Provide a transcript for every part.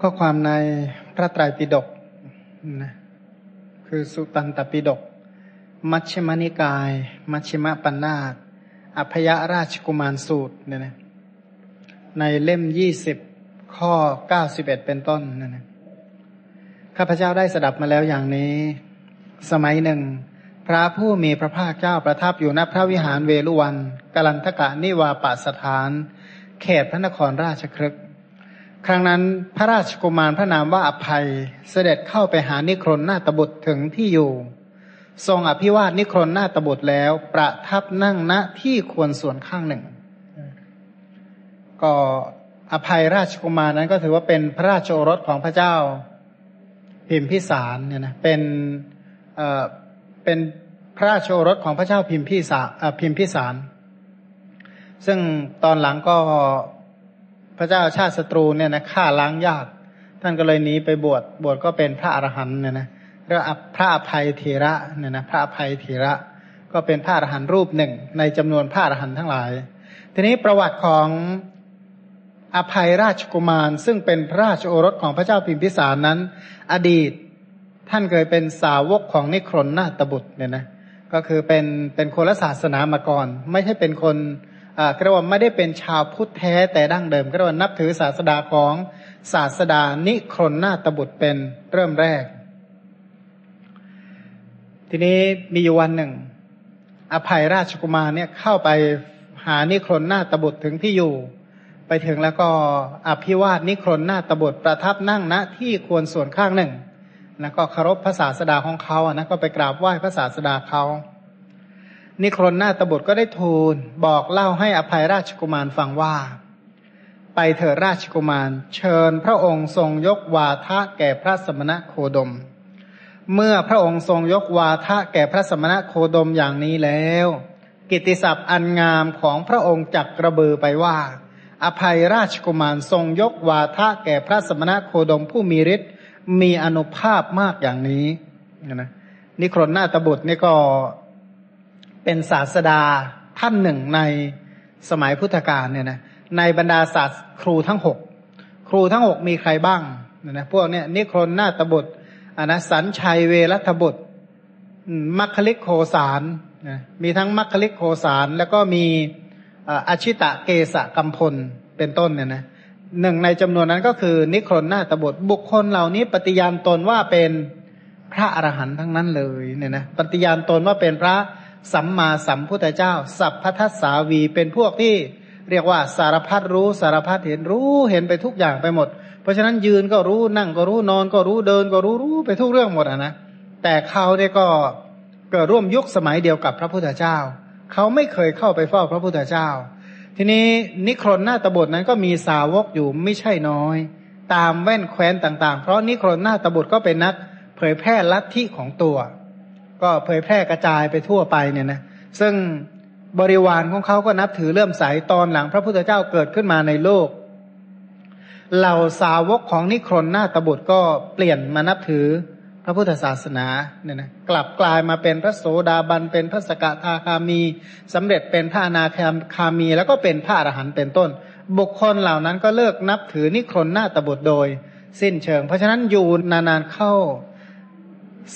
ข้อความในพระไตรปิฎกนะคือสุตันตปิฎกมัชฌิมานิกาย มัชฌิมปัญนาตอภยราชกุมารสูตรเนี่ยนะในเล่มยี่สิบข้อเก้าสิบเอ็ดเป็นต้นนั่นนะข้าพเจ้าได้สดับมาแล้วอย่างนี้ สมัยหนึ่ง พระผู้มีพระภาคเจ้าประทับอยู่ณพระวิหารเวลุวันกลันทกะนิวาปสถาน เขตพระนครราชครึก ครั้งนั้นพระราชกุมารพระนามว่าอภัยเสด็จเข้าไปหานิครนนาตบุตรถึงที่อยู่ ทรงอภิวาทนิครนนาตบุตรแล้ว ประทับนั่งณที่ควรส่วนข้างหนึ่ง ก็อภัยราชกุมารนั้นก็ถือว่าเป็นพระราชโอรสของพระเจ้าพิมพิสารเนี่ยนะเป็นเอ่อเป็นพระราชโอรสของพระเจ้าพิมพิสารพิมพิสาร ซึ่งตอนหลังก็ พระเจ้าชาติศัตรูเนี่ยนะฆ่าล้างญาติท่านก็เลยหนีไปบวชบวชก็เป็นพระอรหันต์เนี่ยนะเรียกพระอภัยเถระเนี่ยนะพระอภัยเถระก็เป็นพระอรหันต์รูปหนึ่ง ในจำนวนพระอรหันต์ทั้งหลาย ทีนี้ประวัติของอภัยราชกุมาร ซึ่งเป็นพระราชโอรสของพระเจ้าพิมพิสารนั้น อดีตท่านเคยเป็นสาวกของนิครนนาตบุตรเนี่ยนะก็คือเป็นเป็นคนละศาสนามาก่อน ไม่ใช่เป็นคน อ่าเรียกว่าไม่ได้เป็นชาวพุทธแท้แต่ดั้งเดิมก็เรียกว่านับถือศาสดาของศาสดานิครนนาตบุตรเป็นเริ่มแรก ทีนี้มีอยู่วันหนึ่ง อภัยราชกุมารเนี่ยเข้าไปหานิครนนาตบุตรถึงที่อยู่ ไปถึงแล้วก็อภิวาทนิครนนาตบุตรประทับนั่งณที่ควรส่วนข้างหนึ่ง แล้วก็เคารพพระศาสดาของเขาอะนะก็ไปกราบไหว้พระศาสดาเขา นิครนหน้าตบุตรก็ได้ทูลบอกเล่าให้อภัยราชกุมารฟังว่า ไปเถิดราชกุมาร เชิญพระองค์ทรงยกวาทะแก่พระสมณะโคดม เมื่อพระองค์ทรงยกวาทะแก่พระสมณะโคดมอย่างนี้แล้ว กิติศัพท์อันงามของพระองค์จักกระเบือไปว่า อภัยราชกุมารทรงยกวาทะแก่พระสมณะโคดมผู้มีฤทธิ์มีอนุภาพมากอย่างนี้นะนิครนหน้าตบุตรนี่ก็ เป็นศาสดาท่านหนึ่งในสมัยพุทธกาลเนี่ยนะในบรรดาศาสตร์ครูทั้งหกครูทั้งหกมีใครบ้างเนี่ยนะพวกเนี้ยนิครนนาตบุตรอนะสันชัยเวรัตบุตรมัคคลิกโคสารนะมีทั้งมัคคลิกโคสาร แล้วก็มีอาชิตะเกสะกัมพลเป็นต้นเนี่ยนะหนึ่งในจำนวนนั้นก็คือ นิครนนาตบุตรบุคคลเหล่านี้ปฏิญาณตนว่าเป็นพระอรหันต์ทั้งนั้นเลยเนี่ยนะปฏิญาณตนว่าเป็นพระ สัมมาสัมพุทธเจ้า สัพพทัสสาวีเป็นพวกที่เรียกว่าสารพัดรู้สารพัดเห็นรู้เห็นไปทุกอย่างไปหมด เพราะฉะนั้นยืนก็รู้นั่งก็รู้นอนก็รู้เดินก็รู้รู้ไปทุกเรื่องหมดอะนะแต่เขาเนี่ยก็เกิดร่วมยุคสมัยเดียวกับพระพุทธเจ้า เขาไม่เคยเข้าไปเฝ้าพระพุทธเจ้า ทีนี้นิครนหน้าตบทนั้นก็มีสาวกอยู่ไม่ใช่น้อย ตามแว่นแคว้นต่างๆ เพราะนิครนหน้าตบทก็เป็นนัก เผยแพร่ลัทธิของตัว ก็เผยแพร่กระจายไปทั่วไปเนี่ยนะซึ่งบริวารของเขาก็นับถือเลื่อมใสตอนหลังพระพุทธเจ้าเกิดขึ้นมาในโลก เหล่าสาวกของนิครนนาตบุตรก็เปลี่ยนมานับถือพระพุทธศาสนาเนี่ยนะกลับกลายมาเป็นพระโสดาบันเป็นพระสกทาคามีสำเร็จเป็นพระนาคามี แล้วก็เป็นพระอรหันต์เป็นต้น บุคคลเหล่านั้นก็เลิกนับถือนิครนนาตบุตรโดย สิ้นเชิง เพราะฉะนั้นอยู่นานๆเข้า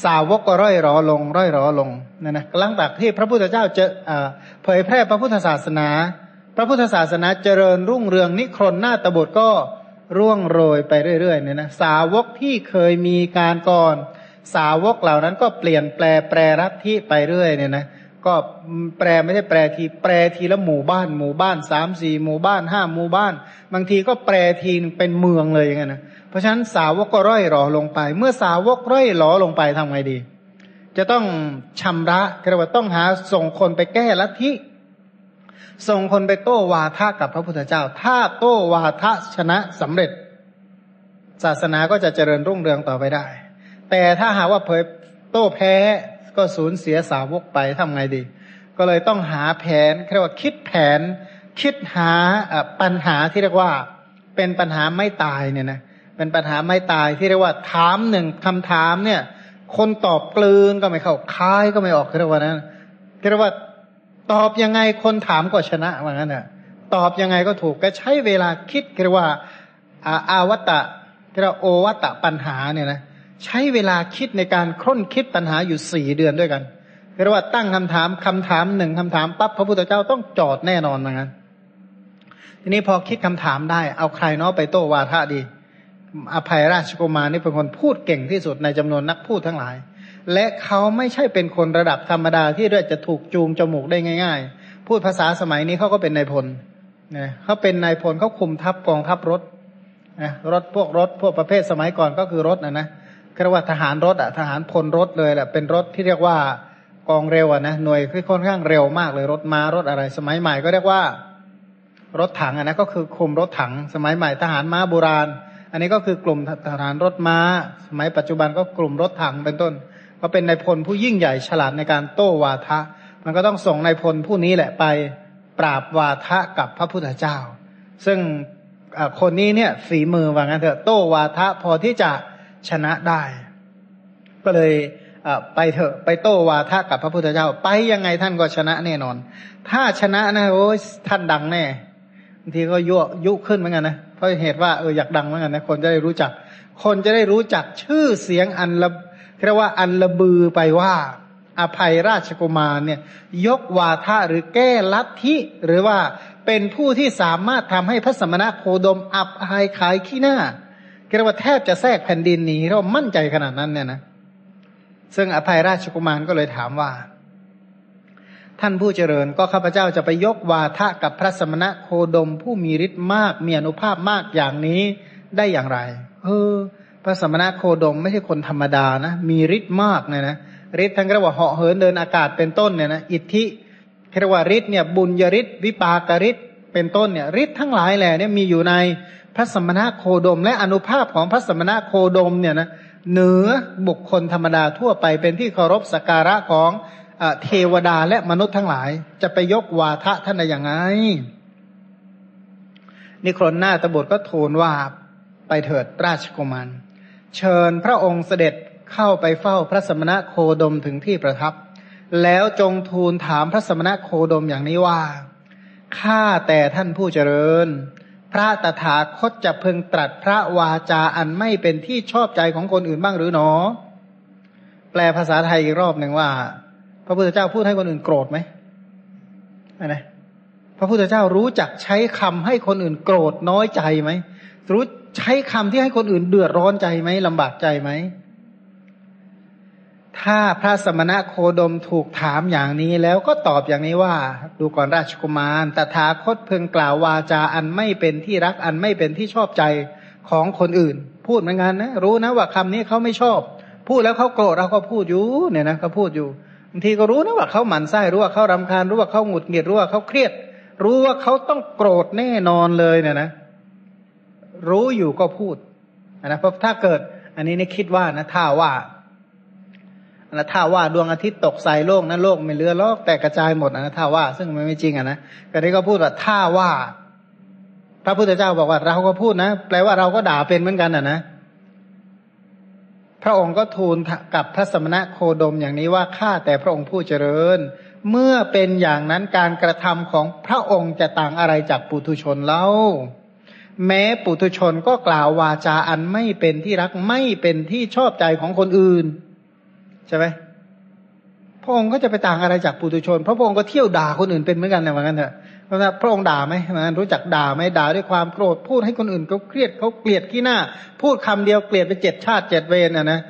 สาวกก็ร่อยรอลง ร่อยรอลงนะนะหลังจากที่พระพุทธเจ้าจะเผยแพร่พระพุทธศาสนา พระพุทธศาสนาเจริญรุ่งเรืองนิครนหน้าตบุตรก็ร่วงโรยไปเรื่อยๆเนี่ยนะสาวกที่เคยมีการก่อน สาวกเหล่านั้นก็เปลี่ยนแปลแปรรัฐที่ไปเรื่อยเนี่ยนะก็แปลไม่ใช่แปลทีแปลทีละหมู่บ้านหมู่บ้านสามสี่หมู่บ้านห้าหมู่บ้าน บางทีก็แปลทีเป็นเมืองเลยอย่างเงี้ยนะ เพราะฉะนั้นสาวกก็ร่อยหลอลงไป เมื่อสาวกร่อยหลอลงไปทำไงดี จะต้องชำระกระว่าต้องหาส่งคนไปแก้ลัทธิส่งคนไปโต้วาทะกับพระพุทธเจ้า ถ้าโต้วาทะชนะสำเร็จ ศาสนาก็จะเจริญรุ่งเรืองต่อไปได้ แต่ถ้าหาว่าเผยโต้แพ้ก็สูญเสียสาวกไปทำไงดี ก็เลยต้องหาแผนเรียกว่าคิดแผน คิดหาปัญหาที่เรียกว่าเป็นปัญหาไม่ตายเนี่ยนะ เป็นปัญหาไม่ตายที่เรียกว่าถามหนึ่งคำถามเนี่ย คนตอบกลืนก็ไม่เข้าคายก็ไม่ออกเรียกว่านั้นเรียกว่าตอบยังไงคนถามก็ชนะว่างั้นน่ะตอบยังไงก็ถูกก็ใช้เวลาคิดเรียกว่าอาวัตะที่เราโอวัตปัญหาเนี่ยนะใช้เวลาคิดในการค้นคิดปัญหาอยู่สี่เดือนด้วยกันเรียกว่าตั้งคำถามคำถามหนึ่งคำถามปั๊บพระพุทธเจ้าต้องจอดแน่นอนเหมือนกันทีนี้พอคิดคำถามได้ เอาใครเนาะไปโต้วาทะดี อภัยราชกุมารนี่เป็นคนพูดเก่งที่สุดในจำนวนนักพูดทั้งหลาย และเขาไม่ใช่เป็นคนระดับธรรมดาที่เรื่อจะถูกจูงจมูกได้ง่าย ๆ พูดภาษาสมัยนี้เขาก็เป็นนายพลนะเขาเป็นนายพลเขาคุมทัพกองทัพรถนะรถพวกรถพวกประเภทสมัยก่อนก็คือรถนะนะเรียกว่าทหารรถอะทหารพลรถเลยแหละเป็นรถที่เรียกว่ากองเร็วอะนะหน่วยที่ค่อนข้างเร็วมากเลยรถม้ารถอะไร สมัยใหม่ก็เรียกว่ารถถังอะนะก็คือคุมรถถัง สมัยใหม่ทหารม้าโบราณ อันนี้ก็คือกลุ่มทหารรถม้า สมัยปัจจุบันก็กลุ่มรถถังเป็นต้น ก็เป็นนายพลผู้ยิ่งใหญ่ฉลาดในการโต้วาทะ มันก็ต้องส่งนายพลผู้นี้แหละไปปราบวาทะกับพระพุทธเจ้า ซึ่งคนนี้เนี่ยฝีมือว่างั้นเถอะโต้วาทะพอที่จะชนะได้ ก็เลยไปเถอะไปโต้วาทะกับพระพุทธเจ้า ไปยังไงท่านก็ชนะแน่นอน ถ้าชนะนะโอ้ยท่านดังแน่างทีก็ยุยุขึ้นเหมือนกันนะเพราะเหตุว่าเอออยากดังเหมือนกันนะคนจะได้รู้จัก คนจะได้รู้จักชื่อเสียงอันละเรียกว่าอันละบือไปว่าอภัยราชกุมารเนี่ย ยกวาทะหรือแก้ลัทธิหรือว่าเป็นผู้ที่สามารถทำให้พระสมณะโคดมอับอายขายขี้หน้าเรียกว่าแทบจะแทรกแผ่นดินหนีเรามั่นใจขนาดนั้นเนี่ยนะซึ่งอภัยราชกุมารก็เลยถามว่า ท่านผู้เจริญก็ข้าพเจ้าจะไปยกวาทะกับพระสมณะโคดมผู้มีฤทธิ์มากมีอนุภาพมากอย่างนี้ได้อย่างไร เออ พระสมณะโคดมไม่ใช่คนธรรมดานะมีฤทธิ์มากเนี่ยนะฤทธิ์ทั้งเรียกว่าเหาะเหินเดินอากาศเป็นต้นเนี่ยนะอิทธิเรียกว่าฤทธิ์เนี่ยบุญยฤทธิ์วิปากฤทธิ์เป็นต้นเนี่ยฤทธิ์ทั้งหลายแหละเนี่ยมีอยู่ในพระสมณะโคดม และอนุภาพของพระสมณะโคดมเนี่ยนะเหนือบุคคลธรรมดาทั่วไปเป็นที่เคารพสักการะของ เทวดาและมนุษย์ทั้งหลาย จะไปยกวาทะท่านได้อย่างไง นิครนหน้าตบุตรก็ทูลว่าไปเถิดราชกุมารเชิญพระองค์เสด็จเข้าไปเฝ้าพระสมณะโคดมถึงที่ประทับ แล้วจงทูลถามพระสมณะโคดมอย่างนี้ว่าข้าแต่ท่านผู้เจริญ พระตถาคตจะพึงตรัสพระวาจาอันไม่เป็นที่ชอบใจของคนอื่นบ้างหรือหนอ แปลภาษาไทยอีกรอบหนึ่งว่า ระพุทธเจ้าพูดให้คนอื่นโกรธไหมอะไรพระพุทธเจ้ารู้จักใช้คำให้คนอื่นโกรธน้อยใจไหมรู้ใช้คำที่ให้คนอื่นเดือดร้อนใจไหมลำบากใจไหมถ้าพระสมณะโคดมถูกถามอย่างนี้แล้วก็ตอบอย่างนี้ว่า ดูก่อนราชกุมารตถาคตเพึงกล่าววาจาอันไม่เป็นที่รักอันไม่เป็นที่ชอบใจของคนอื่น พูดเหมือนกันนะ รู้นะว่าคำนี้เขาไม่ชอบ พูดแล้วเขาโกรธเราก็พูดอยู่เนี่ยนะเขาพูดอยู่ บางทีก็รู้นะว่าเขาหมั่นไส้รู้ว่าเขารำคาญรู้ว่าเขาหงุดหงิดรู้ว่าเขาเครียด รู้ว่าเขาต้องโกรธแน่นอนเลยเนี่ยนะ รู้อยู่ก็พูดนะเพราะถ้าเกิด อันนี้นี่คิดว่านะถ้าว่านะถ้าว่าดวงอาทิตย์ตกใส่โลกนะโลกไม่เลือลอกแต่กระจายหมดนะถ้าว่า ซึ่งมันไม่จริงอะนะก็นี้ก็พูดว่าถ้าว่า พระพุทธเจ้าบอกว่าเราก็พูดนะแปลว่าเราก็ด่าเป็นเหมือนกันอะนะ พระองค์ก็ทูลกับพระสมณะโคดมอย่างนี้ว่าข้าแต่พระองค์ผู้เจริญ เมื่อเป็นอย่างนั้นการกระทำของพระองค์จะต่างอะไรจากปุถุชนเล่า แม้ปุถุชนก็กล่าววาจาอันไม่เป็นที่รักไม่เป็นที่ชอบใจของคนอื่น ใช่ไหมพระองค์ก็จะไปต่างอะไรจากปุถุชน เพราะพระองค์ก็เที่ยวด่าคนอื่นเป็นเหมือนกันนะเหมือนกันเถอะ พราะว่าพระองค์ด่าไหมมันรู้จักด่าไหมด่าด้วยความโกรธพูดให้คนอื่นเขาเครียดเขาเกลียดขี้หน้า พูดคำเดียวเกลียดไปเจ็ดชาติเจ็ดเวรนะนะ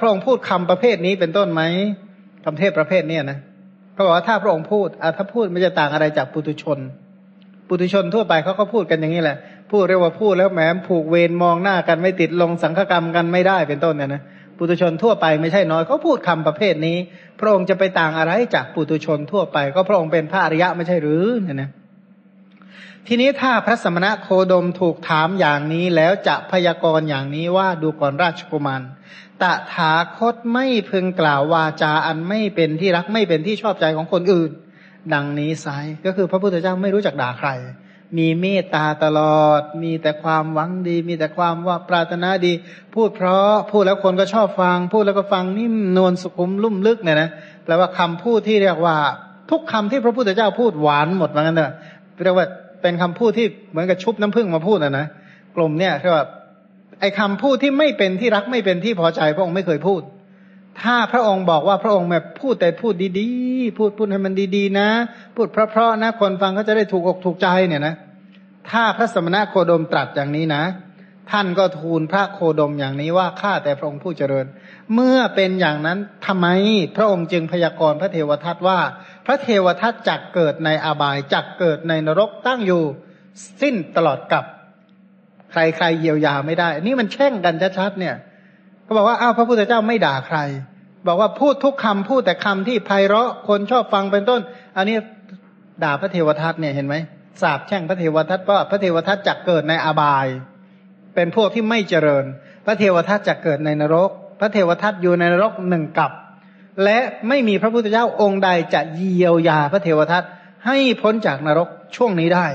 พระองค์พูดคำประเภทนี้เป็นต้นไหมคำเทศประเภทเนี้ยนะเขาบอกว่าถ้าพระองค์พูดถ้าพูดมันจะต่างอะไรจากปุถุชน ปุถุชนทั่วไปเขาก็พูดกันอย่างนี้แหละ พูดเรียกว่าพูดแล้วแหมผูกเวรมองหน้ากันไม่ติดลงสังฆกรรมกันไม่ได้เป็นต้นเนี่ยนะ ปุตุชนทั่วไปไม่ใช่น้อยเขาพูดคำประเภทนี้ พระองค์จะไปต่างอะไรจากปุตุชนทั่วไป ก็พระองค์เป็นพระอริยะไม่ใช่หรือเนี่ยนะทีนี้ถ้าพระสมณะโคดมถูกถามอย่างนี้แล้วจะพยากรณ์อย่างนี้ว่าดูก่อนราชกุมารตถาคตไม่พึงกล่าววาจาอันไม่เป็นที่รักไม่เป็นที่ชอบใจของคนอื่น ดังนี้ไซก็คือพระพุทธเจ้าไม่รู้จักด่าใคร มีเมตตาตลอด มีแต่ความหวังดี มีแต่ความว่าปรารถนาดี พูดเพราะพูดแล้วคนก็ชอบฟัง พูดแล้วก็ฟังนิ่มนวลสุขุมลุ่มลึกเนี่ยนะแปลว่าคำพูดที่เรียกว่า ทุกคำที่พระพุทธเจ้าพูดหวานหมดเหมือนกันเนอะเรียกว่าเป็นคำพูดที่เหมือนกับชุบน้ำผึ้งมาพูดนะนะกลุ่มเนี่ยเรียกว่าไอ้คำพูดที่ไม่เป็นที่รักไม่เป็นที่พอใจพระองค์ไม่เคยพูด ถ้าพระองค์บอกว่าพระองค์แบบพูดแต่พูดดีๆ พูดพูดให้มันดีๆนะ พูดเพราะๆนะคนฟังก็จะได้ถูกอกถูกใจเนี่ยนะ ถ้าพระสมณะโคดมตรัสอย่างนี้นะ ท่านก็ทูลพระโคดมอย่างนี้ว่าข้าแต่พระองค์ผู้เจริญ เมื่อเป็นอย่างนั้นทำไมพระองค์จึงพยากรณ์พระเทวทัตว่า พระเทวทัตจักเกิดในอาบายจักเกิดในนรกตั้งอยู่สิ้นตลอดกับ ใครใครเยียวยาไม่ได้ นี่มันแช่งกันชัดๆเนี่ยก็บอกว่าอ้าวพระพุทธเจ้าไม่ด่าใคร บอกว่าพูดทุกคำพูดแต่คำที่ไพเราะคนชอบฟังเป็นต้น อันนี้ด่าพระเทวทัตเนี่ยเห็นไหม สาบแช่งพระเทวทัตว่าพระเทวทัตจะเกิดในอบาย เป็นพวกที่ไม่เจริญ พระเทวทัตจะเกิดในนรก พระเทวทัตอยู่ในนรกหนึ่งกับ และไม่มีพระพุทธเจ้าองค์ใดจะเยียวยาพระเทวทัตให้พ้นจากนรกช่วงนี้ได้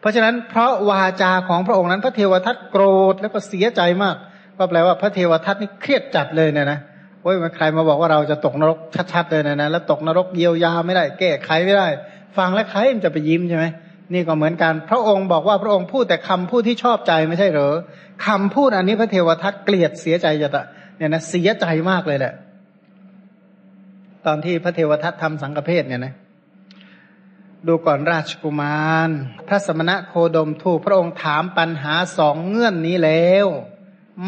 เพราะฉะนั้นเพราะวาจาของพระองค์นั้น พระเทวทัตโกรธแล้วก็เสียใจมากก็แปลว่าพระเทวทัตนี่เครียดจัดเลยเนี่ยนะโอ้ยมันใครมาบอกว่าเราจะตกนรกชัดๆเลยนะนะแล้วตกนรกเยียวยาไม่ได้ แก้ไขไม่ได้ ฟังแล้วใครมันจะไปยิ้มใช่ไหมนี่ก็เหมือนกัน พระองค์บอกว่าพระองค์พูดแต่คำพูดที่ชอบใจไม่ใช่เหรอคำพูดอันนี้พระเทวทัตเกลียดเสียใจจะเนี่ยนะเสียใจมากเลยแหละ ตอนที่พระเทวทัตทำสังฆเพศเนี่ยนะดูก่อนราชกุมาร พระสมณะโคดมถูกพระองค์ถามปัญหาสองเงื่อนนี้แล้ว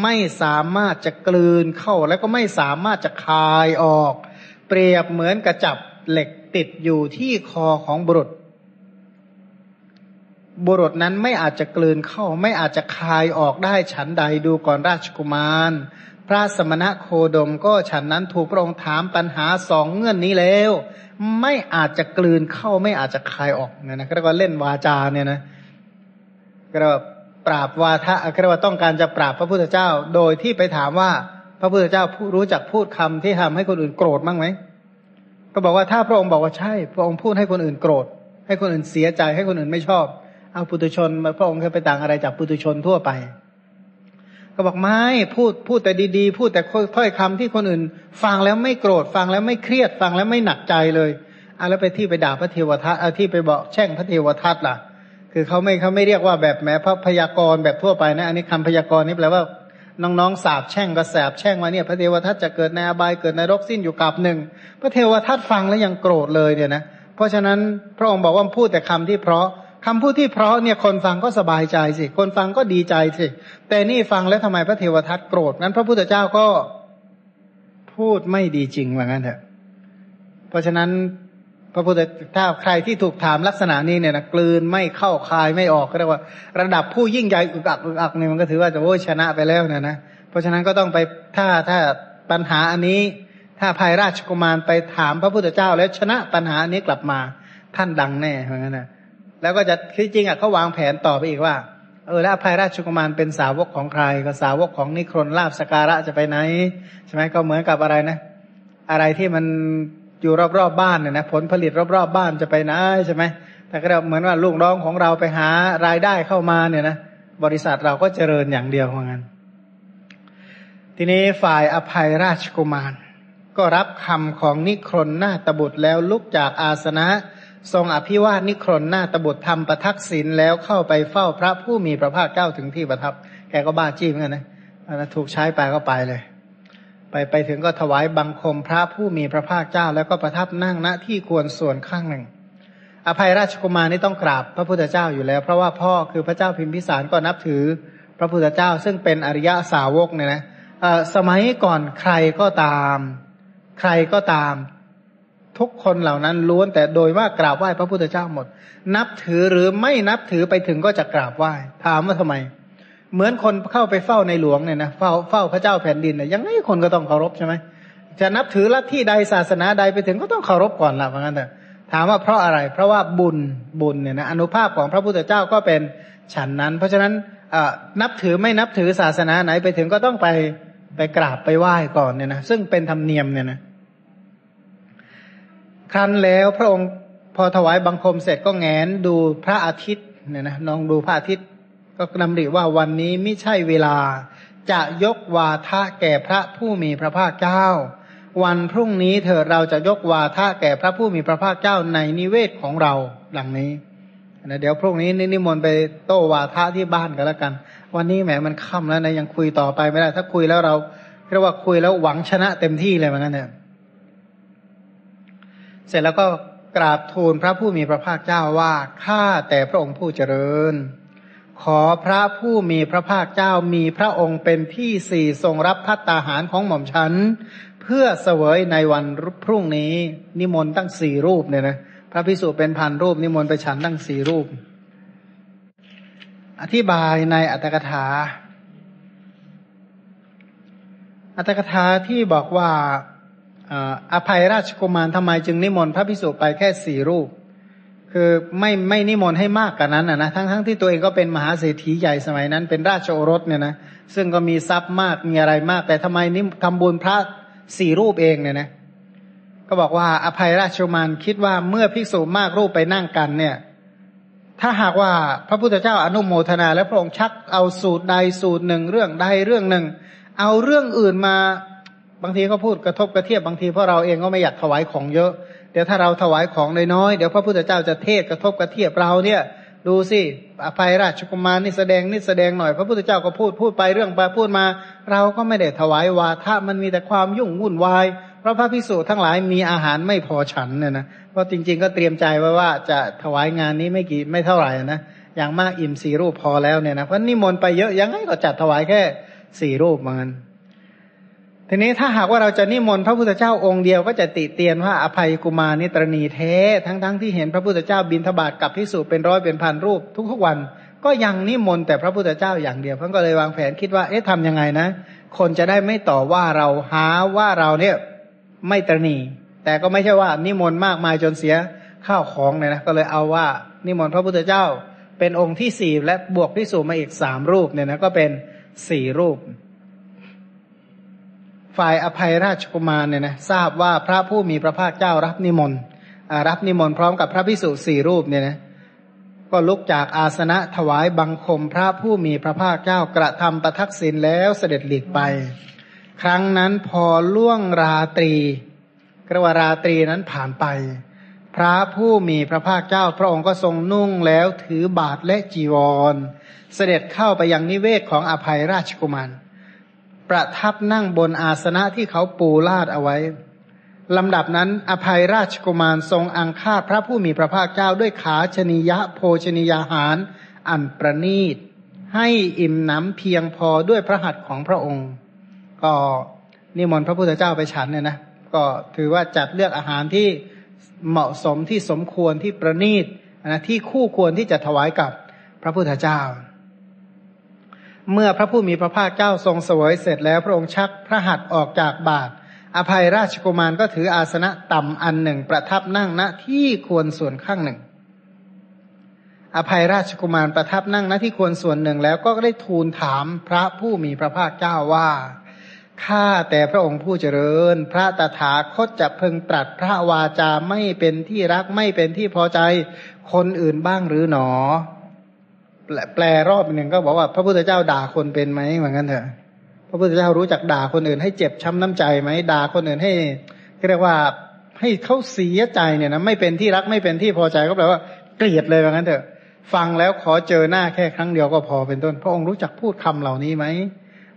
ไม่สามารถจะกลืนเข้าแล้วก็ไม่สามารถจะคายออก เปรียบเหมือนกระจับเหล็ก ติดอยู่ที่คอของบุรุษ บุรุษนั้นไม่อาจจะกลืนเข้าไม่อาจจะคายออกได้ฉันใดดูก่อนราชกุมาร พระสมณะโคดมก็ฉันนั้นถูกพระองค์ถามปัญหาสองเงื่อนนี้แล้ว ไม่อาจจะกลืนเข้าไม่อาจจะคายออกเนี่ยนะเรียกว่าเล่นวาจาเนี่ยนะก็เรียกว่าปราบวาทะเรียกว่าต้องการจะปราบพระพุทธเจ้า โดยที่ไปถามว่าพระพุทธเจ้ารู้จักพูดคำที่ทำให้คนอื่นโกรธบ้างไหม ก็บอกว่าถ้าพระองค์บอกว่าใช่ พระองค์พูดให้คนอื่นโกรธ ให้คนอื่นเสียใจให้คนอื่นไม่ชอบ เอาปุตุชนมาพระองค์เคยไปต่างอะไรจากปุตุชนทั่วไป ก็บอกไม่พูดพูดแต่ดีๆ พูดแต่ถ้อยคำที่คนอื่น ฟังแล้วไม่โกรธฟังแล้วไม่เครียดฟังแล้วไม่หนักใจเลยอะแล้วไปที่ไปด่าพระเทวทัตอะที่ไปบอกแช่งพระเทวทัตล่ะ คือเขาไม่เขาไม่เรียกว่าแบบแม้พระพยากรณ์แบบทั่วไปนะ อันนี้คำพยากรณ์นี่แปลว่า น้องๆสาบแช่งก็แสบแช่งมาเนี่ย พระเทวทัตจะเกิดในอบายเกิดในรกสิ้นอยู่กับหนึ่งพระเทวทัตฟังแล้วยังโกรธเลยเนี่ยนะเพราะฉะนั้นพระองค์บอกว่าพูดแต่คำที่เพราะคำพูดที่เพราะเนี่ยคนฟังก็สบายใจสิ คนฟังก็ดีใจสิ แต่นี่ฟังแล้วทำไมพระเทวทัตโกรธนั้น พระพุทธเจ้าก็พูดไม่ดีจริงว่างั้นเถอะเพราะฉะนั้น พระพุทธถ้าใครที่ถูกถามลักษณะนี้เนี่ยนะกลืนไม่เข้าคายไม่ออกก็เรียกว่า ระดับผู้ยิ่งใหญ่อึกอักอึกอักเนี่ยมันก็ถือว่าจะโอ้ชนะไปแล้วนะนะเพราะฉะนั้นก็ต้องไปถ้าถ้าปัญหาอันนี้ ถ้าภายราชกุมารไปถามพระพุทธเจ้า แล้วชนะปัญหาอันนี้กลับมาท่านดังแน่เหมือนกันนะแล้วก็จะที่จริงอะเขาวางแผนต่อไปอีกว่าเออแล้วภัยราชกุมารเป็นสาวกของใคร ก็สาวกของนิครนลาบสการะจะไปไหนใช่ไหมก็เหมือนกับอะไรนะ อะไรที่มัน อยู่รอบๆบบ้านเนี่ยนะผลผลิตรอบๆบบ้านจะไปไหนใช่ไหมแต่ก็เหมือนว่าลูกน้องของเราไปหารายได้เข้ามาเนี่ยนะบริษัทเราก็เจริญอย่างเดียวเหมือนกันทีนี้ฝ่ายอภัยราชกุมาร ก็รับคำของนิครนหน้าตบุตรแล้วลุกจากอาสนะ ทรงอภิวาทนิครนหน้าตบุตรทำประทักษิณแล้วเข้าไปเฝ้าพระผู้มีพระภาคเจ้าถึงที่ประทับ แกก็บ้าจี้เหมือนกันนะถูกใช้ไปก็ไปเลย ไปไปถึงก็ถวายบังคมพระผู้มีพระภาคเจ้า แล้วก็ประทับนั่งณที่ควรส่วนข้างหนึ่ง อภัยราชกุมารนี่ต้องกราบพระพุทธเจ้าอยู่แล้ว เพราะว่าพ่อคือพระเจ้าพิมพิสารก็นับถือพระพุทธเจ้า ซึ่งเป็นอริยสาวกเนี่ยนะสมัยก่อนใครก็ตาม ใครก็ตาม ทุกคนเหล่านั้นล้วนแต่โดยว่ากราบไหว้พระพุทธเจ้าหมด นับถือหรือไม่นับถือไปถึงก็จะกราบไหว้ถามว่าทำไมเเหมือนคนเข้าไปเฝ้าในหลวงเนี่ยนะเฝ้าเฝ้าพระเจ้าแผ่นดินเนี่ยยังไงคนก็ต้องเคารพใช่ไหมจะนับถือลัทธิใดศาสนาใดไปถึงก็ต้องเคารพก่อนละเพราะงั้นแต่ถามว่าเพราะอะไร เพราะว่าบุญบุญเนี่ยนะอนุภาพของพระพุทธเจ้าก็เป็นฉันนั้น เพราะฉะนั้นนับถือไม่นับถือศาสนาไหนไปถึงก็ต้องไปไปกราบไปไหว้ก่อนเนี่ยนะซึ่งเป็นธรรมเนียมเนี่ยนะครั้นแล้วพระองค์พอถวายบังคมเสร็จก็แงนดูพระอาทิตย์เนี่ยนะนองดูพระอาทิตย์ ก็นำริว่าวันนี้ไม่ใช่เวลา จะยกวาทะแก่พระผู้มีพระภาคเจ้า วันพรุ่งนี้เถิดเราจะยกวาทะแก่พระผู้มีพระภาคเจ้าในนิเวศของเราหลังนี้นะเดี๋ยวพรุ่งนี้นิมนต์ไปโต้วาทะที่บ้านกันแล้วกัน วันนี้แหมมันค่ำแล้วนะยังคุยต่อไปไม่ได้ ถ้าคุยแล้วเราเรียกว่าคุยแล้วหวังชนะเต็มที่เลยเหมือนกันเนี่ยเสร็จแล้วก็กราบทูลพระผู้มีพระภาคเจ้าว่าข้าแต่พระองค์ผู้เจริญ ขอพระผู้มีพระภาคเจ้ามีพระองค์เป็นที่สี่ทรงรับพัตตาหารของหม่อมฉัน เพื่อเสวยในวันพรุ่งนี้ นิมนต์ตั้งสี่รูปเนี่ยนะพระพิสุเป็นพันรูป นิมนต์ไปฉันตั้งสี่รูป อธิบายในอัตถกถา อัตถกถาที่บอกว่าอภัยราชกุมารทำไมจึงนิมนต์พระพิสุไปแค่สี่รูป คือไม่ไม่นิมนต์ให้มากกว่านั้นนะทั้งทั้งที่ตัวเองก็เป็นมหาเศรษฐีใหญ่สมัยนั้น เป็นราชโอรสเนี่ยนะซึ่งก็มีทรัพย์มากมีอะไรมาก แต่ทำไมนิทำบุญพระสี่รูปเองเนี่ยนะก็บอกว่าอภัยราชมารคิดว่าเมื่อภิกษุมากรูปไปนั่งกันเนี่ย ถ้าหากว่าพระพุทธเจ้าอนุโมทนา และพระองค์ชักเอาสูตรใดสูตรหนึ่งเรื่องใดเรื่องหนึ่ง เอาเรื่องอื่นมาบางทีก็พูดกระทบกระเทียบบางทีเพราะเราเองก็ไม่อยากถวายของเยอะ เดี๋ยวถ้าเราถวายของน้อยๆเดี๋ยวพระพุทธเจ้าจะเทศกระทบกระเทียบเราเนี่ย ดูสิอภัยราชกุมารนี่แสดงนี่แสดงหน่อยพระพุทธเจ้าก็พูดพูดไปเรื่องไปพูดมา เราก็ไม่ได้ถวายวาทะมันมีแต่ความยุ่งวุ่นวายเพราะพระพิสุทั้งหลายมีอาหารไม่พอฉันเนี่ยนะเพราะจริงๆก็เตรียมใจไว้ว่าจะถวายงานนี้ไม่กี่ไม่เท่าไหร่นะอย่างมากอิ่มสี่รูปพอแล้วเนี่ยนะเพราะนิมนต์ไปเยอะยังไงก็จัดถวายแค่สี่รูปเหมือนกัน ทีนี้ถ้าหากว่าเราจะนิมนต์พระพุทธเจ้าองค์เดียวก็จะติเตียนว่าอภัยกุมารนิตรณีเททั้งๆทที่เห็นพระพุทธเจ้าบินทบาทกับพิสูจเป็นร้อยเป็นพันรูป ทุกๆวัน ก็ยังนิมนต์แต่พระพุทธเจ้าอย่างเดียวเพิ่นก็เลยวางแผนคิดว่าเอ๊ะทำยังไงนะ คนจะได้ไม่ต่อว่าเราหาว่าเราเนี่ยไม่ตรณี แต่ก็ไม่ใช่ว่านิมนต์มากมายจนเสียข้าวของเลยนะก็เลยเอาว่านิมนต์พระพุทธเจ้าเป็นองค์ที่สี่และบวกพิสูจมาอีกสามรูปเนี่ยนะก็เป็นสี่รูป ฝ่ายอภัยราชกุมารเนี่ยนะทราบว่าพระผู้มีพระภาคเจ้ารับนิมนต์รับนิมนต์พร้อมกับพระพิสุสี่รูปเนี่ยนะก็ลุกจากอาสนะถวายบังคมพระผู้มีพระภาคเจ้ากระทำประทักษิณแล้วเสด็จหลีกไป ครั้งนั้นพอล่วงราตรีกระวาราตรีนั้นผ่านไป พระผู้มีพระภาคเจ้า พระองค์ก็ทรงนุ่งแล้วถือบาทและจีวร เสด็จเข้าไปยังนิเวศของอภัยราชกุมาร ประทับนั่งบนอาสนะที่เขาปูลาดเอาไว้ลำดับนั้น อภัยราชกุมารทรงอังคาพระผู้มีพระภาคเจ้าด้วยขาชนิยะโภชนิยาหาร อันประนีต ให้อิ่มหนำเพียงพอด้วยพระหัตถ์ของพระองค์ ก็นิมนต์พระพุทธเจ้าไปฉันเนี่ยนะก็ถือว่าจัดเลือกอาหารที่เหมาะสมที่สมควรที่ประนีตนะที่คู่ควรที่จะถวายกับพระพุทธเจ้า เมื่อพระผู้มีพระภาคเจ้าทรงเสวยเสร็จแล้วพระองค์ชักพระหัตถ์ออกจากบาท อภัยราชกุมารก็ถืออาสนะต่ำอันหนึ่ง ประทับนั่งณที่ควรส่วนข้างหนึ่ง อภัยราชกุมารประทับนั่งณที่ควรส่วนหนึ่งแล้วก็ได้ทูลถามพระผู้มีพระภาคเจ้าว่าข้าแต่พระองค์ผู้เจริญ พระตถาคตจะพึงตรัสพระวาจาไม่เป็นที่รักไม่เป็นที่พอใจ คนอื่นบ้างหรือหนอ แปลรอบหนึ่งก็บอกว่าพระพุทธเจ้าด่าคนเป็นไหมเหมือนกันเถอะ พระพุทธเจ้ารู้จักด่าคนอื่น ให้เจ็บช้าน้ำใจไหมด่าคนอื่นให้เรียกว่าให้เขาเสียใจเนี่ยนะไม่เป็นที่รักไม่เป็นที่พอใจก็แปลว่าเกลียดเลยเหมือนกันเถอะ ฟังแล้วขอเจอหน้าแค่ครั้งเดียวก็พอเป็นต้น พระองค์รู้จักพูดคำเหล่านี้ไหม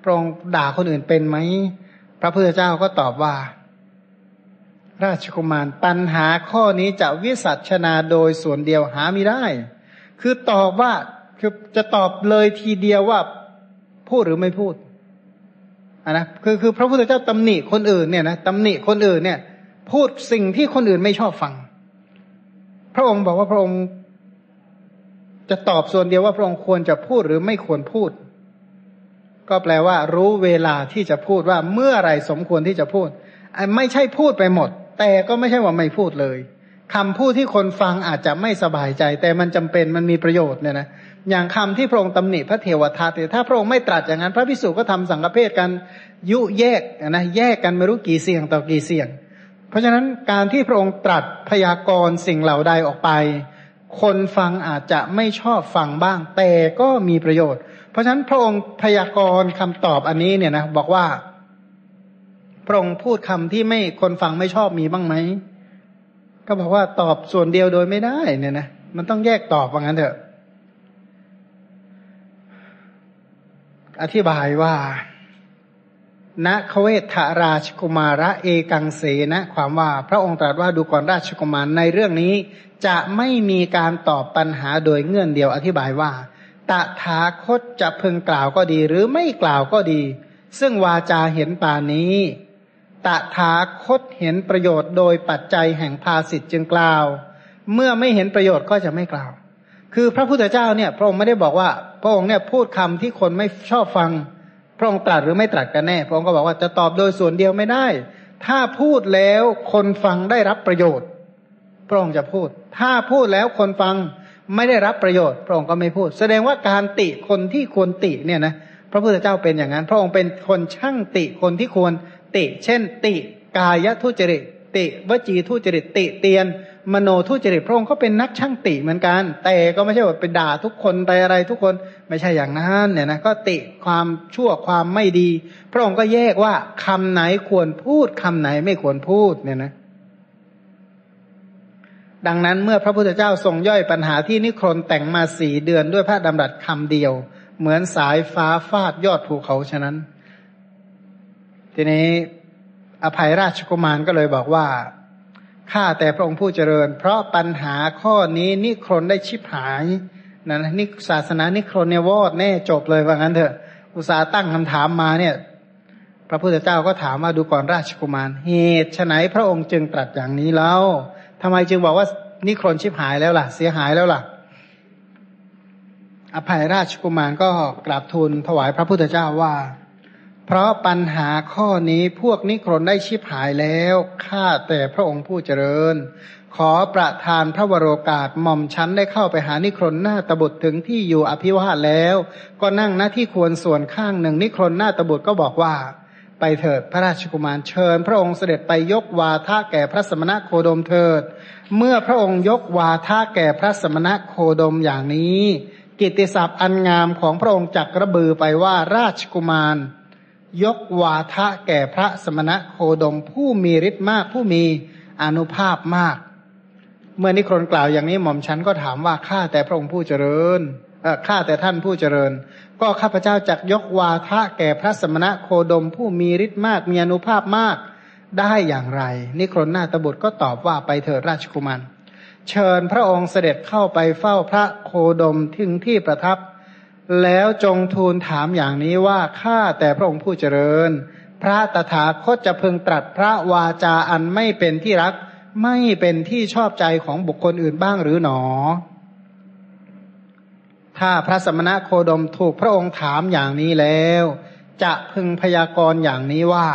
พระองค์ด่าคนอื่นเป็นไหมพระพุทธเจ้าก็ตอบว่า ราชกุมารปัญหาข้อนี้จะวิสัชนาโดยส่วนเดียวหาไม่ได้ คือตอบว่า คือจะตอบเลยทีเดียวว่าพูดหรือไม่พูดอะนะคือคือพระพุทธเจ้าตำหนิคนอื่นเนี่ยนะตำหนิคนอื่นเนี่ย พูดสิ่งที่คนอื่นไม่ชอบฟัง พระองค์บอกว่าพระองค์ จะตอบส่วนเดียวว่าพระองค์ควรจะพูดหรือไม่ควรพูด ก็แปลว่า รู้เวลาที่จะพูดว่าเมื่อไรสมควรที่จะพูดไม่ใช่พูดไปหมด แต่ก็ไม่ใช่ว่าไม่พูดเลยคำพูดที่คนฟังอาจจะไม่สบายใจ แต่มันจำเป็นมันมีประโยชน์เนี่ยนะ อย่างคำที่พระองค์ตำหนิพระเทวทัตเนี่ยถ้าพระองค์ไม่ตรัสอย่างนั้น พระพิสุก็ทำสังฆเพศกันยุแยกนะแยกกันไม่รู้กี่เสียงต่อกี่เสียง เพราะฉะนั้นการที่พระองค์ตรัสพยากรณ์สิ่งเหล่าใดออกไป คนฟังอาจจะไม่ชอบฟังบ้าง แต่ก็มีประโยชน์ เพราะฉะนั้นพระองค์พยากรณ์คำตอบอันนี้เนี่ยนะบอกว่า พระองค์พูดคำที่ไม่คนฟังไม่ชอบมีบ้างไหมก็บอกว่าตอบส่วนเดียวโดยไม่ได้เนี่ยนะมันต้องแยกตอบว่างั้นเถอะ อธิบายว่าณเวทราชกุมาระเอกังเสนะ ความว่าพระองค์ตรัสว่าดูก่อนราชกุมารในเรื่องนี้จะไม่มีการตอบปัญหาโดยเงื่อนเดียวอธิบายว่า ตถาคตจะพึงกล่าวก็ดีหรือไม่กล่าวก็ดี ซึ่งวาจาเห็นป่านี้ ตถาคตเห็นประโยชน์โดยปัจจัยแห่งภาสิทธ์จึงกล่าว เมื่อไม่เห็นประโยชน์ก็จะไม่กล่าว คือพระพุทธเจ้าเนี่ย พระองค์ไม่ได้บอกว่า พระองค์เนี่ยพูดคำที่คนไม่ชอบฟัง พระองค์ตรัสหรือไม่ตรัสกันแน่ พระองค์ก็บอกว่าจะตอบโดยส่วนเดียวไม่ได้ ถ้าพูดแล้วคนฟังได้รับประโยชน์ พระองค์จะพูด ถ้าพูดแล้วคนฟังไม่ได้รับประโยชน์ พระองค์ก็ไม่พูด แสดงว่าการติคนที่ควรติเนี่ยนะพระพุทธเจ้าเป็นอย่างนั้น พระองค์เป็นคนช่างติคนที่ควรติ เช่น ติกายทุจริตติวจีทุจริตติเตียน มโนทุจริตพระองค์ก็เป็นนักช่างติเหมือนกัน แต่ก็ไม่ใช่ว่าไปด่าทุกคนไปอะไรทุกคนไม่ใช่อย่างนั้นเนี่ยนะก็ติความชั่วความไม่ดี พระองค์ก็แยกว่าคำไหนควรพูดคำไหนไม่ควรพูดเนี่ยนะ ดังนั้นเมื่อพระพุทธเจ้าทรงย่อยปัญหาที่นิครนแต่งมาสี่เดือนด้วยพระดำรัสคำเดียว เหมือนสายฟ้าฟาดยอดภูเขาฉะนั้น ทีนี้อภัยราชกุมารก็เลยบอกว่า ข้าแต่พระองค์ผู้เจริญ เพราะปัญหาข้อนี้นิครนได้ชิบหายนะนิศาสนานิครนเนี่ยวอดแน่จบเลยว่างั้นเถอะ อุตสาตั้งคำถามมาเนี่ย พระพุทธเจ้าก็ถามว่าดูก่อนราชกุมาร เหตุไฉนพระองค์จึงตรัสอย่างนี้แล้วทำไมจึงบอกว่านิครนชิบหายแล้วล่ะ เสียหายแล้วล่ะ อภัยราชกุมารก็กราบทูลถวายพระพุทธเจ้าว่า เพราะปัญหาข้อนี้พวกนิครนได้ชิบหายแล้วข้าแต่พระองค์ผู้เจริญ ขอประทานพระวโรกาสหม่อมชั้นได้เข้าไปหานิครนหน้าตบุตรถึงที่อยู่อภิวาทแล้ว ก็นั่งหน้าที่ควรส่วนข้างหนึ่งนิครนหน้าตบุตรก็บอกว่า ไปเถิดพระราชกุมารเชิญ พระองค์เสด็จไปยกวาทะแก่พระสมณะโคดมเถิด เมื่อพระองค์ยกวาทะแก่พระสมณะโคดมอย่างนี้ กิตติศัพท์อันงามของพระองค์จักระบือไปว่าราชกุมาร ยกวาทะแก่พระสมณะโคดมผู้มีฤทธิ์มากผู้มีอนุภาพมาก เมื่อนิครนกล่าวอย่างนี้หม่อมฉันก็ถามว่าข้าแต่พระองค์ผู้เจริญข้าแต่ท่านผู้เจริญ ก็ข้าพเจ้าจักยกวาทะแก่พระสมณะโคดมผู้มีฤทธิ์มากมีอนุภาพมากได้อย่างไร นิครนนาตบุตรก็ตอบว่าไปเถิดราชกุมารเชิญพระองค์เสด็จเข้าไปเฝ้าพระโคดมถึงที่ประทับ แล้วจงทูลถามอย่างนี้ว่าข้าแต่พระองค์ผู้เจริญ พระตถาคตจะพึงตรัสพระวาจาอันไม่เป็นที่รัก ไม่เป็นที่ชอบใจของบุคคลอื่นบ้างหรือหนอ ถ้าพระสมณะโคดมถูกพระองค์ถามอย่างนี้แล้ว จะพึงพยากรณ์อย่างนี้ว่า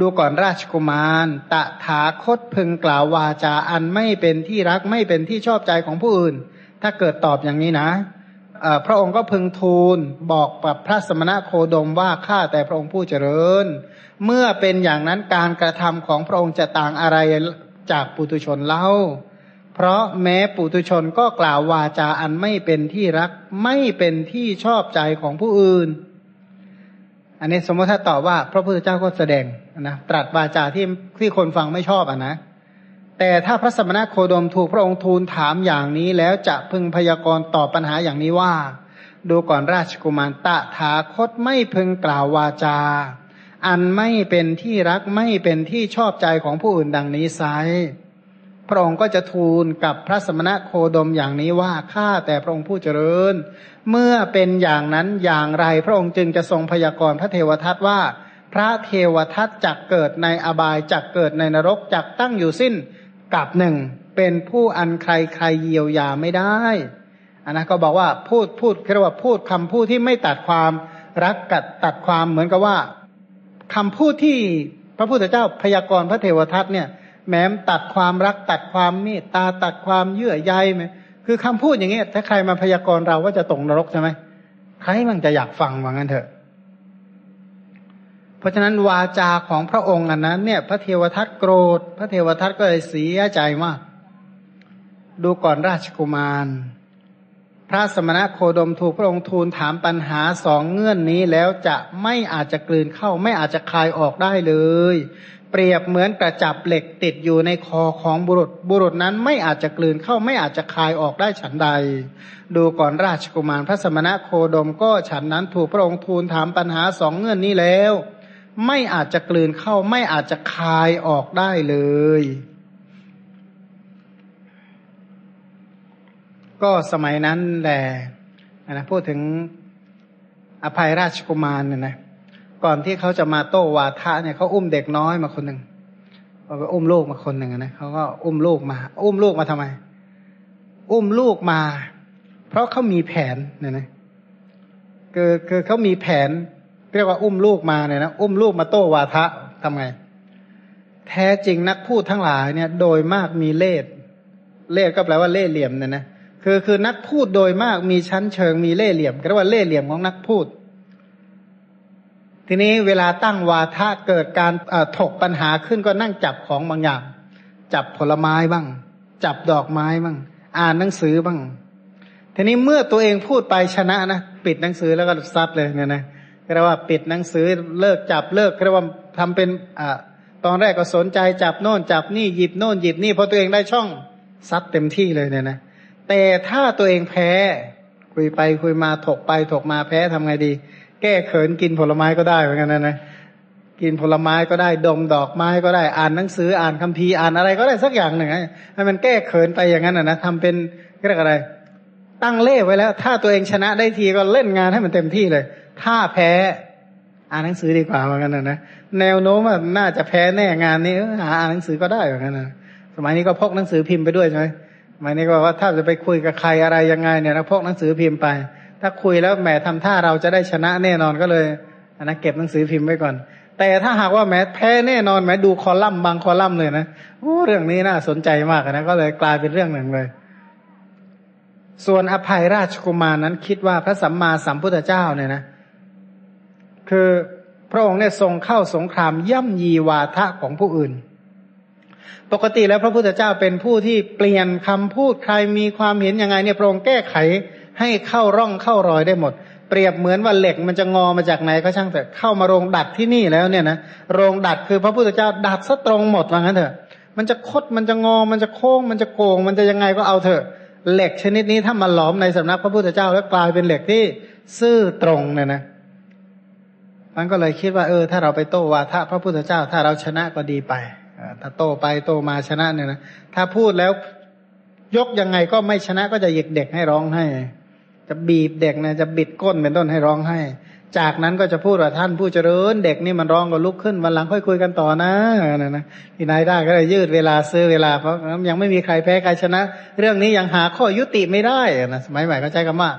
ดูก่อนราชกุมาร ตถาคตพึงกล่าววาจาอันไม่เป็นที่รักไม่เป็นที่ชอบใจของผู้อื่น ถ้าเกิดตอบอย่างนี้นะ พระองค์ก็พึงทูลบอกกับพระสมณะโคดมว่าข้าแต่พระองค์ผู้เจริญ เมื่อเป็นอย่างนั้นการกระทำของพระองค์จะต่างอะไรจากปุตุชนเล่า เพราะแม้ปุตุชนก็กล่าววาจาอันไม่เป็นที่รักไม่เป็นที่ชอบใจของผู้อื่น อันนี้สมมติถ้าตอบว่า พระพุทธเจ้าก็แสดงนะตรัสวาจาที่ที่คนฟังไม่ชอบอะนะ แต่ถ้าพระสมณโคดมถูกพระองค์ทูลถามอย่างนี้แล้วจะพึงพยากรณ์ตอบปัญหาอย่างนี้ว่า ดูก่อนราชกุมารตะถาคตไม่พึงกล่าววาจา อันไม่เป็นที่รักไม่เป็นที่ชอบใจของผู้อื่นดังนี้ไซพระองค์ก็จะทูลกับพระสมณะโคดมอย่างนี้ว่าข้าแต่พระองค์ผู้เจริญ เมื่อเป็นอย่างนั้นอย่างไรพระองค์จึงจะทรงพยากรณ์พระเทวทัตว่า พระเทวทัตจักเกิดในอบายจักเกิดในนรกจักตั้งอยู่สิ้น กับหนึ่งเป็นผู้อันใครใครเยียวยาไม่ได้อันนั้นก็บอกว่าพูดพูดเรียกว่าพูดคำพูดที่ไม่ตัดความรักกัดตัดความเหมือนกับว่าคำพูดที่พระพุทธเจ้าพยากรณ์พระเทวทัตเนี่ย แม้ตัดความรักตัดความเมตตาตัดความเยื่อใยไหมคือคำพูดอย่างเงี้ยถ้าใครมาพยากรณ์เราว่าจะตกนรกใช่ไหมใครมันจะอยากฟังว่างั้นเถอะ เพราะฉะนั้นวาจาของพระองค์อันนั้น เนี่ย พระเทวทัตโกรธ พระเทวทัตก็เลยเสียใจมาก ดูก่อนราชกุมาร พระสมณะโคดมถูกพระองค์ทูลถามปัญหาสองเงื่อนนี้แล้วจะไม่อาจจะกลืนเข้าไม่อาจจะคายออกได้เลย เปรียบเหมือนกระจับเหล็กติดอยู่ในคอของบุรุษ บุรุษนั้นไม่อาจจะกลืนเข้าไม่อาจจะคายออกได้ฉันใด ดูก่อนราชกุมาร พระสมณะโคดมก็ฉันนั้นถูกพระองค์ทูลถามปัญหาสองเงื่อนนี้แล้ว ไม่อาจจะกลืนเข้า ไม่อาจจะคายออกได้เลย ก็สมัยนั้นแหละนะพูดถึงอภัยราชกุมารเนี่ยนะก่อนที่เขาจะมาโต้วาทะเนี่ยเขาอุ้มเด็กน้อยมาคนหนึ่งเขาก็อุ้มลูกมาคนหนึ่งนะเขาก็อุ้มลูกมา อุ้มลูกมาทำไม อุ้มลูกมา เพราะเขามีแผนเนี่ยนะคือคือเขามีแผน เรียกว่าอุ้มลูกมาเนี่ยนะอุ้มลูกมาโต้วาทะทำไง แท้จริงนักพูดทั้งหลายเนี่ย โดยมากมีเล่ห์เล่ห์ก็แปลว่าเล่ห์เหลี่ยมเนี่ยนะคือคือนักพูดโดยมากมีชั้นเชิงมีเล่ห์เหลี่ยมเรียกว่าเล่ห์เหลี่ยมของนักพูด ทีนี้เวลาตั้งวาทะเกิดการถกปัญหาขึ้นก็นั่งจับของบางอย่าง จับผลไม้บ้าง จับดอกไม้บ้าง อ่านหนังสือบ้างทีนี้เมื่อตัวเองพูดไปชนะนะปิดหนังสือแล้วก็ซัดเลยเนี่ยนะ เรียกว่าปิดหนังสือเลิกจับเลิกเรียกว่าทำเป็นอ่าตอนแรกก็สนใจจับโน่นจับนี่หยิบโน่นหยิบนี่พอตัวเองได้ช่องซัดเต็มที่เลยเนี่ยนะแต่ถ้าตัวเองแพ้ คุยไปคุยมาถกไปถกมาแพ้ทำไงดี แก้เขินกินผลไม้ก็ได้เหมือนกันนะนะกินผลไม้ก็ได้ดมดอกไม้ก็ได้อ่านหนังสืออ่านคัมภีร์อ่านอะไรก็ได้สักอย่างหนึ่งให้มันแก้เขินไปอย่างนั้นนะทำเป็นเรียกอะไร ตั้งเล่ไว้แล้ว ถ้าตัวเองชนะได้ทีก็เล่นงานให้มันเต็มที่เลย ถ้าแพ้ อ่านหนังสือดีกว่าเหมือนกันนะนะแนวโน้มว่าน่าจะแพ้แน่งานนี้หาอ่านหนังสือก็ได้เหมือนกันนะสมัยนี้ก็พกหนังสือพิมพ์ไปด้วยใช่ไหมสมัยนี้ก็ว่าถ้าจะไปคุยกับใครอะไรยังไงเนี่ยนะพกหนังสือพิมพ์ไป ถ้าคุยแล้วแหมทำท่าเราจะได้ชนะแน่นอนก็เลยอันนะเก็บหนังสือพิมพ์ไว้ก่อน แต่ถ้าหากว่าแม้แพ้แน่นอนแม้ดูคอลัมน์บางคอลัมน์เลยนะโอ้เรื่องนี้น่าสนใจมากนะก็เลยกลายเป็นเรื่องหนึ่งเลยส่วนอภัยราชกุมารนั้นคิดว่าพระสัมมาสัมพุทธเจ้าเนี่ยนะ คือพระองค์เนี่ยทรงเข้าสงครามย่ำยีวาทะของผู้อื่น ปกติแล้วพระพุทธเจ้าเป็นผู้ที่เปลี่ยนคำพูดใครมีความเห็นยังไงเนี่ยพระองค์แก้ไขให้เข้าร่องเข้ารอยได้หมด เปรียบเหมือนว่าเหล็กมันจะงอมาจากไหนก็ช่างแต่เข้ามาโรงดัดที่นี่แล้วเนี่ยนะโรงดัดคือพระพุทธเจ้าดัดซะตรงหมดว่างั้นเถอะ มันจะคดมันจะงอมันจะโค้ง มันจะโกง มันจะยังไงก็เอาเถอะเหล็กชนิดนี้ถ้ามาหลอมในสำนักพระพุทธเจ้าแล้วกลายเป็นเหล็กที่ซื่อตรงเนี่ยนะ มันก็เลยคิดว่าเออ ถ้าเราไปโต้วาทะพระพุทธเจ้า ถ้าเราชนะก็ดีไปถ้าโต้ไปโต้มาชนะเนี่ยนะถ้าพูดแล้วยกยังไงก็ไม่ชนะก็จะหยิกเด็กให้ร้องให้ จะบีบเด็กนะจะบิดก้นเป็นต้นให้ร้องให้ จากนั้นก็จะพูดว่าท่านผู้เจริญ เด็กนี่มันร้องก็ลุกขึ้นวันหลังค่อยคุยกันต่อนะนะนะที่นายได้ก็เลยยืดเวลาซื้อเวลาเพราะยังไม่มีใครแพ้ใครชนะ เรื่องนี้ยังหาข้อยุติไม่ได้นะสมัยใหม่ก็ใช้คำว่า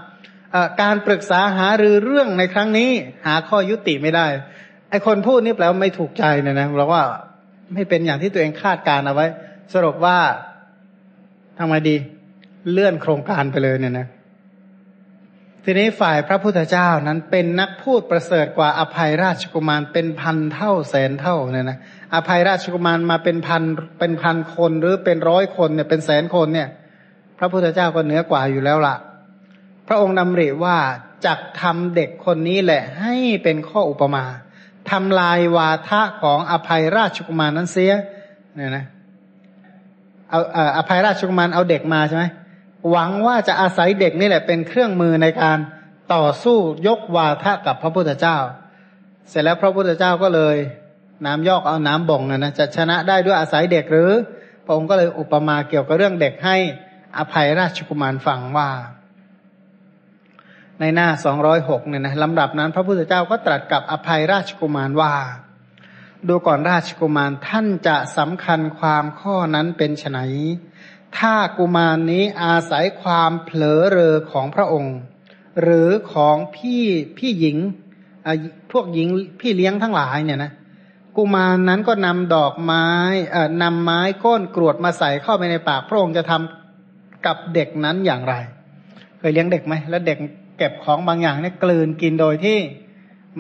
การปรึกษาหารือเรื่องในครั้งนี้ หาข้อยุติไม่ได้ ไอคนพูดนี่แปลว่าไม่ถูกใจเนี่ยนะเราว่าไม่เป็นอย่างที่ตัวเองคาดการเอาไว้ สรุปว่าทำไงดี เลื่อนโครงการไปเลยเนี่ยนะทีนี้ฝ่ายพระพุทธเจ้านั้นเป็นนักพูดประเสริฐกว่าอภัยราชกุมารเป็นพันเท่าแสนเท่าเนี่ยนะอภัยราชกุมารมาเป็นพันเป็นพันคนหรือเป็นร้อยคนเนี่ยเป็นแสนคนเนี่ย พระพุทธเจ้าก็เหนือกว่าอยู่แล้วละ่ะ พระองค์ดำริว่าจักทำเด็กคนนี้แหละให้เป็นข้ออุปมาทำลายวาทะของอภัยราชกุมารนั้นเสียเนี่ยนะเอาอภัยราชกุมารเอาเด็กมาใช่ไหมหวังว่าจะอาศัยเด็กนี่แหละเป็นเครื่องมือในการต่อสู้ยกวาทะกับพระพุทธเจ้า เสร็จแล้วพระพุทธเจ้าก็เลย น้ำยอกเอาน้ำบ่งนะนะจะชนะได้ด้วยอาศัยเด็กหรือ พระองค์ก็เลยอุปมาเกี่ยวกับเรื่องเด็กให้อภัยราชกุมารฟังว่า ในหน้าสองร้อยหกเนี่ยนะลำดับนั้น พระพุทธเจ้าก็ตรัสกับอภัยราชกุมารว่า ดูก่อนราชกุมารท่านจะสำคัญความข้อนั้นเป็นไนถ้ากุมารนี้อาศัยความเผลอเรอของพระองค์ หรือของพี่พี่หญิงพวกหญิงพี่เลี้ยงทั้งหลายเนี่ยนะกุมารนนั้นก็นำดอกไม้นำไม้ก้นกรวดมาใส่เข้าไปในปากพระองค์จะทำกับเด็กนั้นอย่างไร เคยเลี้ยงเด็กไหมแล้วเด็ก เก็บของบางอย่างเนี่ยกลืนกินโดยที่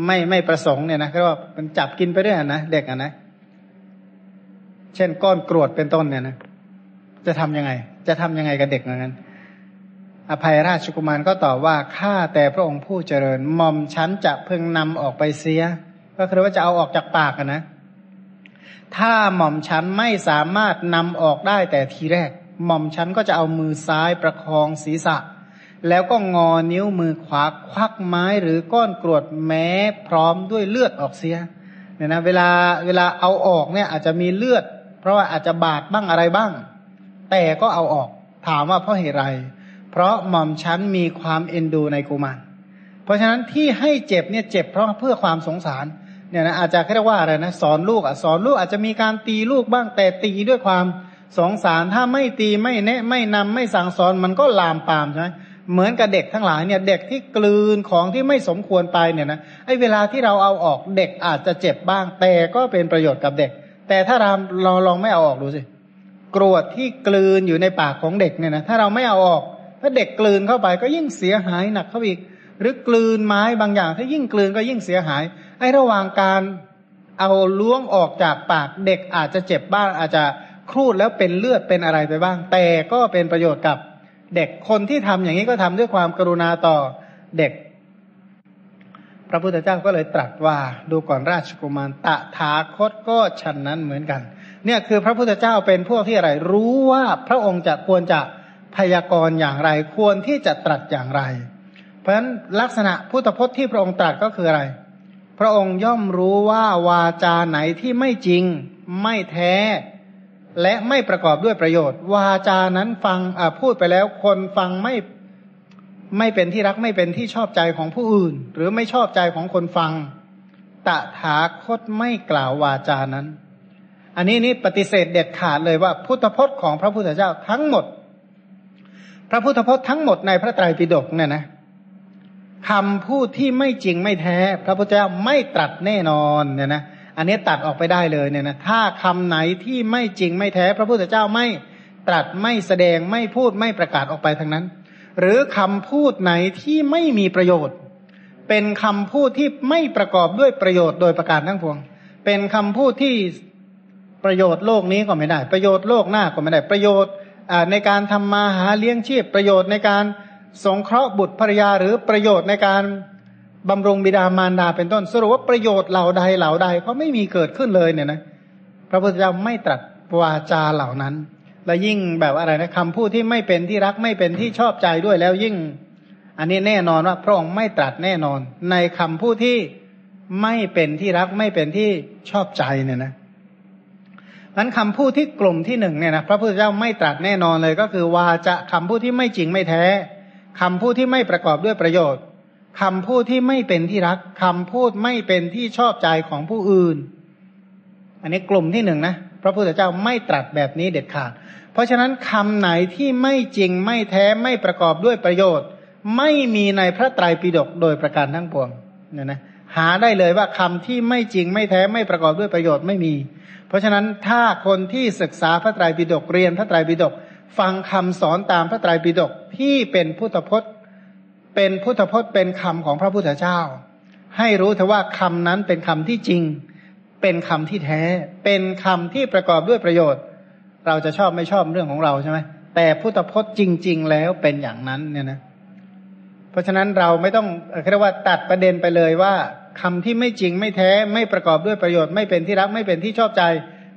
ไม่ไม่ประสงค์เนี่ยนะก็ว่ามันจับกินไปด้วยนะเด็กอะนะเช่นก้อนกรวดเป็นต้นเนี่ยนะจะทํำยังไง จะทำยังไงกับเด็กนั้น อภัยราชกุมารก็ตอบว่าข้าแต่พระองค์ผู้เจริญมอมชันจะเพิ่งนำออกไปเสีย ก็คือว่าจะเอาออกจากปากนะ ถ้าหม่อมฉันไม่สามารถนำออกได้แต่ทีแรก หม่อมฉันก็จะเอามือซ้ายประคองศีรษะ แล้วก็งอนิ้วมือขวาควักไม้หรือก้อนกรวดแม้พร้อมด้วยเลือดออกเสียเนี่ยนะเวลาเวลาเอาออกเนี่ยอาจจะมีเลือด เพราะว่าอาจจะบาดบ้างอะไรบ้าง แต่ก็เอาออกถามว่าเพราะเหตุไร เพราะหม่อมฉันมีความเอ็นดูในกุมารเพราะฉะนั้นที่ให้เจ็บเนี่ยเจ็บเพราะเพื่อความสงสารเนี่ยนะอาจจะเรียกว่าอะไรนะสอนลูกอะสอนลูกอาจจะมีการตีลูกบ้างแต่ตีด้วยความสงสารถ้าไม่ตีไม่แนะไม่นำไม่สั่งสอนมันก็ลามปามใช่ไหม เหมือนกับเด็กทั้งหลายเนี่ย เด็กที่กลืนของที่ไม่สมควรไปเนี่ยนะไอ้เวลาที่เราเอาออกเด็กอาจจะเจ็บบ้าง แต่ก็เป็นประโยชน์กับเด็ก แต่ถ้าเราเราลองไม่เอาออกดูสิกรวดที่กลืนอยู่ในปากของเด็กเนี่ยนะถ้าเราไม่เอาออก ถ้าเด็กกลืนเข้าไปก็ยิ่งเสียหายหนักเข้าอีก หรือกลืนไม้บางอย่าง ถ้ายิ่งกลืนก็ยิ่งเสียหาย ไอ้ระหว่างการเอาล้วงออกจากปากเด็กอาจจะเจ็บบ้างอาจจะครูดแล้วเป็นเลือดเป็นอะไรไปบ้าง แต่ก็เป็นประโยชน์กับ เด็กคนที่ทำอย่างนี้ก็ทำด้วยความกรุณาต่อเด็ก พระพุทธเจ้าก็เลยตรัสว่าดูก่อนราชกุมารตถาคตก็ฉันนั้นเหมือนกัน เนี่ยคือพระพุทธเจ้าเป็นพวกที่อะไร รู้ว่าพระองค์จะควรจะพยากรณ์อย่างไร ควรที่จะตรัสอย่างไร เพราะฉะนั้นลักษณะพุทธพจน์ที่พระองค์ตรัสก็คืออะไร พระองค์ย่อมรู้ว่าวาจาไหนที่ไม่จริงไม่แท้ และไม่ประกอบด้วยประโยชน์ วาจานั้นฟังพูดไปแล้วคนฟังไม่ไม่เป็นที่รักไม่เป็นที่ชอบใจของผู้อื่น หรือไม่ชอบใจของคนฟัง ตถาคตไม่กล่าววาจานั้น อันนี้นี่ปฏิเสธเด็ดขาดเลยว่า พุทธพจน์ของพระพุทธเจ้าทั้งหมด พระพุทธพจน์ทั้งหมดในพระไตรปิฎกเนี่ยนะคำพูดที่ไม่จริงไม่แท้ พระพุทธเจ้าไม่ตรัสแน่นอนเนี่ยนะ อันนี้ตัดออกไปได้เลยเนี่ยนะถ้าคำไหนที่ไม่จริงไม่แท้ พระพุทธเจ้าไม่ตรัสไม่แสดงไม่พูดไม่ประกาศออกไปทั้งนั้น หรือคำพูดไหนที่ไม่มีประโยชน์ เป็นคำพูดที่ไม่ประกอบด้วยประโยชน์โดยประการทั้งปวง เป็นคำพูดที่ประโยชน์โลกนี้ก็ไม่ได้ ประโยชน์โลกหน้าก็ไม่ได้ประโยชน์ในการทำมาหาเลี้ยงชีพประโยชน์ในการสงเคราะห์บุตรภรยาหรือประโยชน์ในการ บำรุงบิดามารดาเป็นต้น สรุปว่าประโยชน์เหล่าใดเหล่าใดก็ไม่มีเกิดขึ้นเลยเนี่ยนะพระพุทธเจ้าไม่ตรัสวาจาเหล่านั้น และยิ่งแบบอะไรนะคำพูดที่ไม่เป็นที่รักไม่เป็นที่ชอบใจด้วยแล้วยิ่ง อันนี้แน่นอนว่าพระองค์ไม่ตรัสแน่นอน ในคำพูดที่ไม่เป็นที่รักไม่เป็นที่ชอบใจเนี่ยนะนั้นคำพูดที่กลุ่มที่หนึ่งเนี่ยนะพระพุทธเจ้าไม่ตรัสแน่นอนเลยก็คือวาจะคำพูดที่ไม่จริงไม่แท้คำพูดที่ไม่ประกอบด้วยประโยชน์ คำพูดที่ไม่เป็นที่รักคำพูดไม่เป็นที่ชอบใจของผู้อื่น อันนี้กลุ่มที่หนึ่งนะพระพุทธเจ้าไม่ตรัสแบบนี้เด็ดขาด เพราะฉะนั้นคำไหนที่ไม่จริงไม่แท้ไม่ประกอบด้วยประโยชน์ ไม่มีในพระไตรปิฎกโดยประการทั้งปวงเนี่ยนะหาได้เลยว่าคำที่ไม่จริงไม่แท้ไม่ประกอบด้วยประโยชน์ไม่มี เพราะฉะนั้นถ้าคนที่ศึกษาพระไตรปิฎกเรียนพระไตรปิฎกฟังคำสอนตามพระไตรปิฎกที่เป็นพุทธพจน์ เป็นพุทธพจน์เป็นคำของพระพุทธเจ้า ให้รู้เถอะว่าคำนั้นเป็นคำที่จริง เป็นคำที่แท้ เป็นคำที่ประกอบด้วยประโยชน์ เราจะชอบไม่ชอบเรื่องของเราใช่ไหมแต่พุทธพจน์จริง ๆ แล้วเป็นอย่างนั้นเนี่ยนะเพราะฉะนั้นเราไม่ต้องเรียกว่าตัดประเด็นไปเลยว่าคำที่ไม่จริงไม่แท้ไม่ประกอบด้วยประโยชน์ไม่เป็นที่รักไม่เป็นที่ชอบใจ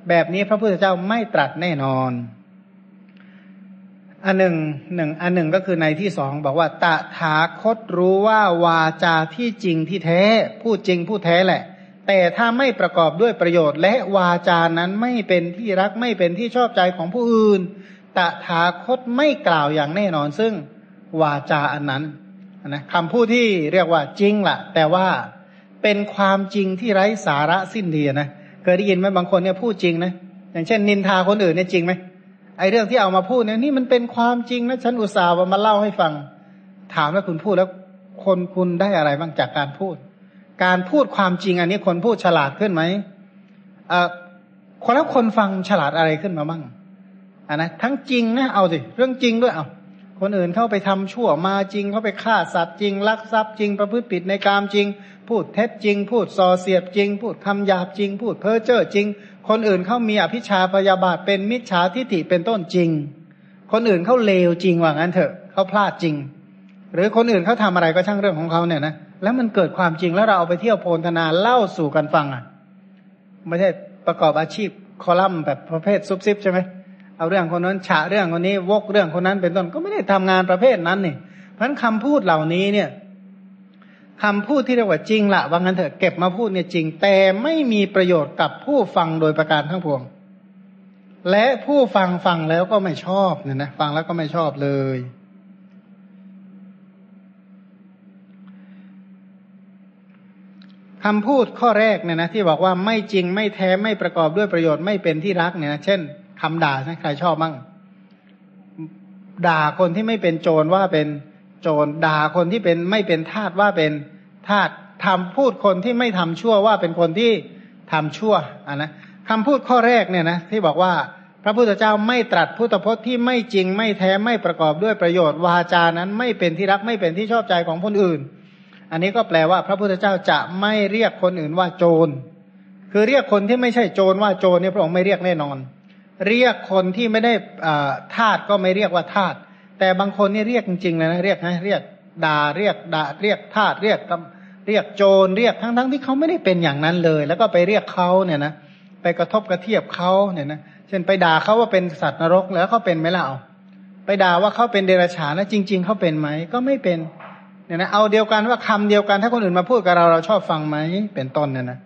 แบบนี้พระพุทธเจ้าไม่ตรัสแน่นอน อันหนึ่งหนึ่งอันหนึ่งก็คือในที่สองบอกว่า ตถาคตรู้ว่าวาจาที่จริงที่แท้พูดจริงพูดแท้แหละ แต่ถ้าไม่ประกอบด้วยประโยชน์ และวาจานั้นไม่เป็นที่รักไม่เป็นที่ชอบใจของผู้อื่น ตถาคตไม่กล่าวอย่างแน่นอนซึ่งวาจาอันนั้นนะคำพูดที่เรียกว่าจริงละ่ะ แต่ว่าเป็นความจริงที่ไร้สาระสิ้นดีนะเคยได้ยินไหมบางคนเนี่ยพูดจริงนะอย่างเช่น นินทาคนอื่นเนี่ยจริงไหม ไอ้เรื่องที่เอามาพูดเนี่ยนี่มันเป็นความจริงนะฉันอุตส่าห์มาเล่าให้ฟัง ถามว่าคุณพูดแล้วคนคุณได้อะไรบ้างจากการพูด การพูดความจริงอันนี้คนพูดฉลาดขึ้นไหมเอ่าคนแล้วคนฟังฉลาดอะไรขึ้นมาบ้างอ่านะทั้งจริงนะเอาสิเรื่องจริงด้วยเอาคนอื่นเข้าไปทำชั่วมาจริง เข้าไปฆ่าสัตว์จริงลักทรัพย์จริง ประพฤติผิดในกามจริง พูดเท็จจริง พูดส่อเสียดจริง พูดคำหยาบจริง พูดเพ้อเจ้อจริง คนอื่นเขามีอภิชาพยาบาทเป็นมิจฉาทิฏฐิเป็นต้นจริง คนอื่นเขาเลวจริงว่างั้นเถอะเขาพลาดจริง หรือคนอื่นเขาทำอะไรก็ช่างเรื่องของเขาเนี่ยนะแล้วมันเกิดความจริงแล้วเราเอาไปเที่ยวโพลธนาเล่าสู่กันฟังอะ ไม่ใช่ประกอบอาชีพคอลัมน์แบบประเภทซุบซิบใช่ไหมเอาเรื่องคนนั้นฉะเรื่องคนนี้วกเรื่องคนนั้นเป็นต้นก็ไม่ได้ทำงานประเภทนั้นนี่เพราะฉะนั้นคำพูดเหล่านี้เนี่ย คำพูดที่เรียกว่าจริงละว่างั้นเถอะเก็บมาพูดเนี่ยจริง แต่ไม่มีประโยชน์กับผู้ฟังโดยประการทั้งปวง และผู้ฟังฟังแล้วก็ไม่ชอบเนี่ยนะฟังแล้วก็ไม่ชอบเลยคำพูดข้อแรกเนี่ยนะที่บอกว่าไม่จริงไม่แท้ไม่ประกอบด้วยประโยชน์ไม่เป็นที่รักเนี่ยนะเช่นคำด่าใครชอบมั่งด่าคนที่ไม่เป็นโจรว่าเป็น โจรด่าคนที่เป็นไม่เป็นทาสว่าเป็นทาสทำพูดคนที่ไม่ทำชั่วว่าเป็นคนที่ทำชั่วอะนะคำพูดข้อแรกเนี่ยนะที่บอกว่าพระพุทธเจ้าไม่ตรัสพุทธพจน์ที่ไม่จริงไม่แท้ไม่ประกอบด้วยประโยชน์วาจานั้นไม่เป็นที่รักไม่เป็นที่ชอบใจของคนอื่น อันนี้ก็แปลว่าพระพุทธเจ้าจะไม่เรียกคนอื่นว่าโจร คือเรียกคนที่ไม่ใช่โจรว่าโจรเนี่ยพระองค์ไม่เรียกแน่นอน เรียกคนที่ไม่ได้ทาตก็ไม่เรียกว่าทาต แต่บางคนนี่เรียกจริงๆเลยนะเรียกนะเรียกด่าเรียกด่าเรียกทาตเรียกเรียกโจรเรียกทั้งๆทที่เขาไม่ได้เป็นอย่างนั้นเลย แล้วก็ไปเรียกเขาเนี่ยนะไปกระทบกระเทียบเขาเนี่ยนะเช่นไปด่าเขาว่าเป็นสัตว์นรกแล้วเขาเป็นไหมล่ะเอาไปด่าว่าเขาเป็นเดรัจฉานแล้วจริง ๆเขาเป็นไหมก็ไม่เป็นเนี่ยนะเอาเดียวกันว่าคำเดียวกัน ถ้าคนอื่นมาพูดกับเราเราชอบฟังไหมเป็นต้นเนี่ยนะ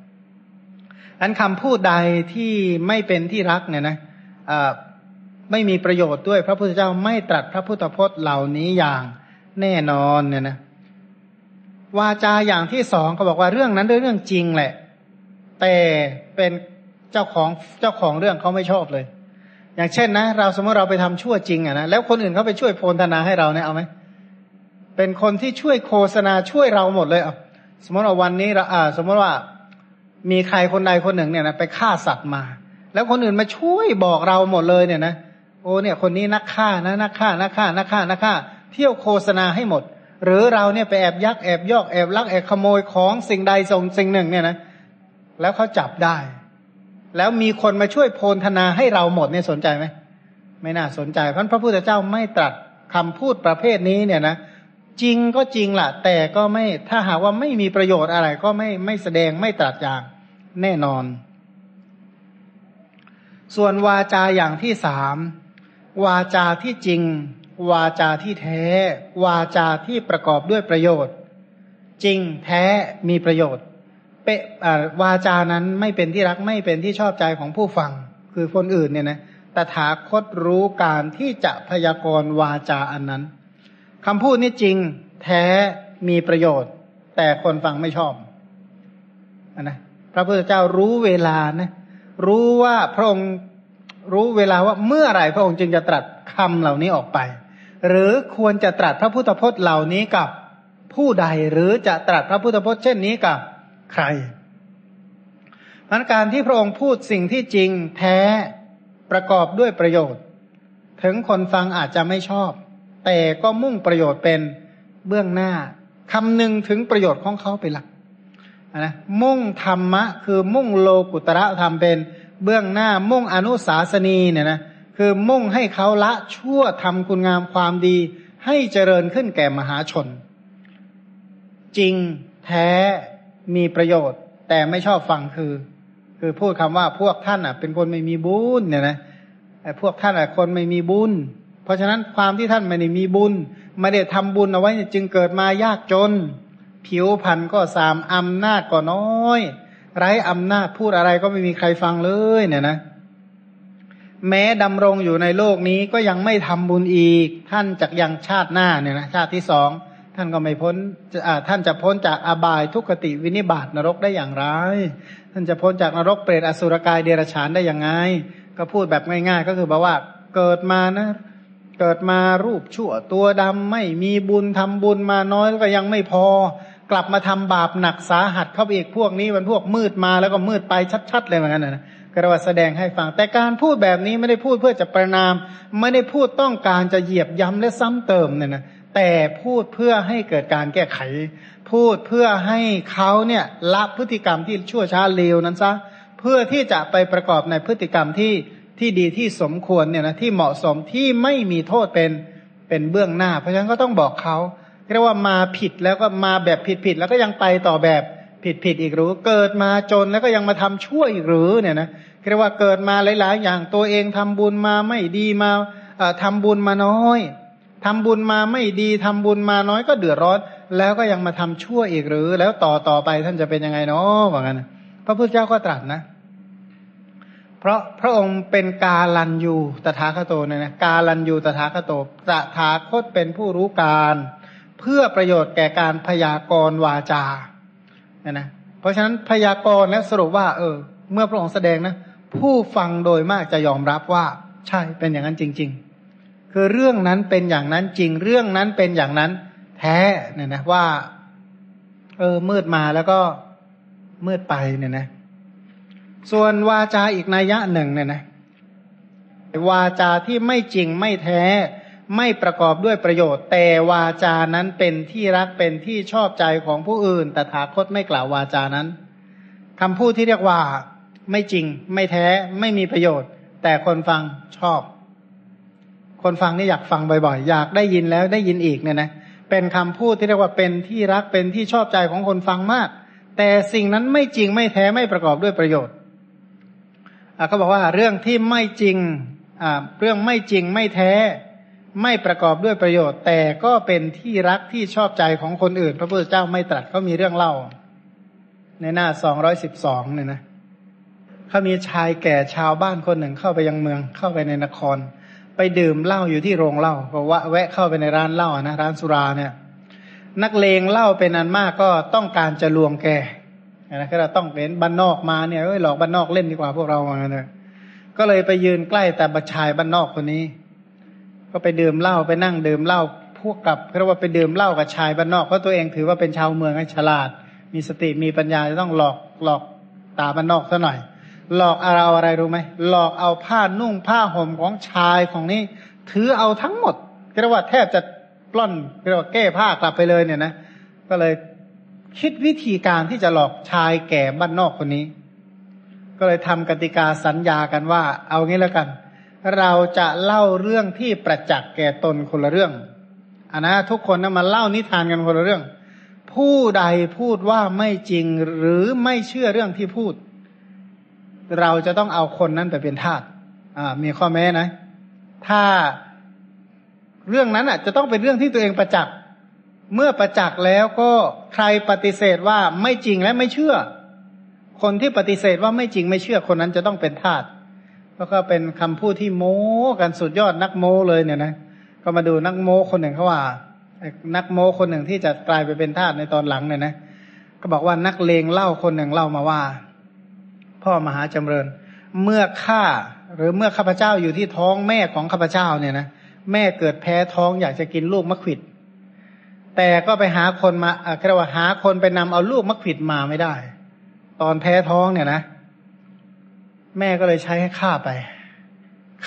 อันคำพูดใดที่ไม่เป็นที่รักเนี่ยนะอ่า ไม่มีประโยชน์ด้วย พระพุทธเจ้าไม่ตรัสพระพุทธพจน์เหล่านี้อย่างแน่นอนเนี่ยนะวาจาอย่างที่สองเขาบอกว่าเรื่องนั้นเรื่องจริงแหละ แต่เป็นเจ้าของเจ้าของเรื่องเขาไม่ชอบเลย อย่างเช่นนะ เราสมมติเราไปทำชั่วจริงอะนะแล้วคนอื่นเขาไปช่วยโพลธนาให้เราเนี่ยเอาไหมเป็นคนที่ช่วยโฆษณาช่วยเราหมดเลยอะสมมติว่าวันนี้เราอ่า สมมติว่ามีใครคนใดคนหนึ่งเนี่ยนะไปฆ่าสัตว์มา แล้วคนอื่นมาช่วยบอกเราหมดเลยเนี่ยนะ โอ้เนี่ยคนนี้นักฆ่านะนักฆ่านักฆ่านักฆ่านักฆ่า เที่ยวโฆษณาให้หมด หรือเราเนี่ยไปแอบยักแอบยอกแอบลักแอบขโมยของสิ่งใดส่งสิ่งหนึ่งเนี่ยนะแล้วเขาจับได้ แล้วมีคนมาช่วยโพลธนาให้เราหมดเนี่ยสนใจไหมไม่น่าสนใจเพราะพระพุทธเจ้าไม่ตรัสคำพูดประเภทนี้เนี่ยนะจริงก็จริงล่ะ แต่ก็ไม่ถ้าหากว่าไม่มีประโยชน์อะไรก็ไม่ไม่แสดงไม่ตรัสอย่างแน่นอน ส่วนวาจาอย่างที่สาม วาจาที่จริง วาจาที่แท้ วาจาที่ประกอบด้วยประโยชน์ จริงแท้มีประโยชน์เปะวาจานั้นไม่เป็นที่รักไม่เป็นที่ชอบใจของผู้ฟัง คือคนอื่นเนี่ยนะตถาคตรู้การที่จะพยากรณ์วาจาอันนั้นคำพูดนี้จริงแท้มีประโยชน์ แต่คนฟังไม่ชอบนะพระพุทธเจ้ารู้เวลานะรู้ว่าพระองค์ รู้เวลาว่าเมื่อไหร่พระองค์จึงจะตรัสคำเหล่านี้ออกไป หรือควรจะตรัสพระพุทธพจน์เหล่านี้กับผู้ใดหรือจะตรัสพระพุทธพจน์เช่นนี้กับใครพันการที่พระองค์พูดสิ่งที่จริงแท้ประกอบด้วยประโยชน์ ถึงคนฟังอาจจะไม่ชอบ แต่ก็มุ่งประโยชน์เป็นเบื้องหน้าคำหนึ่งถึงประโยชน์ของเขาเป็นหลักนะมุ่งธรรมะ คือมุ่งโลกุตระธรรมเป็น เบื้องหน้ามุ่งอนุสาสนีเนี่ยนะคือมุ่งให้เขาละชั่วทำคุณงามความดี ให้เจริญขึ้นแก่มหาชน จริงแท้มีประโยชน์ แต่ไม่ชอบฟังคือ คือพูดคำว่าพวกท่านอะ เป็นคนไม่มีบุญเนี่ยนะไอ้พวกท่านอะคนไม่มีบุญ เพราะฉะนั้นความที่ท่านไม่ได้มีบุญไม่ได้ทำบุญเอาไว้จึงเกิดมายากจน ผิวพันธุ์ก็สามอำนาจก็น้อย ไร้อำนาจพูดอะไรก็ไม่มีใครฟังเลยเนี่ยนะแม้ดำรงอยู่ในโลกนี้ก็ยังไม่ทำบุญอีก ท่านจากยังชาติหน้าเนี่ยนะชาติที่สองท่านก็ไม่พ้นท่านจะพ้นจากอบายทุกขติวินิบาตนรกได้อย่างไร ท่านจะพ้นจากนรกเปรตอสุรกายเดรัจฉานได้อย่างไง ก็พูดแบบง่าย ๆ ก็คือบอกว่าเกิดมานะเกิดมารูปชั่วตัวดำไม่มีบุญทำบุญมาน้อยก็ยังไม่พอ กลับมาทำบาปหนักสาหัสเข้าไปอีกพวกนี้มันพวกมืดมาแล้วก็มืดไปชัดๆเลยเหมือนกันนะกระว่าแสดงให้ฟัง แต่การพูดแบบนี้ไม่ได้พูดเพื่อจะประนาม ไม่ได้พูดต้องการจะเหยียบย้ำและซ้ำเติมเนี่ยนะแต่พูดเพื่อให้เกิดการแก้ไข พูดเพื่อให้เขาเนี่ยละพฤติกรรมที่ชั่วช้าเลวนั้นซะเพื่อที่จะไปประกอบในพฤติกรรมที่ที่ดีที่สมควรเนี่ยนะที่เหมาะสมที่ไม่มีโทษเป็นเป็นเบื้องหน้า เพราะฉะนั้นก็ต้องบอกเขา เรียกว่ามาผิดแล้วก็มาแบบผิดผิดแล้วก็ยังไปต่อแบบผิดผิดอีกหรือเกิดมาจนแล้วก็ยังมาทำชั่วอีกหรือเนี่ยนะเรียกว่าเกิดมาหลาย ๆ อย่างตัวเองทำบุญมาไม่ดีมาทำบุญมาน้อยทำบุญมาไม่ดีทำบุญมาน้อยก็เดือดร้อน แล้วก็ยังมาทำชั่วอีกหรือ แล้วต่อต่อไปท่านจะเป็นยังไงเนาะว่างั้นพระพุทธเจ้าก็ตรัสนะ เพราะพระองค์เป็นกาลันยูตถาคโตเนี่ยนะกาลันยูตถาคโตตถาคตเป็นผู้รู้การเพื่อประโยชน์แก่การพยากรณ์วาจาเนี่ยนะ เพราะฉะนั้นพยากรณ์และสรุปว่า เออ เมื่อพระองค์แสดงนะ ผู้ฟังโดยมากจะยอมรับว่า ใช่เป็นอย่างนั้นจริง ๆ คือเรื่องนั้นเป็นอย่างนั้นจริง เรื่องนั้นเป็นอย่างนั้น แท้เนี่ยนะว่า เออ มืดมาแล้วก็มืดไปเนี่ยนะ ส่วนวาจาอีกนัยยะหนึ่งเนี่ยนะ วาจาที่ไม่จริงไม่แท้ ไม่ประกอบด้วยประโยชน์ แต่วาจานั้นเป็นที่รักเป็นที่ชอบใจของผู้อื่น แต่ถาคตไม่กล่าววาจานั้นคำพูดที่เรียกว่า ไม่จริง ไม่แท้ ไม่มีประโยชน์ แต่คนฟังชอบ คนฟังนี่อยากฟังบ่อยๆ อยากได้ยินแล้วได้ยินอีกเนี่ยนะ เป็นคำพูดที่เรียกว่าเป็นที่รักเป็นที่ชอบใจของคนฟังมาก แต่สิ่งนั้นไม่จริงไม่แท้ไม่ประกอบด้วยประโยชน์เขาบอกว่าเรื่องที่ไม่จริงเรื่องไม่จริงไม่แท้ ไม่ประกอบด้วยประโยชน์ แต่ก็เป็นที่รักที่ชอบใจของคนอื่น พระพุทธเจ้าไม่ตรัสเขามีเรื่องเล่า ในหน้าสองร้อยสิบสองเนี่ยนะเขามีชายแก่ชาวบ้านคนหนึ่งเข้าไปยังเมืองเข้าไปในนคร ไปดื่มเหล้าอยู่ที่โรงเหล้าเพราะว่าแวะเข้าไปในร้านเหล้านะร้านสุราเนี่ย นักเลงเหล้าเป็นอันมากก็ต้องการจะลวงแกนะก็เราต้องเป็นบ้านนอกมาเนี่ยเออหลอกบ้านนอกเล่นดีกว่าพวกเรามาเนี่ยก็เลยไปยืนใกล้แต่บัชายบ้านนอกคนนี้ ก็ไปดื่มเหล้าไปนั่งดื่มเหล้าพวกกับเรียกว่าไปดื่มเหล้ากับชายบ้านนอกเพราะตัวเองถือว่าเป็นชาวเมืองฉลาด มีสติมีปัญญาจะต้องหลอกหลอกตาบ้านนอกซะหน่อย หลอกเอาอะไรรู้ไหมหลอกเอาผ้านุ่งผ้าห่มของชายของนี้ ถือเอาทั้งหมดเรียกว่าแทบจะปล้นเรียกว่าแก้ผ้ากลับไปเลยเนี่ยนะก็เลยคิดวิธีการที่จะหลอกชายแก่บ้านนอกคนนี้ ก็เลยทำกติกาสัญญากันว่า เอางี้แล้วกัน เราจะเล่าเรื่องที่ประจักษ์แก่ตนคนละเรื่องอันนะทุกคนนะมาเล่านิทานกันคนละเรื่อง ผู้ใดพูดว่าไม่จริงหรือไม่เชื่อเรื่องที่พูด เราจะต้องเอาคนนั้นไปเป็นทาสอ่า มีข้อแม้นะ ถ้าเรื่องนั้นอะ จะต้องเป็นเรื่องที่ตัวเองประจักษ์เมื่อประจักษ์แล้วก็ใครปฏิเสธว่าไม่จริงและไม่เชื่อ คนที่ปฏิเสธว่าไม่จริงไม่เชื่อคนนั้นจะต้องเป็นทาส แล้วก็เป็นคำพูดที่โม้กันสุดยอดนักโม้เลยเนี่ยนะก็มาดูนักโม้คนหนึ่งเขาว่านักโม้คนหนึ่งที่จะกลายไปเป็นทาสในตอนหลังเนี่ยนะก็บอกว่านักเลงเล่าคนหนึ่งเล่ามาว่า พ่อมหาจำเริญ เมื่อข้าหรือเมื่อข้าพเจ้าอยู่ที่ท้องแม่ของข้าพเจ้าเนี่ยนะแม่เกิดแพ้ท้องอยากจะกินลูกมะขิด แต่ก็ไปหาคนมาเรียกว่าหาคนไปนำเอาลูกมะขิดมาไม่ได้ ตอนแพ้ท้องเนี่ยนะ แม่ก็เลยใช้ให้ข้าไป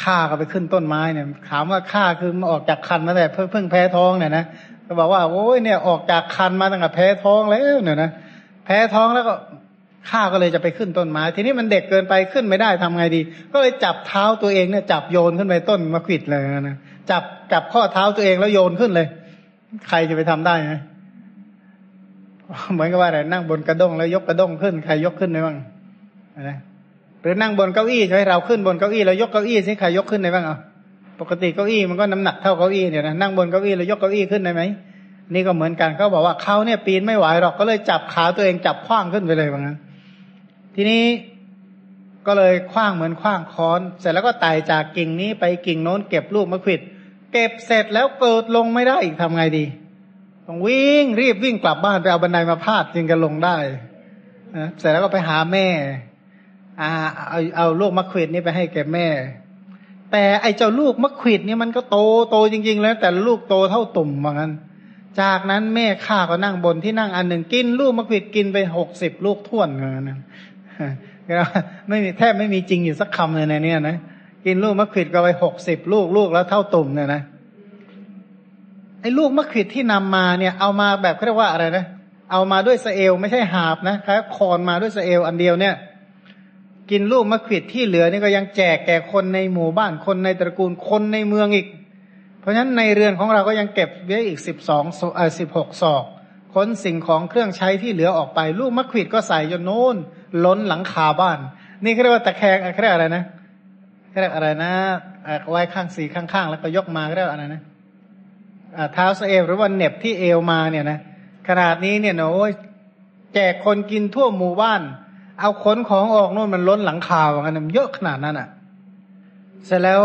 ข้าก็ไปขึ้นต้นไม้เนี่ย ถามว่าข้าคือมาออกจากคันมาแต่เพิ่งเพิ่งแพ้ท้องเนี่ยนะก็บอกว่าโอ้ยเนี่ยออกจากคันมาตั้งแต่แพ้ท้องแล้วเนี่ยนะแพ้ท้องแล้วก็ข้าก็เลยจะไปขึ้นต้นไม้ ทีนี้มันเด็กเกินไปขึ้นไม่ได้ทำไงดี ก็เลยจับเท้าตัวเองเนี่ยจับโยนขึ้นไปต้นมะขิดเลยนะจับจับข้อเท้าตัวเองแล้วโยนขึ้นเลย ใครจะไปทำได้ไหมเหมือนกับว่าอะไรนั่งบนกระด้งแล้วยกกระด้งขึ้น ใครยกขึ้นได้บ้างนะ หรือนั่งบนเก้าอี้ใช่ไหมเราขึ้นบนเก้าอี้แล้วยกเก้าอี้สิใครยกขึ้นได้บ้างอะปกติเก้าอี้มันก็น้ำหนักเท่าเก้าอี้เนี่ยนะนั่งบนเก้าอี้แล้วยกเก้าอี้ขึ้นได้ไหมนี่ก็เหมือนกันเขาบอกว่าเขาเนี่ยปีนไม่ไหวหรอกก็เลยจับขาตัวเองจับคว้างขึ้นไปเลยว่างั้น ทีนี้ก็เลยคว้างเหมือนคว้างค้อน เสร็จแล้วก็ไต่จากกิ่งนี้ไปกิ่งโน้นเก็บลูกมะขิดเก็บเสร็จแล้วเกิดลงไม่ได้อีกทำไงดีต้องวิ่งรีบวิ่งกลับบ้านไปเอาบันไดมาพาดจึงจะลงได้เสร็จแล้วก็ไปหาแม่ อาเอาเอาลูกมะขิดนี้ไปให้แก่แม่ แต่ไอเจ้าลูกมะขิดนี่มันก็โตโตจริง ๆ แล้ว แต่ลูกโตเท่าตุ่มเหมือนกันจากนั้นแม่ข้าก็นั่งบนที่นั่งอันหนึ่งกิน ลูกมะขิดกินไปหกสิบลูกท่วนเหมือนกันไม่มีแทบไม่มีจริงอยู่สักคำเลยในนี้นะกินลูกมะขิดก็ไปหกสิบลูกลูกแล้วเท่าตุ่มเนี่ยนะไอ้ลูกมะขิดที่นำมาเนี่ย เอามาแบบเรียกว่าอะไรนะเอามาด้วยสเอลไม่ใช่หาบนะครับคอนมาด้วยสเอลอันเดียวเนี่ย กินลูกมะขิดที่เหลือนี่ก็ยังแจกแก่คนในหมู่บ้านคนในตระกูลคนในเมืองอีก เพราะฉะนั้นในเรือนของเราก็ยังเก็บไว้อีกสิบสองเออสิบหกศอกคขนสิ่งของเครื่องใช้ที่เหลือออกไป ลูกมะขวิดก็ใส่จนโน้นล้นหลังคาบ้าน นี่เขาเรียกว่าตะแคงเขาเรียกอะไรนะเขาเรียกอะไรนะไว้ข้างสีข้างๆ แล้วก็ยกมาเรียกอะไรนะเท้าสเอวหรือว่าเน็บที่เอวมาเนี่ยนะขนาดนี้เนี่ยโอ้ยแจกคนกินทั่วหมู่บ้าน เอาขนของออกโน่นมันล้นหลังคาว่ากันมันเยอะขนาดนั้นอะ เสร็จแล้ว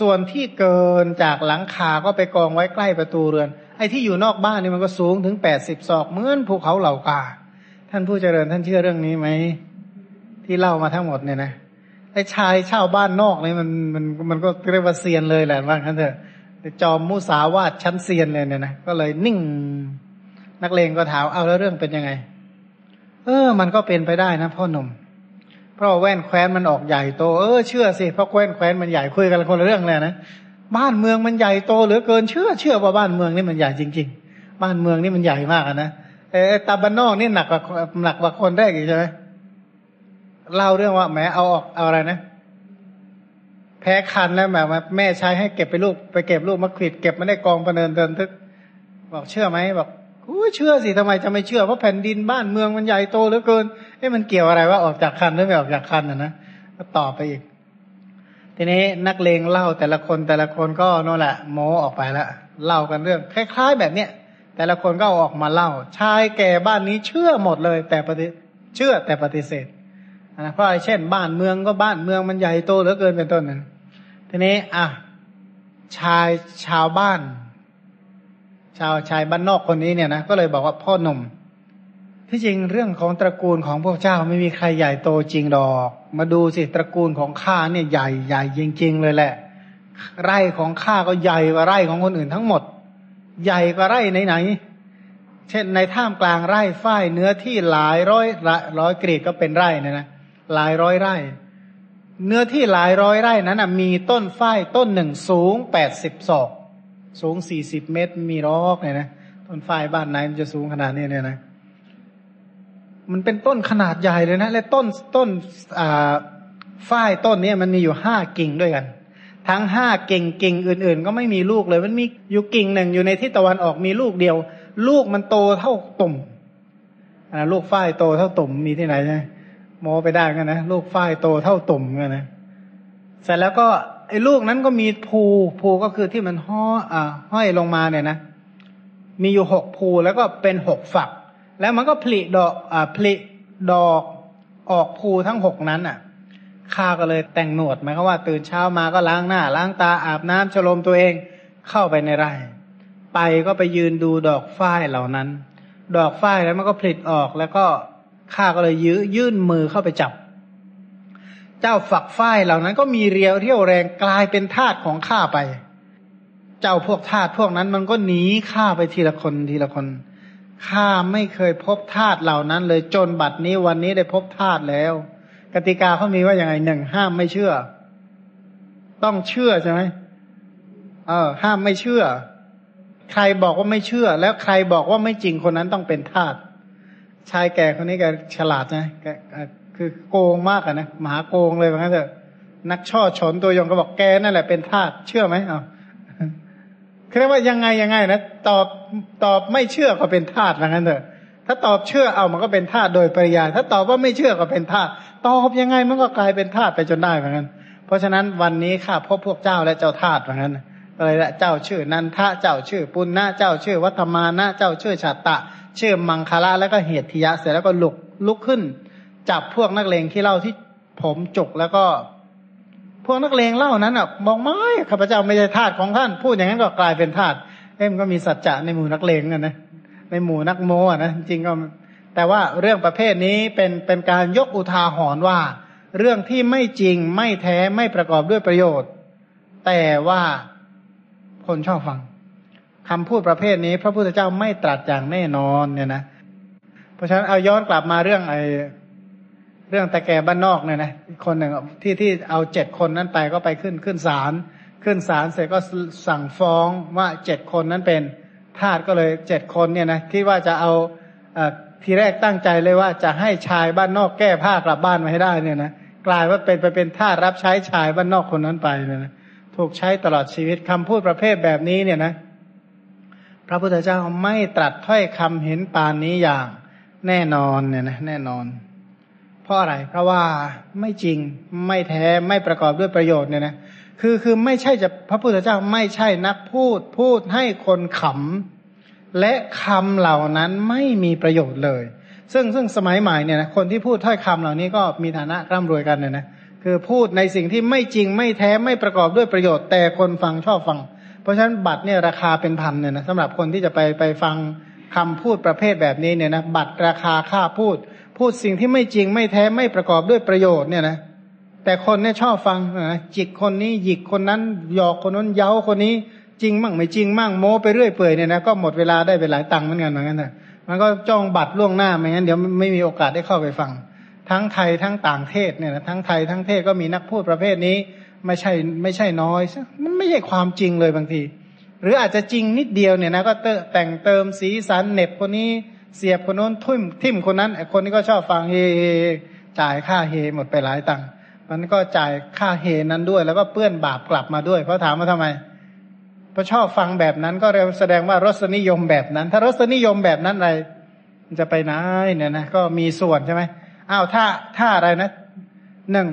ส่วนที่เกินจากหลังคาก็ไปกองไว้ใกล้ประตูเรือน ไอ้ที่อยู่นอกบ้านนี่มันก็สูงถึงแปดสิบศอกเหมือนภูเขาเหล่ากา ท่านผู้เจริญท่านเชื่อเรื่องนี้ไหม ที่เล่ามาทั้งหมดเนี่ยนะไอ้ชายเช่าบ้านนอกนี่มันมันมันก็เรียกว่าเซียนเลยแหละว่างั้นเถอะจอมมุสาวาทชั้นเซียนเลยเนี่ยนะก็เลยนิ่ง นักเลงก็ถามเอาแล้วเรื่องเป็นยังไง เออ มันก็เป็นไปได้นะพ่อหนุ่ม เพราะแว่นแคว้นมันออกใหญ่โต เออเชื่อสิเพราะแว่นแคว้นมันใหญ่คุยกันคนละเรื่องเลยนะบ้านเมืองมันใหญ่โตเหลือเกินเชื่อเชื่อว่าบ้านเมืองนี่มันใหญ่จริง ๆ บ้านเมืองนี่มันใหญ่มากนะเออตาบ้านนอกนี่หนักกว่าหนักกว่าคนแรกอีกใช่ไหมเล่าเรื่องว่าแหมเอาออกเอาอะไรนะแพ้คันแล้วแบบแม่ใช้ให้เก็บไปลูกไปเก็บลูกมะขิดเก็บมาได้กองประเนินเดินทึก บอกเชื่อไหมบอก เชื่อสิทำไมจะไม่เชื่อเพราะแผ่นดินบ้านเมืองมันใหญ่โตเหลือเกินเอ้มันเกี่ยวอะไรว่าออกจากคันหรือไม่ออกจากคันอะนะก็ตอบไปอีก ทีนี้นักเลงเล่าแต่ละคนแต่ละคนก็นั่นแหละโมออกไปแล้วเล่ากันเรื่อง คล้าย ๆ แบบเนี้ยแต่ละคนก็ออกมาเล่า ชายแก่บ้านนี้เชื่อหมดเลย แต่ปฏิเชื่อแต่ปฏิเสธนะเพราะเช่น บ้านเมืองก็บ้านเมืองมันใหญ่โตเหลือเกินเป็นต้นนั้นทีนี้อะชายชาวบ้าน ชาวชายบ้านนอกคนนี้เนี่ยนะก็เลยบอกว่าพ่อหนุ่ม ที่จริงเรื่องของตระกูลของพวกเจ้าไม่มีใครใหญ่โตจริงดอก มาดูสิตระกูลของข้าเนี่ยใหญ่ใหญ่จริงๆเลยแหละ ไร่ของข้าก็ใหญ่กว่าไร่ของคนอื่นทั้งหมด ใหญ่กว่าไร่ไหนๆเช่นในท่ามกลางไร่ฝ้ายเนื้อที่หลายร้อยร้อยกรีดก็เป็นไร่นะนะหลายร้อยไร่ เนื้อที่หลายร้อยไร่นั้นมีต้นฝ้ายต้นหนึ่งสูงแปดสิบศอก สูงสี่สิบเมตรมีรอกเนี่ยนะต้นฝ้ายบ้านไหนมันจะสูงขนาดนี้เนี่ยนะ มันเป็นต้นขนาดใหญ่เลยนะ และต้นต้นอ่าฝ้ายต้นนี้มันมีอยู่ห้ากิ่งด้วยกัน ทั้งห้ากิ่งกิ่งอื่น ๆ ก็ไม่มีลูกเลย มันมีอยู่กิ่งหนึ่งอยู่ในทิศตะวันออกมีลูกเดียว ลูกมันโตเท่าตุ่มอ่าลูกฝ้ายโตเท่าตุ่มมีที่ไหนใช่โมไปได้กันนะลูกฝ้ายโตเท่าตุ่มกันนะเสร็จแล้วก็ ไอ้ลูกนั้นก็มีภูภูก็คือที่มันห้ออ่าห้อยลงมาเนี่ยนะ มีอยู่หกภูแล้วก็เป็นหกฝัก แล้วมันก็ผลิดอกอ่าผลิดอกออกภูทั้งหกนั้นอะข้าก็เลยแต่งหนวดหมายความว่า ตื่นเช้ามาก็ล้างหน้า ล้างตาอาบน้ำฉลมตัวเองเข้าไปในไร่ ไปก็ไปยืนดูดอกฝ้ายเหล่านั้น ดอกฝ้ายแล้วมันก็ผลิออกแล้วก็ข้าก็เลยยื้อยื่นมือเข้าไปจับ เจ้าฝักฝ้ายเหล่านั้นก็มีเรียวเรี่ยวแรงกลายเป็นทาสของข้าไป เจ้าพวกทาสพวกนั้นมันก็หนีข้าไปทีละคนทีละคนข้าไม่เคยพบทาสเหล่านั้น เลยจนบัดนี้วันนี้ได้พบทาสแล้ว กติกาเขามีว่าอย่างไงหนึ่งห้ามไม่เชื่อ ต้องเชื่อใช่ไหมเออ ห้ามไม่เชื่อ ใครบอกว่าไม่เชื่อ แล้วใครบอกว่าไม่จริงคนนั้นต้องเป็นทาสชายแก่คนนี้แกฉลาดนะแก คือโกงมากอะนะมหาโกงเลยว่างั้นเถอะนักช่อฉนตัวยงก็บอกแกนั่นแหละเป็นทาสเชื่อไหมเอาคือว่ายังไงยังไงนะตอบตอบไม่เชื่อก็เป็นทาสว่างั้นเถอะถ้าตอบเชื่อเอามันก็เป็นทาสโดยปริยายถ้าตอบว่าไม่เชื่อก็เป็นทาสตอบยังไงมันก็กลายเป็นทาสไปจนได้เหมือนกันเพราะฉะนั้นวันนี้ข้าพบพวกเจ้าและเจ้าทาสเหมือนกันเลยละเจ้าชื่อนันทะเจ้าชื่อปุณณะเจ้าชื่อวัฒมานะเจ้าชื่อฉัตตะ ชื่อมังคละแล้วก็เหตุทิยะเสร็จแล้วก็ลุกลุกขึ้น จับพวกนักเลงที่เล่าที่ผมจุกแล้วก็ พวกนักเลงเล่านั้นอะบอกไม่ข้าพเจ้าไม่ใช่ทาสของท่าน พูดอย่างนั้นก็กลายเป็นทาสเอ็มก็มีสัจจะในหมู่นักเลงกันนะในหมู่นักโมอะนะจริงก็ แต่ว่าเรื่องประเภทนี้เป็นเป็นการยกอุทาหรณ์ว่า เรื่องที่ไม่จริงไม่แท้ไม่ประกอบด้วยประโยชน์ แต่ว่าคนชอบฟังคำพูดประเภทนี้ พระพุทธเจ้าไม่ตรัสอย่างแน่นอนเนี่ยนะ เพราะฉะนั้นเอาย้อนกลับมาเรื่องไอ รื่องตะแกบ้านนอกเนี่ยนะคนหนึ่งที่ที่เอาเจ็ดคนนั้นไปก็ไปขึ้นขึ้นศาลขึ้นศาลเสร็จก็สั่งฟ้องว่าเจ็ดคนนั้นเป็นทาสก็เลยเจ็ดคนเนี่ยนะที่ว่าจะเอาอทีแรกตั้งใจเลยว่าจะให้ชายบ้านนอกแก้ผ้ากลับบ้านมาให้ได้เนี่ยนะกลายว่าเป็นไปเป็นทาสรับใช้ชายบ้านนอกคนนั้นไปเนี่ยนะถูกใช้ตลอดชีวิตคำพูดประเภทแบบนี้เนี่ยนะพระพุทธเจ้าไม่ตรัสถ้อยคำเห็นปานนี้อย่างแน่นอนเนี่ยนะแน่นอน เพราะอะไร เพราะว่าไม่จริงไม่แท้ไม่ประกอบด้วยประโยชน์เนี่ยนะคือคือไม่ใช่จะพระพุทธเจ้าไม่ใช่นักพูดพูดให้คนขำและคำเหล่านั้นไม่มีประโยชน์เลย ซึ่งซึ่งสมัยใหม่เนี่ยนะคนที่พูดถ้อยคำเหล่านี้ก็มีฐานะร่ำรวยกันเนี่ยนะคือพูดในสิ่งที่ไม่จริงไม่แท้ไม่ประกอบด้วยประโยชน์ แต่คนฟังชอบฟัง เพราะฉะนั้นบัตรเนี่ยราคาเป็นพันเนี่ยนะสำหรับคนที่จะไปไปฟังคำพูดประเภทแบบนี้เนี่ยนะบัตรราคาค่าพูด พูดสิ่งที่ไม่จริงไม่แท้ไม่ประกอบด้วยประโยชน์เนี่ยนะแต่คนเนี่ยชอบฟังนะจิกคนนี้หยิกคนนั้นหยอกคนนั้นเย้าคนนี้จริงมั่งไม่จริงมั่งโม้ไปเรื่อยเปื่อยเนี่ยนะก็หมดเวลาได้ไปหลายตังค์เหมือนกันเหมือนกันนะมันก็จ้องบัตรล่วงหน้าไม่งั้นเดี๋ยวไม่มีโอกาสได้เข้าไปฟัง ทั้งไทยทั้งต่างเทศเนี่ยนะทั้งไทยทั้งเทศก็มีนักพูดประเภทนี้ไม่ใช่ไม่ใช่น้อยมันไม่ใช่ความจริงเลยบางที หรืออาจจะจริงนิดเดียวเนี่ยนะก็แต่งเติมสีสันเน็บคนนี้ เสียบคนโน้นทุ่มทิมคนนั้นไอคนนี้ก็ชอบฟังเฮจ่ายค่าเฮหมดไปหลายตังค์มันก็จ่ายค่าเฮนั้นด้วย แล้วก็เปื้อนบาปกลับมาด้วย เพราะถามว่าทำไมเพราะชอบฟังแบบนั้นก็เรียแสดงว่ารสนิยมแบบนั้น ถ้ารสนิยมแบบนั้นอะไรจะไปไหนเนี่ยนะก็มีส่วนใช่ไหมอ้าวถ้าถ้าอะไรนะหนึ่ง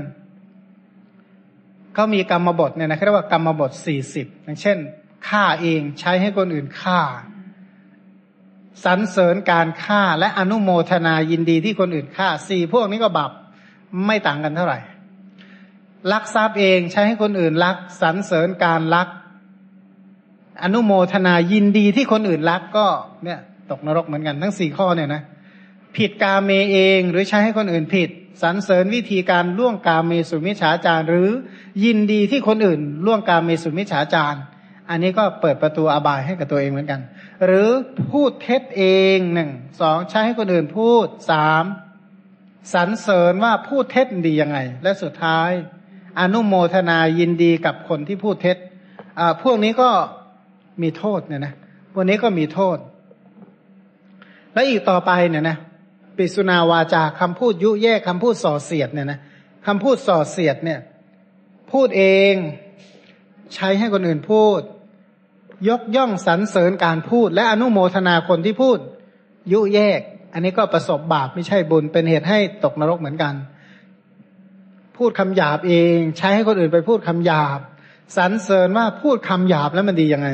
เขามีกรรมบทเนี่ยนะเรียกว่ากรรมบทสี่สิบอย่างเช่นฆ่าเองใช้ให้คนอื่นฆ่า สรรเสริญการฆ่าและอนุโมทนายินดีที่คนอื่นฆ่าสี่พวกนี้ก็บาปไม่ต่างกันเท่าไหร่ลักทรัพย์เองใช้ให้คนอื่นลักสรรเสริญการลัก อนุโมทนายินดีที่คนอื่นลักก็เนี่ย ตกนรกเหมือนกันทั้งสี่ข้อเนี่ยนะผิดกาเมเองหรือใช้ให้คนอื่นผิดสรรเสริญวิธีการล่วงกาเมสุมิฉาจารหรือยินดีที่คนอื่นล่วงกาเมสุมิฉาจารอันนี้ก็เปิดประตูอบายให้กับตัวเองเหมือนกัน หรือพูดเท็จเองหนึ่งสองใช้ให้คนอื่นพูดสามสรรเสริญว่าพูดเท็จดียังไง และสุดท้าย อนุโมทนายินดีกับคนที่พูดเท็จพวกนี้ก็มีโทษเนี่ยนะพวกนี้ก็มีโทษ และอีกต่อไปเนี่ยนะปิสุนาวาจาคำพูดยุแยกคำพูดส่อเสียดเนี่ยนะคำพูดส่อเสียดเนี่ย พูดเอง ใช้ให้คนอื่นพูด ยกย่องสรรเสริญการพูด และอนุโมทนาคนที่พูด ยุแยก อันนี้ก็ประสบบาปไม่ใช่บุญ เป็นเหตุให้ตกนรกเหมือนกัน พูดคำหยาบเอง ใช้ให้คนอื่นไปพูดคำหยาบสรรเสริญว่าพูดคำหยาบแล้วมันดียังไง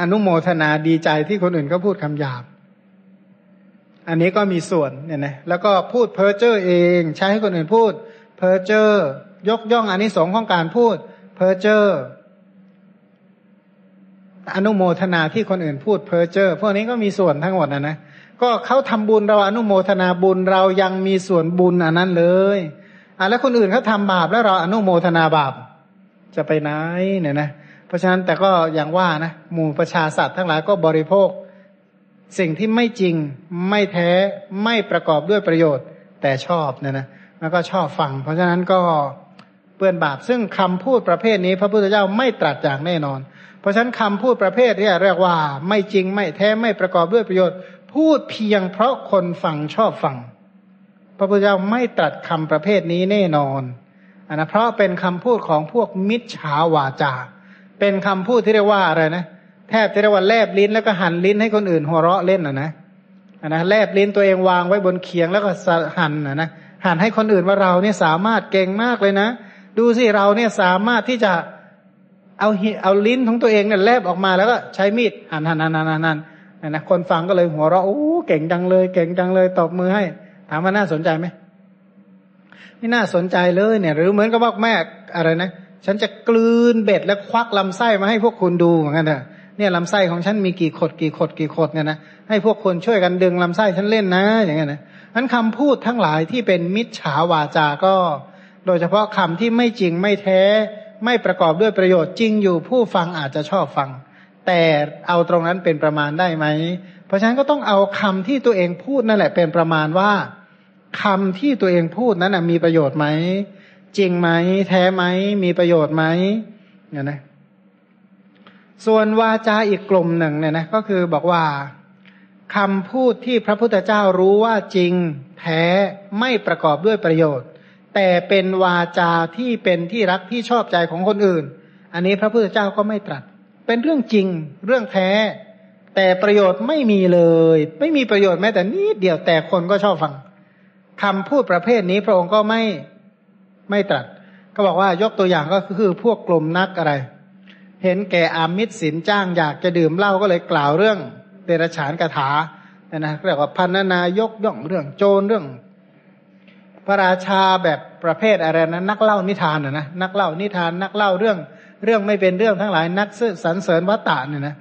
อนุโมทนาดีใจที่คนอื่นเขาพูดคำหยาบ อันนี้ก็มีส่วนเนี่ยนะแล้วก็พูดเพ้อเจ้อเอง ใช้ให้คนอื่นพูด เพ้อเจ้อยกย่องอันนี้สงของการพูด เพ้อเจ้อ อนุโมทนาที่คนอื่นพูดเพ้อเจ้อพวกนี้ก็มีส่วนทั้งหมดนะนะก็เขาทำบุญเราอนุโมทนาบุญเรายังมีส่วนบุญอันนั้นเลยอะแล้วคนอื่นเขาทาบาปแล้วเราอนุโมทนาบาป จะไปไหนเนี่ยนะเพราะฉะนั้นแต่ก็อย่างว่านะหมู่ประชาสัตว์ทั้งหลายก็บริโภค สิ่งที่ไม่จริงไม่แท้ไม่ประกอบด้วยประโยชน์ แต่ชอบเนี่ยนะแล้วก็ชอบฟัง เพราะฉะนั้นก็เปื้อนบาปซึ่งคำพูดประเภทนี้ พระพุทธเจ้าไม่ตรัสอย่างแน่นอน เพราะฉะนั้นคำพูดประเภทนี้เรียกว่า ไม่จริงไม่แท้ไม่ประกอบด้วยประโยชน์ พูดเพียงเพราะคนฟังชอบฟัง พระพุทธเจ้าไม่ตรัสคำประเภทนี้แน่นอนอนนะเพราะเป็นคำพูดของพวกมิจฉาวาจา เป็นคำพูดที่เรียกว่าอะไรนะแทบจะเรียกว่าแลบลิ้นแล้วก็หันลิ้นให้คนอื่นหัวเราะเล่นอะนะอันนะแลบลิ้นตัวเองวางไว้บนเคียงแล้วก็หันอะนะหันให้คนอื่นว่าเราเนี่ยสามารถเก่งมากเลยนะ ดูสิเราเนี่ยสามารถที่จะ เอาเอาลิ้นของตัวเองเนี่ยแลบออกมาแล้วก็ใช้มีดหันหันหันหันหันนะคนฟังก็เลยหัวเราะโอ้เก่งจังเลย เก่งจังเลยตบมือให้ ถามว่าน่าสนใจไหมไม่น่าสนใจเลยเนี่ย หรือเหมือนกับว่าแม่อะไรนะฉันจะกลืนเบ็ดแล้วควักลำไส้มาให้พวกคุณดูเหมือนกันเถอะเนี่ยลำไส้ของฉันมีกี่ขดกี่ขดกี่ขดเนี่ยนะให้พวกคนช่วยกันดึงลำไส้ฉันเล่นนะ อย่างเงี้ยนะนั้นคำพูดทั้งหลายที่เป็นมิจฉาวาจาก็ โดยเฉพาะคำที่ไม่จริงไม่แท้ ไม่ประกอบด้วยประโยชน์จริงอยู่ผู้ฟังอาจจะชอบฟัง แต่เอาตรงนั้นเป็นประมาณได้ไหม เพราะฉะนั้นก็ต้องเอาคำที่ตัวเองพูดนั่นแหละเป็นประมาณว่าคำที่ตัวเองพูดนั้นมีประโยชน์ไหม จริงไหม แท้ไหม มีประโยชน์ไหมเนี่ยนะส่วนวาจาอีกกลุ่มหนึ่งเนี่ยนะก็คือบอกว่าคำพูดที่พระพุทธเจ้ารู้ว่าจริงแท้ไม่ประกอบด้วยประโยชน์ แต่เป็นวาจาที่เป็นที่รักที่ชอบใจของคนอื่น อันนี้พระพุทธเจ้าก็ไม่ตรัส เป็นเรื่องจริงเรื่องแท้ แต่ประโยชน์ไม่มีเลย ไม่มีประโยชน์แม้แต่นิดเดียวแต่คนก็ชอบฟังคำพูดประเภทนี้พระองค์ก็ไม่ไม่ตรัส ก็บอกว่ายกตัวอย่างก็คือพวกกลุ่มนักอะไร เห็นแก่อามิตรสินจ้างอยากจะดื่มเหล้าก็เลยกล่าวเรื่องเดรฉานกถานะเรียกว่าพันนายกย่องเรื่องโจรเรื่อง พระราชาแบบประเภทอะไรนะนักเล่านิทานนะนักเล่านิทานนักเล่าเรื่องเรื่องไม่เป็นเรื่องทั้งหลายนักสรรเสริญวัตตะเนี่ยนะ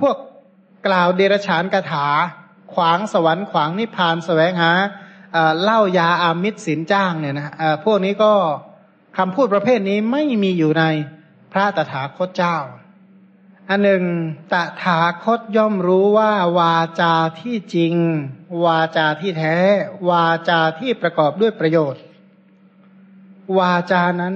พวกกล่าวเดรฉานกถา ขวางสวรรค์ขวางนิพพานสแสวงหาเล่ายาอามิตรสินจ้างเนี่ยนะพวกนี้ก็คำพูดประเภทนี้ไม่มีอยู่ในพระตถาคตเจ้า อันหนึ่งตถาคตย่อมรู้ว่าวาจาที่จริง วาจาที่แท้ วาจาที่ประกอบด้วยประโยชน์ วาจานั้น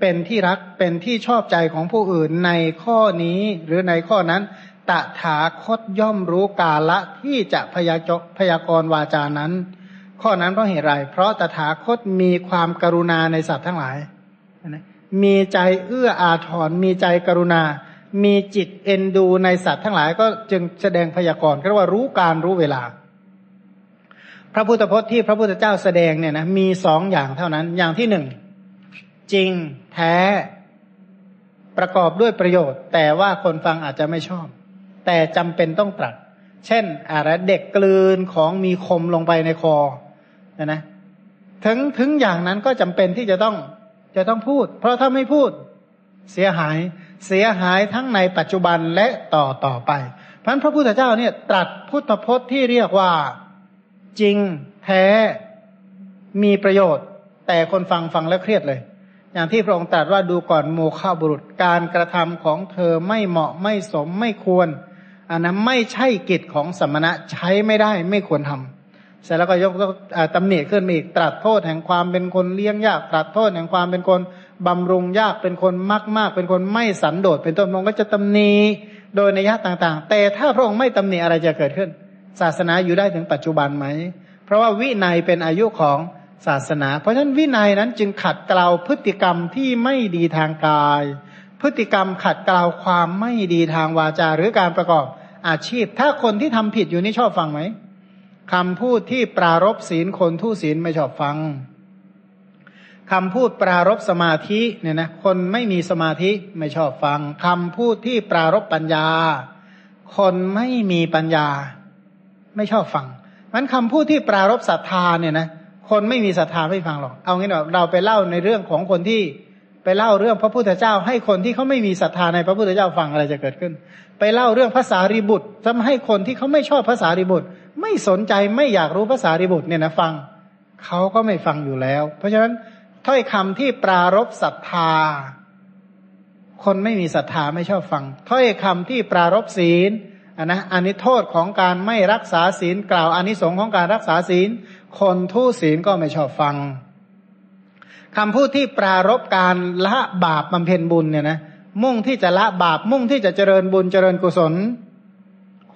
เป็นที่รักเป็นที่ชอบใจของผู้อื่นในข้อนี้หรือในข้อนั้น ตถาคตย่อมรู้กาละที่จะพยากพยากรวาจานั้น ข้อนั้นเพราะเหตุไรเพราะตถาคตมีความกรุณาในสัตว์ทั้งหลาย มีใจเอื้ออาทรมีใจกรุณา มีจิตเอ็นดูในสัตว์ทั้งหลายก็จึงแสดงพยากรณ์เรียกว่ารู้การรู้เวลา พระพุทธพจน์ที่พระพุทธเจ้าแสดงเนี่ยนะมีสองอย่างเท่านั้น อย่างที่หนึ่งจริงแท้ประกอบด้วยประโยชน์ แต่ว่าคนฟังอาจจะไม่ชอบ แต่จำเป็นต้องตรัส เช่นอะไรเด็กกลืนของมีคมลงไปในคอนะนะถึงถึงอย่างนั้นก็จำเป็นที่จะต้องจะต้องพูด เพราะถ้าไม่พูดเสียหาย เสียหายทั้งในปัจจุบันและต่อต่อไปพราะพระพุทธเจ้าเนี่ยตรัสพุทธพจน์ที่เรียกว่าจริงแท้มีประโยชน์ แต่คนฟังฟังแล้วเครียดเลย อย่างที่พระองค์ตรัสว่าดูก่อนโมฆะบุรุษการกระทำของเธอไม่เหมาะไม่สมไม่ควรอันนั้นไม่ใช่กิจของสมณะใช้ไม่ได้ไม่ควรทำเสร็จแล้วก็ยกตำหนิขึ้นมาอีกตรัสโทษแห่งความเป็นคนเลี้ยงยากตรัสโทษแห่งความเป็นคน บำรุงยากเป็นคนมากมากเป็นคนไม่สันโดษเป็นต้นพระองค์ก็จะตำหนิโดยในยะต่างๆ แต่ถ้าพระองค์ไม่ตำหนิอะไรจะเกิดขึ้น ศาสนาอยู่ได้ถึงปัจจุบันไหม เพราะว่าวินัยเป็นอายุของศาสนา เพราะฉะนั้นวินัยนั้นจึงขัดเกลาพฤติกรรมที่ไม่ดีทางกาย พฤติกรรมขัดเกลาความไม่ดีทางวาจาหรือการประกอบอาชีพ ถ้าคนที่ทำผิดอยู่นี่ชอบฟังไหมคำพูดที่ปรารบศีลคนทุศีลไม่ชอบฟัง คำพูดปรารบสมาธิเนี่ยนะคนไม่มีสมาธิไม่ชอบฟังคำพูดที่ปรารบปัญญา คนไม่มีปัญญา ไม่ชอบฟังมันคำพูดที่ปรารบศรัทธาเนี่ยนะคนไม่มีศรัทธาไม่ฟังหรอก เอางี้เนาะเราไปเล่าในเรื่องของคนที่ไปเล่าเรื่องพระพุทธเจ้า ให้คนที่เขาไม่มีศรัทธาในพระพุทธเจ้าฟังอะไรจะเกิดขึ้น ไปเล่าเรื่องภาษารีบุตรทำให้คนที่เขาไม่ชอบภาษารีบุตร ไม่สนใจไม่อยากรู้ภาษาริบุตรเนี่ยนะฟังเขาก็ไม่ฟังอยู่แล้ว เพราะฉะนั้น ถ้อยคำที่ปรารบศรัทธา คนไม่มีศรัทธาไม่ชอบฟัง ถ้อยคำที่ปรารบศีลอันนะอันนี้โทษของการไม่รักษาศีลกล่าวอันนิสงของการรักษาศีล คนทุศีลก็ไม่ชอบฟังคำพูดที่ปรารบการละบาปบำเพ็ญบุญเนี่ยนะมุ่งที่จะละบาปมุ่งที่จะเจริญบุญเจริญกุศล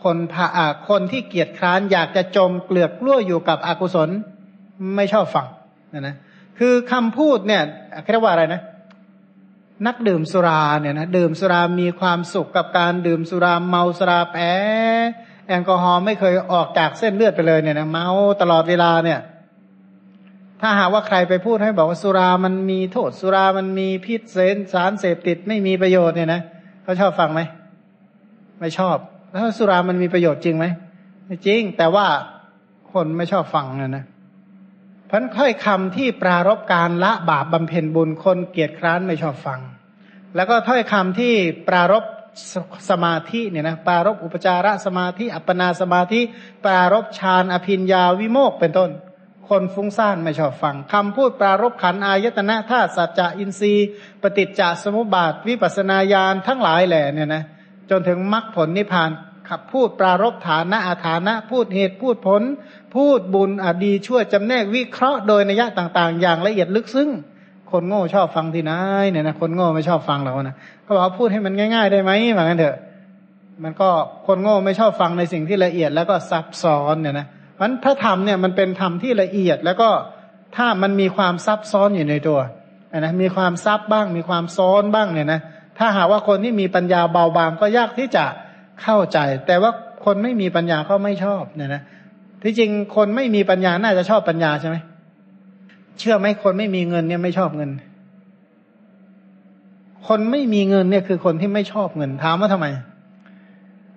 คนพาคนที่เกียจคร้านอยากจะจมเกลือกกล้วอยู่กับอกุศลไม่ชอบฟังนะนะ คือคำพูดเนี่ยเรียกว่าอะไรนะ นักดื่มสุราเนี่ยนะดื่มสุรามีความสุขกับการดื่มสุราเมาสุราแพ้แอลกอฮอล์ไม่เคยออกจากเส้นเลือดไปเลยเนี่ยนะเมาตลอดเวลาเนี่ย ถ้าหากว่าใครไปพูดให้บอกว่าสุรามันมีโทษสุรามันมีพิษเสนสารเสพติดไม่มีประโยชน์เนี่ยนะเขาชอบฟังไหมไม่ชอบ แล้วสุรามันมีประโยชน์จริงไหมไม่จริง แต่ว่าคนไม่ชอบฟังเนะนะ พันค่อยคำที่ปรารบการละบาปบำเพ็ญบุญคนเกียจคร้านไม่ชอบฟัง แล้วก็ถ้อยคำที่ปรารบสมาธิเนี่ยนะปรารบอุปจารสมาธิ อัปปนาสมาธิ ปรารบฌานอภิญญาวิโมกเป็นต้น คนฟุ้งซ่านไม่ชอบฟังคำพูดปรารบขันอายตนะธาตุสัจจะอินทรีย์ ปฏิจจสมุปบาทวิปัสนาญาณทั้งหลายแหล่เนี่ยนะจนถึงมรรคผลนิพพาน ขับพูดปรารบฐานะอาฐานะ พูดเหตุพูดผล พูดบุญอดีช่วยจำแนกวิเคราะห์โดยนัยต่าง ๆ อย่างละเอียดลึกซึ้งคนโง่ชอบฟังที่ไหนเนี่ยนะคนโง่ไม่ชอบฟังเรานะก็บอกพูดให้มันง่าย ๆ ได้ไหมเหมือนกันเถอะ มันก็คนโง่ไม่ชอบฟังในสิ่งที่ละเอียดแล้วก็ซับซ้อนเนี่ยนะเพราะพระธรรมเนี่ยมันเป็นธรรมที่ละเอียดแล้วก็ถ้ามันมีความซับซ้อนอยู่ในตัวนะมีความซับบ้าง มีความซ้อนบ้างเนี่ยนะถ้าหากว่าคนที่มีปัญญาเบาบางก็ยากที่จะ เข้าใจ แต่ว่าคนไม่มีปัญญาก็ไม่ชอบเนี่ยนะที่จริงคนไม่มีปัญญาน่าจะชอบปัญญาใช่ไหมเชื่อไหมคนไม่มีเงินเนี่ยไม่ชอบเงิน คนไม่มีเงินเนี่ยคือคนที่ไม่ชอบเงินถามว่าทำไม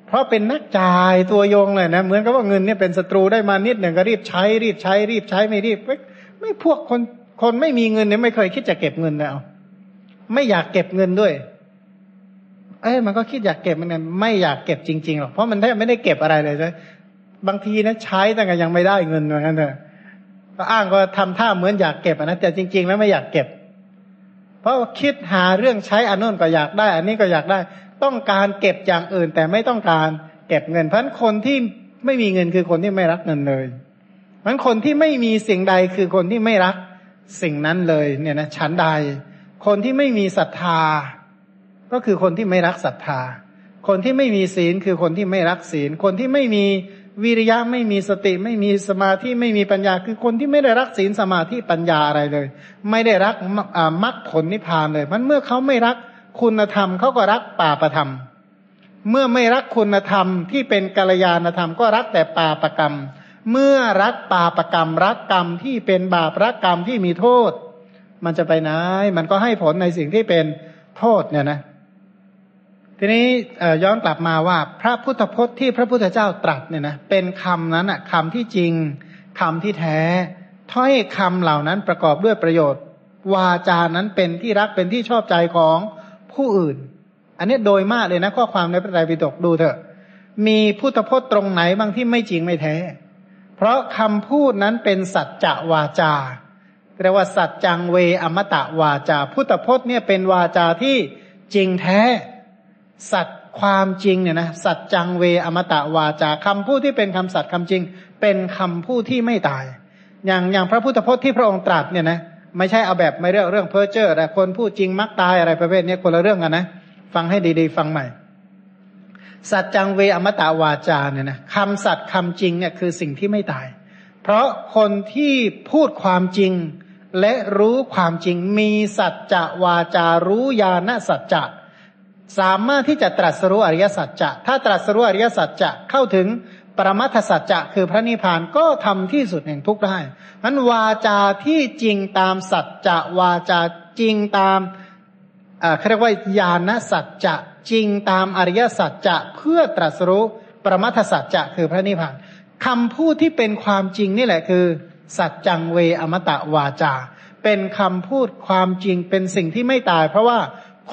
เพราะเป็นนักจ่ายตัวโยงเลยนะเหมือนกับว่าเงินเนี่ยเป็นศัตรูได้มานิดหนึ่งก็รีบใช้ รีบใช้ รีบใช้ไม่รีบไม่ไม่พวกคนคนไม่มีเงินเนี่ยไม่เคยคิดจะเก็บเงินแล้วไม่อยากเก็บเงินด้วย เอ้ยมันก็คิดอยากเก็บมันไม่อยากเก็บจริงๆหรอกเพราะมันแทบไม่ได้เก็บอะไรเลยใช่บางทีนะใช้แต่ก็ยังไม่ได้เงินเหมือนกันเถอะก็อ้างก็ทำท่าเหมือนอยากเก็บนะแต่จริง ๆ แล้วไม่อยากเก็บ เพราะคิดหาเรื่องใช้อันนู้นก็อยากได้ อันนี้ก็อยากได้ ต้องการเก็บอย่างอื่น แต่ไม่ต้องการเก็บเงิน เพราะคนที่ไม่มีเงินคือคนที่ไม่รักเงินเลยเพราะคนที่ไม่มีสิ่งใดคือคนที่ไม่รักสิ่งนั้นเลย เนี่ยนะฉันใด คนที่ไม่มีศรัทธา ก็คือคนที่ไม่รักศรัทธา คนที่ไม่มีศีลคือคนที่ไม่รักศีล คนที่ไม่มีวิริยะไม่มีสติ ไม่มีสมาธิไม่มีปัญญา คือคนที่ไม่ได้รักศีลสมาธิปัญญาอะไรเลย ไม่ได้รักมรรคผลนิพพานเลย มันเมื่อเขาไม่รักคุณธรรมเขาก็รักป่าประธรรม เมื่อไม่รักคุณธรรมที่เป็นกัลยาณธรรมก็รักแต่ป่าประกรรม เมื่อรักป่าประกรรม รักกรรมที่เป็นบาปรักกรรมที่มีโทษ มันจะไปไหนมันก็ให้ผลในสิ่งที่เป็นโทษเนี่ยนะ ทีนี้ย้อนกลับมาว่าพระพุทธพจน์ที่พระพุทธเจ้าตรัสเนี่ยนะเป็นคำนั้นอะคำที่จริงคำที่แท้ ถ้อยคำเหล่านั้นประกอบด้วยประโยชน์ วาจานั้นเป็นที่รักเป็นที่ชอบใจของผู้อื่น อันนี้โดยมากเลยนะข้อความในพระไตรปิฎกดูเถอะ มีพุทธพจน์ตรงไหนบางที่ไม่จริงไม่แท้ เพราะคำพูดนั้นเป็นสัจจะวาจาเรียกว่าสัจจังเวอมตะวาจา พุทธพจน์เนี่ยเป็นวาจาที่จริงแท้ สัตว์ความจริงเนี่ยนะสัจจังเวอมตะวาจาคำพูดที่เป็นคำสัตย์คำจริง เป็นคำพูดที่ไม่ตาย อย่างอย่างพระพุทธพจน์ที่พระองค์ตรัสเนี่ยนะไม่ใช่เอาแบบไม่เรื่องเรื่องเพ้อเจ้อแต่คนพูดจริงมักตายอะไรประเภทนี้คนละเรื่องกันนะ ฟังให้ดีๆ ฟังใหม่ สัจจังเวอมตะวาจาเนี่ยนะคำสัตย์คำจริงเนี่ยคือสิ่งที่ไม่ตาย เพราะคนที่พูดความจริงและรู้ความจริงมีสัจจะวาจารู้ญาณสัจจะ สามารถที่จะตรัสรู้อริยสัจจะ ถ้าตรัสรู้อริยสัจจะเข้าถึงปรมัตถสัจจะคือพระนิพพานก็ทำที่สุดแห่งทุกได้นั้นวาจาที่จริงตามสัจจะวาจาจริงตามเขาเรียกว่าญาณสัจจะจริงตามอริยสัจจะเพื่อตรัสรู้ปรมัตถสัจจะคือพระนิพพานคำพูดที่เป็นความจริงนี่แหละคือ สัจจังเวอมตะวาจา เป็นคำพูดความจริงเป็นสิ่งที่ไม่ตาย เพราะว่า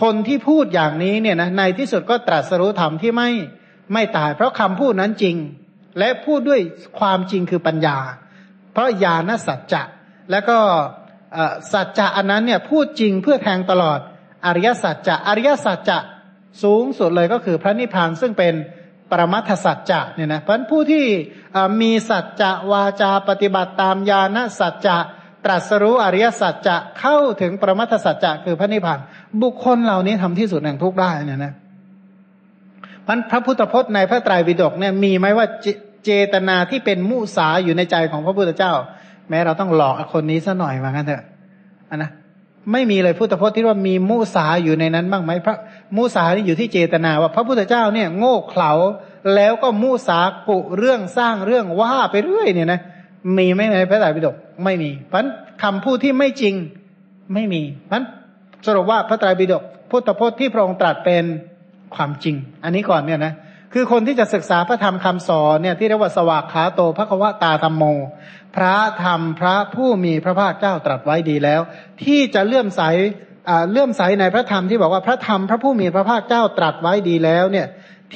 คนที่พูดอย่างนี้เนี่ยนะในที่สุดก็ตรัสรู้ธรรมที่ไม่ไม่ตาย เพราะคำพูดนั้นจริง และพูดด้วยความจริงคือปัญญา เพราะญาณสัจจะแล้วก็สัจจะอันนั้นเนี่ยพูดจริงเพื่อแทงตลอดอริยสัจจะอริยสัจจะสูงสุดเลยก็คือพระนิพพานซึ่งเป็นปรมัตถสัจจะเนี่ยนะเพราะผู้ที่มีสัจจะวาจาปฏิบัติตามญาณสัจจะ ตรัสรู้อริยสัจจะเข้าถึงประมัตถสัจจะคือพระนิพพาน บุคคลเหล่านี้ทำที่สุดแห่งทุกข์ได้เนี่ยนะมันพระพุทธพจน์ในพระไตรปิฎกเนี่ยมีไหมว่าเจตนาที่เป็นมุสาอยู่ในใจของพระพุทธเจ้า แม้เราต้องหลอกคนนี้ซะหน่อยมากันเถอะอันนะไม่มีเลยพุทธพจน์ที่ว่ามีมุสาอยู่ในนั้นบ้างไหมพระมุสานี่อยู่ที่เจตนาว่าพระพุทธเจ้าเนี่ยโง่เขลาแล้วก็มุสากุเรื่องสร้างเรื่องว่าไปเรื่อยเนี่ยนะ มีไหมในพระไตรปิฎกไม่มี เพราะคำพูดที่ไม่จริงไม่มี เพราะสรุปว่าพระไตรปิฎกพุทธพจน์ที่พระองค์ตรัสเป็นความจริง อันนี้ก่อนเนี่ยนะคือคนที่จะศึกษาพระธรรมคำสอนเนี่ยที่เรียกว่าสวากขาโตพระควตาธรรมโม พระธรรมพระผู้มีพระภาคเจ้าตรัสไว้ดีแล้ว ที่จะเลื่อมใสเลื่อมใสในพระธรรมที่บอกว่าพระธรรมพระผู้มีพระภาคเจ้าตรัสไว้ดีแล้วเนี่ย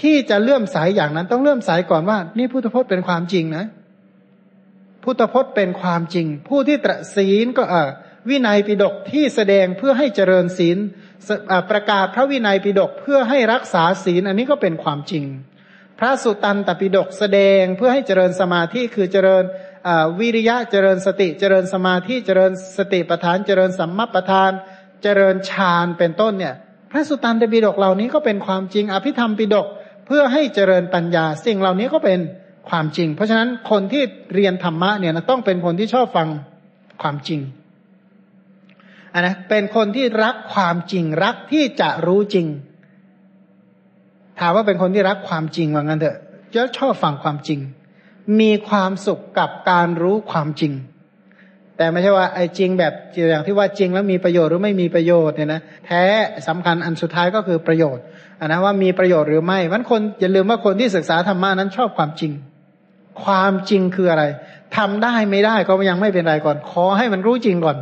ที่จะเลื่อมใสอย่างนั้นต้องเลื่อมใสก่อนว่า นี่พุทธพจน์เป็นความจริงนะ พุทธพจน์เป็นความจริง ผู้ที่ตรศีลก็เออวินัยปิดกที่แสดงเพื่อให้เจริญศีลประกาศพระวินัยปิดกเพื่อให้รักษาศีลอันนี้ก็เป็นความจริง พระสุตันตปิดกแสดงเพื่อให้เจริญสมาธิคือเจริญวิริยะเจริญสติเจริญสมาธิเจริญสติปัฏฐาน เจริญสัมมาปัฏฐาน เจริญฌานเป็นต้นเนี่ย พระสุตันตปิฎกเหล่านี้ก็เป็นความจริง อภิธรรมปิฎกเพื่อให้เจริญปัญญาสิ่งเหล่านี้ก็เป็น ความจริง เพราะฉะนั้นคนที่เรียนธรรมะเนี่ยต้องเป็นคนที่ชอบฟังความจริงอันนะเป็นคนที่รักความจริง รักที่จะรู้จริง ถามว่าเป็นคนที่รักความจริงว่างั้นเถอะจะชอบฟังความจริง มีความสุขกับการรู้ความจริง แต่ไม่ใช่ว่าไอ้จริงแบบอย่างที่ว่าจริงแล้วมีประโยชน์หรือไม่มีประโยชน์เนี่ยนะแท้สำคัญอันสุดท้ายก็คือประโยชน์อันนะว่ามีประโยชน์หรือไม่วันคนอย่าลืมว่าคนที่ศึกษาธรรมานั้นชอบความจริง ความจริงคืออะไรทำได้ไม่ได้ก็ยังไม่เป็นไรก่อน ขอให้มันรู้จริงก่อน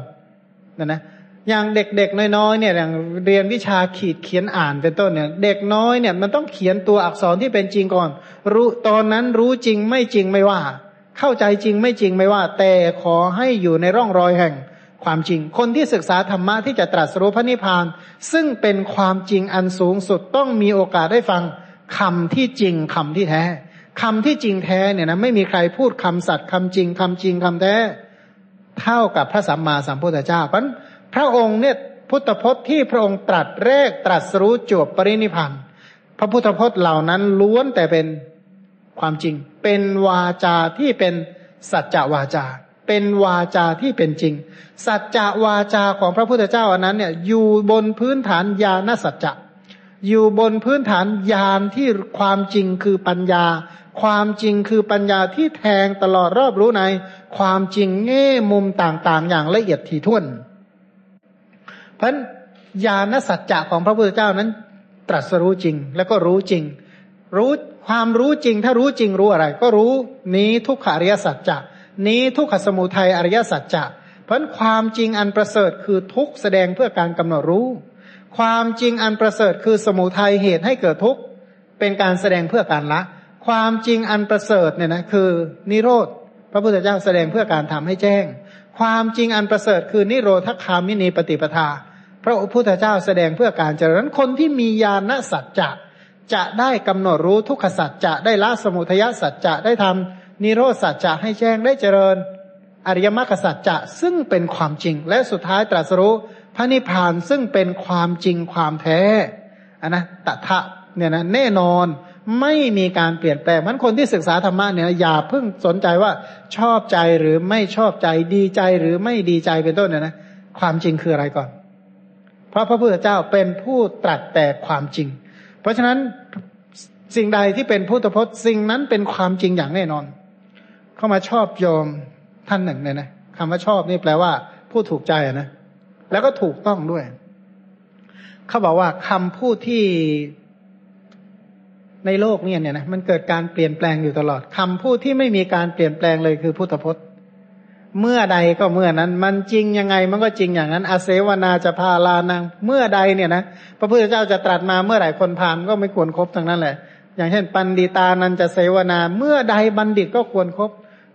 นะนะอย่างเด็กๆน้อยๆเนี่ยอย่างเรียนวิชาขีดเขียนอ่านเป็นต้นเนี่ย เด็กน้อยเนี่ยมันต้องเขียนตัวอักษรที่เป็นจริงก่อน รู้ตอนนั้นรู้จริงไม่จริงไม่ว่า เข้าใจจริงไม่จริงไม่ว่า แต่ขอให้อยู่ในร่องรอยแห่งความจริง คนที่ศึกษาธรรมะที่จะตรัสรู้พระนิพพาน ซึ่งเป็นความจริงอันสูงสุดต้องมีโอกาสได้ฟังคำที่จริงคำที่แท้ คำที่จริงแท้เนี่ยนะไม่มีใครพูดคำสัตย์คำจริงคำจริงคำแท้เท่ากับพระสัมมาสัมพุทธเจ้าเพราะพระองค์เนี่ยพุทธพจน์ที่พระองค์ตรัสแรกตรัสรู้จบปรินิพันธ์พระพุทธพจน์เหล่านั้นล้วนแต่เป็นความจริง เป็นวาจาที่เป็นสัจจวาจา เป็นวาจาที่เป็นจริง สัจจวาจาของพระพุทธเจ้าอันนั้นเนี่ยอยู่บนพื้นฐานญาณสัจจะอยู่บนพื้นฐานญาณที่ความจริงคือปัญญา ความจริงคือปัญญาที่แทงตลอดรอบรู้ใน ความจริงแง่มุมต่างๆ อย่างละเอียดถี่ถ้วน เพราะญาณสัจจะของพระพุทธเจ้านั้น ตรัสรู้จริงแล้วก็รู้จริง รู้ความรู้จริง ถ้ารู้จริงรู้อะไร ก็รู้นี้ทุกขอริยสัจจะนี้ทุกขสมุทัยอริยสัจจะเพราะความจริงอันประเสริฐคือทุกแสดงเพื่อการกำหนดรู้ ความจริงอันประเสริฐคือสมุทัยเหตุให้เกิดทุกเป็นการแสดงเพื่อการละ ความจริงอันประเสริฐเนี่ยนะคือนิโรธพระพุทธเจ้าแสดงเพื่อการทำให้แจ้ง ความจริงอันประเสริฐคือนิโรธคามินีปฏิปทา พระพุทธเจ้าแสดงเพื่อการเจริญคนที่มีญาณสัจจะจะได้กำหนดรู้ทุกขสัจจะได้ละสมุทยสัจจะได้ทำนิโรธสัจจะให้แจ้งได้เจริญ อริยมรรคสัจจะซึ่งเป็นความจริง และสุดท้ายตรัสรู้พระนิพพานซึ่งเป็นความจริงความแท้อันนะตถะเนี่ยนะแน่นอน ไม่มีการเปลี่ยนแปลงมันคนที่ศึกษาธรรมะเนี่ยอย่าเพิ่งสนใจว่าชอบใจหรือไม่ชอบใจดีใจหรือไม่ดีใจเป็นต้นเนี่ยนะความจริงคืออะไรก่อน เพราะพระพุทธเจ้าเป็นผู้ตรัสแต่ความจริง เพราะฉะนั้นสิ่งใดที่เป็นพุทธพจน์สิ่งนั้นเป็นความจริงอย่างแน่นอน เข้ามาชอบโยมท่านหนึ่งเนี่ยนะคำว่าชอบนี่แปลว่า ผู้ถูกใจนะแล้วก็ถูกต้องด้วย เขาบอกว่าคำพูดที่ ในโลกเนี่ยเนี่ยนะมันเกิดการเปลี่ยนแปลงอยู่ตลอดคำพูดที่ไม่มีการเปลี่ยนแปลงเลยคือพุทธพจน์ เมื่อใดก็เมื่อนั้น มันจริงยังไงมันก็จริงอย่างนั้น อาเสวนาจะพาลานังเมื่อใดเนี่ยนะพระพุทธเจ้าจะตรัสมาเมื่อไหร่คนผ่านก็ไม่ควรครบทั้งนั้นแหละ อย่างเช่น ปันดิตานันจะเสวนาเมื่อใดบัณฑิตก็ควรครบ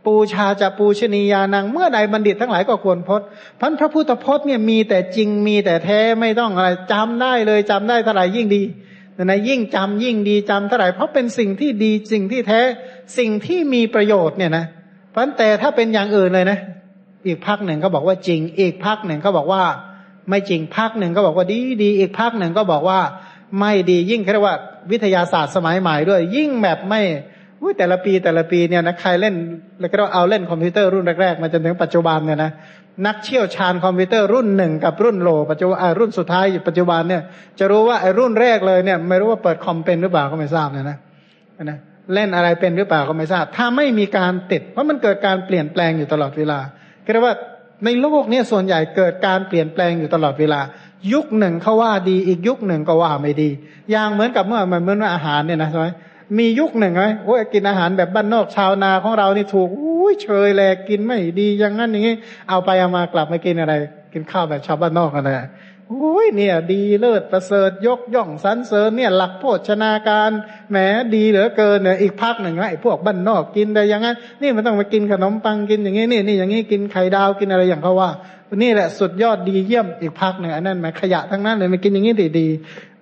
ปูชาจะปูชนียานัง เมื่อใดบัณฑิตทั้งหลายก็ควรพจน์พันพระพุทธพจน์เนี่ยมีแต่จริงมีแต่แท้ไม่ต้องอะไรจำได้เลยจำได้เท่าไหร่ยิ่งดี นะยิ่งจำยิ่งดีจำเท่าไหร่เพราะเป็นสิ่งที่ดีสิ่งที่แท้ สิ่งที่มีประโยชน์เนี่ยนะเพราะแต่ถ้าเป็นอย่างอื่นเลยนะ อีกพักหนึ่งก็บอกว่าจริง อีกพักหนึ่งก็บอกว่า ไม่จริงพักหนึ่งก็บอกว่าดีดี อีกพักหนึ่งก็บอกว่า ไม่ดียิ่งเรียกว่า วิทยาศาสตร์สมัยใหม่ด้วย ยิ่งแบบไม่ แต่ละปีแต่ละปีเนี่ยนะใครเล่น แล้วก็เอาเล่นคอมพิวเตอร์รุ่นแรกๆมาจนถึงปัจจุบันเนี่ยนะนักเชี่ยวชาญคอมพิวเตอร์รุ่นหนึ่งกับรุ่นโลปัจจุบันรุ่นสุดท้ายปัจจุบันเนี่ย จะรู้ว่าไอ้รุ่นแรกเลยเนี่ย ไม่รู้ว่าเปิดคอมเป็นหรือเปล่าก็ไม่ทราบเนะนะนะเล่นอะไรเป็นหรือเปล่าก็ไม่ทราบ ถ้าไม่มีการติด เพราะมันเกิดการเปลี่ยนแปลงอยู่ตลอดเวลาก็เรียกว่าในโลกนี้ส่วนใหญ่เกิดการเปลี่ยนแปลงอยู่ตลอดเวลา ยุคหนึ่งเขาว่าดีอีกยุคหนึ่งก็ว่าไม่ดี อย่างเหมือนกับเมื่อมันเหมือนว่าอาหารเนี่ยนะใช่ไหม มียุคหนึ่งไหมโอ้ยกินอาหารแบบบ้านนอกชาวนาของเรานี่ถูกอุ้ยเชยแลกินไม่ดีอย่างนั้นอย่างนี้ เอาไปเอามากลับมากินอะไร กินข้าวแบบชาวบ้านนอกกันเลยโอ้ยเนี่ย ดีเลิศประเสริฐยกย่องสรรเสริญเนี่ย หลักโภชนาการแหมดีเหลือเกินเนี่ยอีกพักหนึ่งไอ้พวกบ้านนอกกินแต่อย่างนั้น นี่มันต้องมากินขนมปังกินอย่างนี้นี่นี่อย่างนี้กินไข่ดาวกินอะไรอย่างเขาว่า นี่แหละสุดยอดดีเยี่ยมอีกพักหนึ่งอันนั้นไหมขยะทั้งนั้นเลยมากินอย่างนี้ดีดี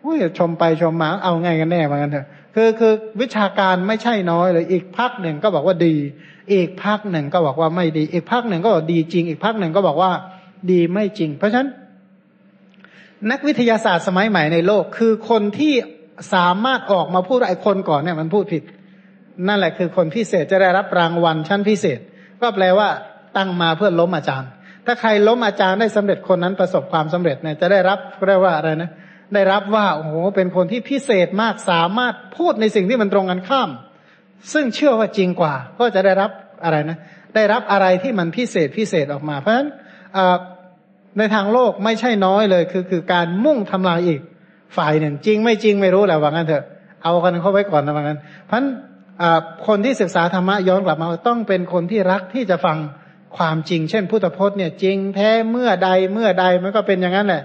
โอ้ยชมไปชมมาเอาไงกันแน่มากันเถอะ คือคือวิชาการไม่ใช่น้อยเลยอีกพักหนึ่งก็บอกว่าดี อีกพักหนึ่งก็บอกว่าไม่ดี อีกพักหนึ่งก็บอกดีจริง อีกพักหนึ่งก็บอกว่าดีไม่จริง เพราะฉะนั้น นักวิทยาศาสตร์สมัยใหม่ในโลก คือคนที่สามารถออกมาพูดไอ้คนก่อนเนี่ยมันพูดผิด นั่นแหละคือคนพิเศษจะได้รับรางวัลชั้นพิเศษ ก็แปลว่าตั้งมาเพื่อล้มอาจารย์ ถ้าใครล้มอาจารย์ได้สำเร็จคนนั้นประสบความสำเร็จเนี่ยจะได้รับเรียกว่าอะไรนะ ได้รับว่าโอ้โหเป็นคนที่พิเศษมากสามารถพูดในสิ่งที่มันตรงกันข้าม ซึ่งเชื่อว่าจริงกว่า ก็จะได้รับอะไรนะ ได้รับอะไรที่มันพิเศษพิเศษออกมา เพราะฉะนั้นในทางโลกไม่ใช่น้อยเลย คือคือการมุ่งทำลายอีกฝ่ายหนึ่งจริงไม่จริงไม่รู้แหละว่างั้นเถอะเอากันเข้าไว้ก่อนนะว่างั้น เพราะฉะนั้นคนที่ศึกษาธรรมะย้อนกลับมาต้องเป็นคนที่รักที่จะฟังความจริง เช่นพุทธพจน์เนี่ยจริงแท้เมื่อใดเมื่อใดมันก็เป็นอย่างนั้นแหละ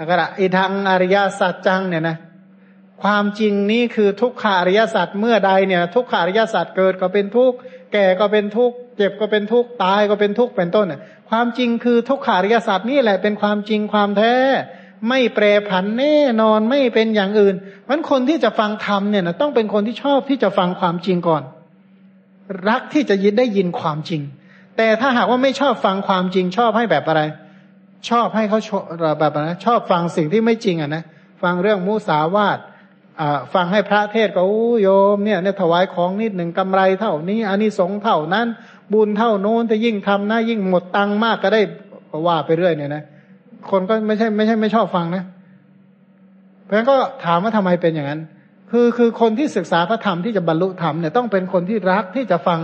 อกระอีทางอริยสัจจังเนี่ยนะความจริงนี้คือทุกขาริยสัจเมื่อใดเนี่ย ทุกขาริยสัจเกิดก็เป็นทุกข์แก่ก็เป็นทุกข์เจ็บก็เป็นทุกข์ตายก็เป็นทุกข์เป็นต้นเนี่ยความจริงคือทุกขาริยสัจนี่แหละเป็นความจริงความแท้ ไม่แปรผันแน่นอนไม่เป็นอย่างอื่นเพราะคนที่จะฟังธรรมเนี่ยนะต้องเป็นคนที่ชอบที่จะฟังความจริงก่อน รักที่จะยินได้ยินความจริง แต่ถ้าหากว่าไม่ชอบฟังความจริงชอบให้แบบอะไร ชอบให้เขาแบบนะชอบฟังสิ่งที่ไม่จริงอะนะฟังเรื่องมุสาวาทฟังให้พระเทศก็โอ้โยมเนี่ยเนี่ยถวายของนิดหนึ่งกำไรเท่านี้อันนี้สงเท่านั้น บุญเท่าโน้นแต่ยิ่งทำนะยิ่งหมดตังมากก็ได้ว่าไปเรื่อยเนี่ยนะคนก็ไม่ใช่ไม่ใช่ไม่ชอบฟังนะ เพราะฉะนั้นก็ถามว่าทำไมเป็นอย่างนั้น คือคือคนที่ศึกษาพระธรรมที่จะบรรลุธรรมเนี่ยต้องเป็นคนที่รักที่จะฟัง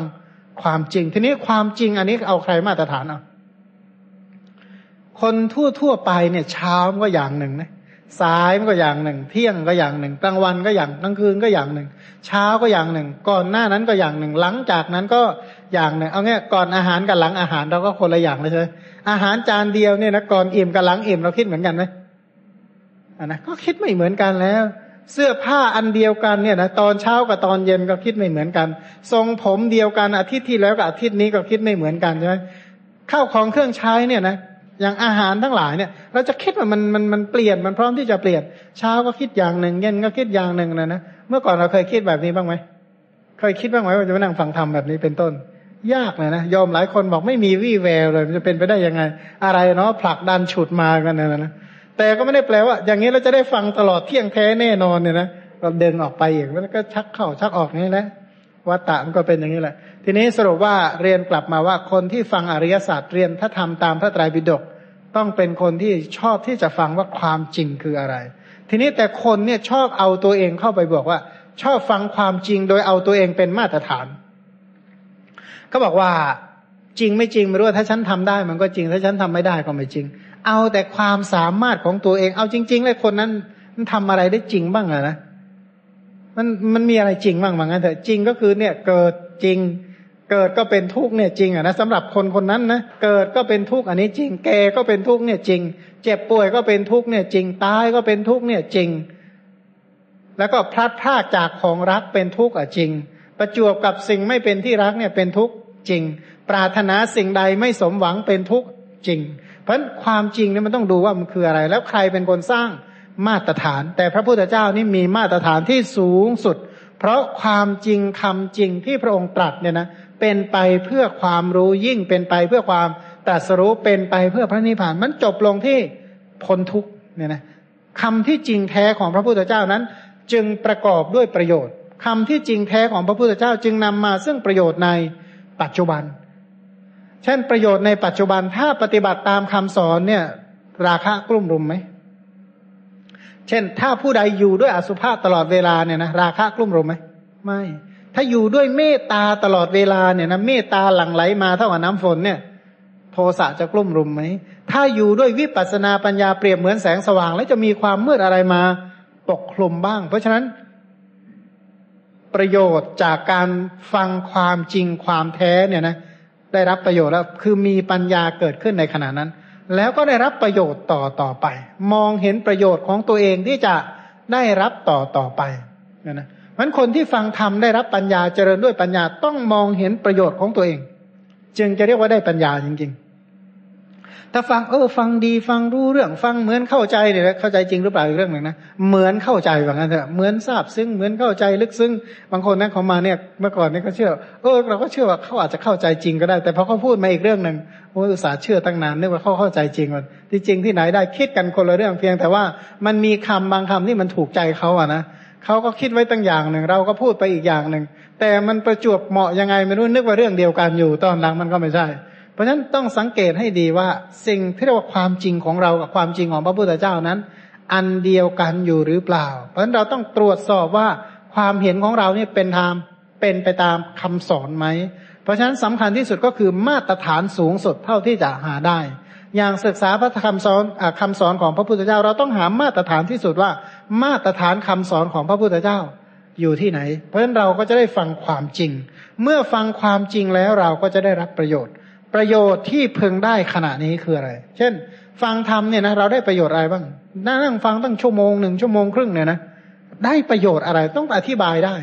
ความจริง ทีนี้ความจริงอันนี้เอาใครมาตรฐานเอา คนทั่วทั่วไปเนี่ยเช้าก็อย่างหนึ่งนะสายมันก็อย่างหนึ่ง เที่ยงก็อย่างหนึ่งกลางวันก็อย่างกลางคืนก็อย่างหนึ่ง เช้าก็อย่างหนึ่ง ก่อนหน้านั้นก็อย่างหนึ่ง หลังจากนั้นก็อย่างหนึ่ง เอางี้ก่อนอาหารกับหลังอาหารเราก็คนละอย่างเลยใช่ไหมอาหารจานเดียวเนี่ยนะก่อนอิ่มกับหลังอิ่มเราคิดเหมือนกันไหมอ่านะก็คิดไม่เหมือนกันแล้ว เสื้อผ้าอันเดียวกันเนี่ยนะตอนเช้ากับตอนเย็นก็คิดไม่เหมือนกัน ทรงผมเดียวกันอาทิตย์ที่แล้วกับอาทิตย์นี้ก็คิดไม่เหมือนกันใช่ไหมข้าวของเครื่องใช้เนี่ยนะ อย่างอาหารทั้งหลายเนี่ย เราจะคิดว่ามันมันมันเปลี่ยนมันพร้อมที่จะเปลี่ยนเช้าก็คิดอย่างหนึ่งเย็นก็คิดอย่างหนึ่งนะนะเมื่อก่อนเราเคยคิดแบบนี้บ้างไหมเคยคิดบ้างไหมว่าจะมานั่งฟังธรรมแบบนี้เป็นต้น ยากเลยนะยอมหลายคนบอกไม่มีวี่แววเลยมันจะเป็นไปได้ยังไง อะไรเนาะผลักดันฉุดมากันนะนะแต่ก็ไม่ได้แปลว่า อย่างนี้เราจะได้ฟังตลอดเที่ยงแท้แน่นอนเนี่ยนะเราเดินออกไปอีกแล้วก็ชักเข้าชักออกนี่แหละ วัตตะมันก็เป็นอย่างนี้แหละ ทีนี้สรุปว่าเรียนกลับมาว่าคนที่ฟังอริยศาสตร์เรียนถ้าทำตามพระไตรปิฎกต้องเป็นคนที่ชอบที่จะฟังว่าความจริงคืออะไร ทีนี้แต่คนเนี่ยชอบเอาตัวเองเข้าไปบอกว่า ชอบฟังความจริงโดยเอาตัวเองเป็นมาตรฐานเขาบอกว่าจริงไม่จริงไม่รู้ถ้าฉันทำได้ มันก็จริงถ้าฉันทำไม่ได้ก็ไม่จริง เอาแต่ความสามารถของตัวเอง เอาจริง ๆ เลยคนนั้นมันทำอะไรได้จริงบ้างอะนะ มันมันมีอะไรจริงบ้างบางงั้นเถอะจริงก็คือเนี่ยเกิดจริง เกิดก็เป็นทุกข์เนี่ยจริงอะนะสำหรับคนคนนั้นนะเกิดก็เป็นทุกข์อันนี้จริง แก่ก็เป็นทุกข์เนี่ยจริง เจ็บป่วยก็เป็นทุกข์เนี่ยจริงตายก็เป็นทุกข์เนี่ยจริง แล้วก็พลัดพรากจากของรักเป็นทุกข์อะจริง ประจวบกับสิ่งไม่เป็นที่รักเนี่ยเป็นทุกข์จริง ปรารถนาสิ่งใดไม่สมหวังเป็นทุกข์จริง เพราะความจริงเนี่ยมันต้องดูว่ามันคืออะไร แล้วใครเป็นคนสร้าง มาตรฐาน แต่พระพุทธเจ้านี่มีมาตรฐานที่สูงสุด เพราะความจริงคำจริงที่พระองค์ตรัสเนี่ยนะเป็นไปเพื่อความรู้ยิ่งเป็นไปเพื่อความตรัสรู้เป็นไปเพื่อพระนิพพานมันจบลงที่พ้นทุกเนี่ยนะคำที่จริงแท้ของพระพุทธเจ้านั้น จึงประกอบด้วยประโยชน์คำที่จริงแท้ของพระพุทธเจ้าจึงนำมาซึ่งประโยชน์ในปัจจุบัน เช่นประโยชน์ในปัจจุบันถ้าปฏิบัติตามคำสอนเนี่ย ราคะกลุ่มรุมไหม เช่น ถ้าผู้ใดอยู่ด้วยอสุภะตลอดเวลาเนี่ยนะราคะกลุ่มรุมไหมไม่ ถ้าอยู่ด้วยเมตตาตลอดเวลาเนี่ยนะเมตตาหลั่งไหลมาเท่ากับน้ำฝนเนี่ยโทสะจะกลุ่มรุมไหม ถ้าอยู่ด้วยวิปัสสนาปัญญาเปรียบเหมือนแสงสว่าง แล้วจะมีความมืดอะไรมาปกคลุมบ้าง เพราะฉะนั้น ประโยชน์จากการฟังความจริงความแท้เนี่ยนะ ได้รับประโยชน์แล้ว คือมีปัญญาเกิดขึ้นในขณะนั้น แล้วก็ได้รับประโยชน์ต่อต่อไป มองเห็นประโยชน์ของตัวเองที่จะได้รับต่อต่อไปเนี่ยนะมันคนที่ฟังธรรมได้รับปัญญาเจริญด้วยปัญญาต้องมองเห็นประโยชน์ของตัวเอง จึงจะเรียกว่าได้ปัญญาจริงๆ ถ้าฟังเออ ฟังดีฟังรู้เรื่องฟังเหมือนเข้าใจเนี่ยเข้าใจจริงหรือเปล่าอีกเรื่องหนึ่งนะเหมือนเข้าใจแบบนั้นเถอะเหมือนทราบซึ้งเหมือนเข้าใจลึกซึ้งบางคนนั่นเขามาเนี่ยเมื่อก่อนนี่เขาเชื่อเออเราก็เชื่อว่าเขาอาจจะเข้าใจจริงก็ได้ แต่พอเขาพูดมาอีกเรื่องหนึ่งโอ้อุตส่าห์เชื่อตั้งนานนึกว่าเขาเข้าใจจริงมันที่จริงที่ไหนได้คิดกันคนละเรื่องเพียง แต่ว่ามันมีคำบางคำที่มันถูกใจเขาอะนะเขาก็คิดไว้ตั้งอย่างหนึ่งเราก็พูดไปอีกอย่างหนึ่งแต่มันประจวบเหมาะยังไงไม่รู้นึกว่าเรื่องเดียวกันอยู่ตอนหลังมันก็ไม่ใช่ เพราะฉะนั้นต้องสังเกตให้ดีว่า สิ่งที่เรียกว่าความจริงของเรากับความจริงของพระพุทธเจ้านั้น อันเดียวกันอยู่หรือเปล่า เพราะฉะนั้นเราต้องตรวจสอบว่าความเห็นของเราเนี่ยเป็นธรรมเป็นไปตามคำสอนไหม เพราะฉะนั้นสำคัญที่สุดก็คือมาตรฐานสูงสุดเท่าที่จะหาได้ อย่างศึกษาพระธรรมสอนอคำสอนของพระพุทธเจ้า เราต้องหามาตรฐานที่สุดว่า มาตรฐานคำสอนของพระพุทธเจ้าอยู่ที่ไหน เพราะฉะนั้นเราก็จะได้ฟังความจริง เมื่อฟังความจริงแล้วเราก็จะได้รับประโยชน์ ประโยชน์ที่พึงได้ขณะนี้คืออะไร เช่น ฟังธรรมเนี่ยนะเราได้ประโยชน์อะไรบ้าง นั่งฟังตั้งชั่วโมงหนึ่งชั่วโมงครึ่งเนี่ยนะได้ประโยชน์อะไรต้องอธิบายได้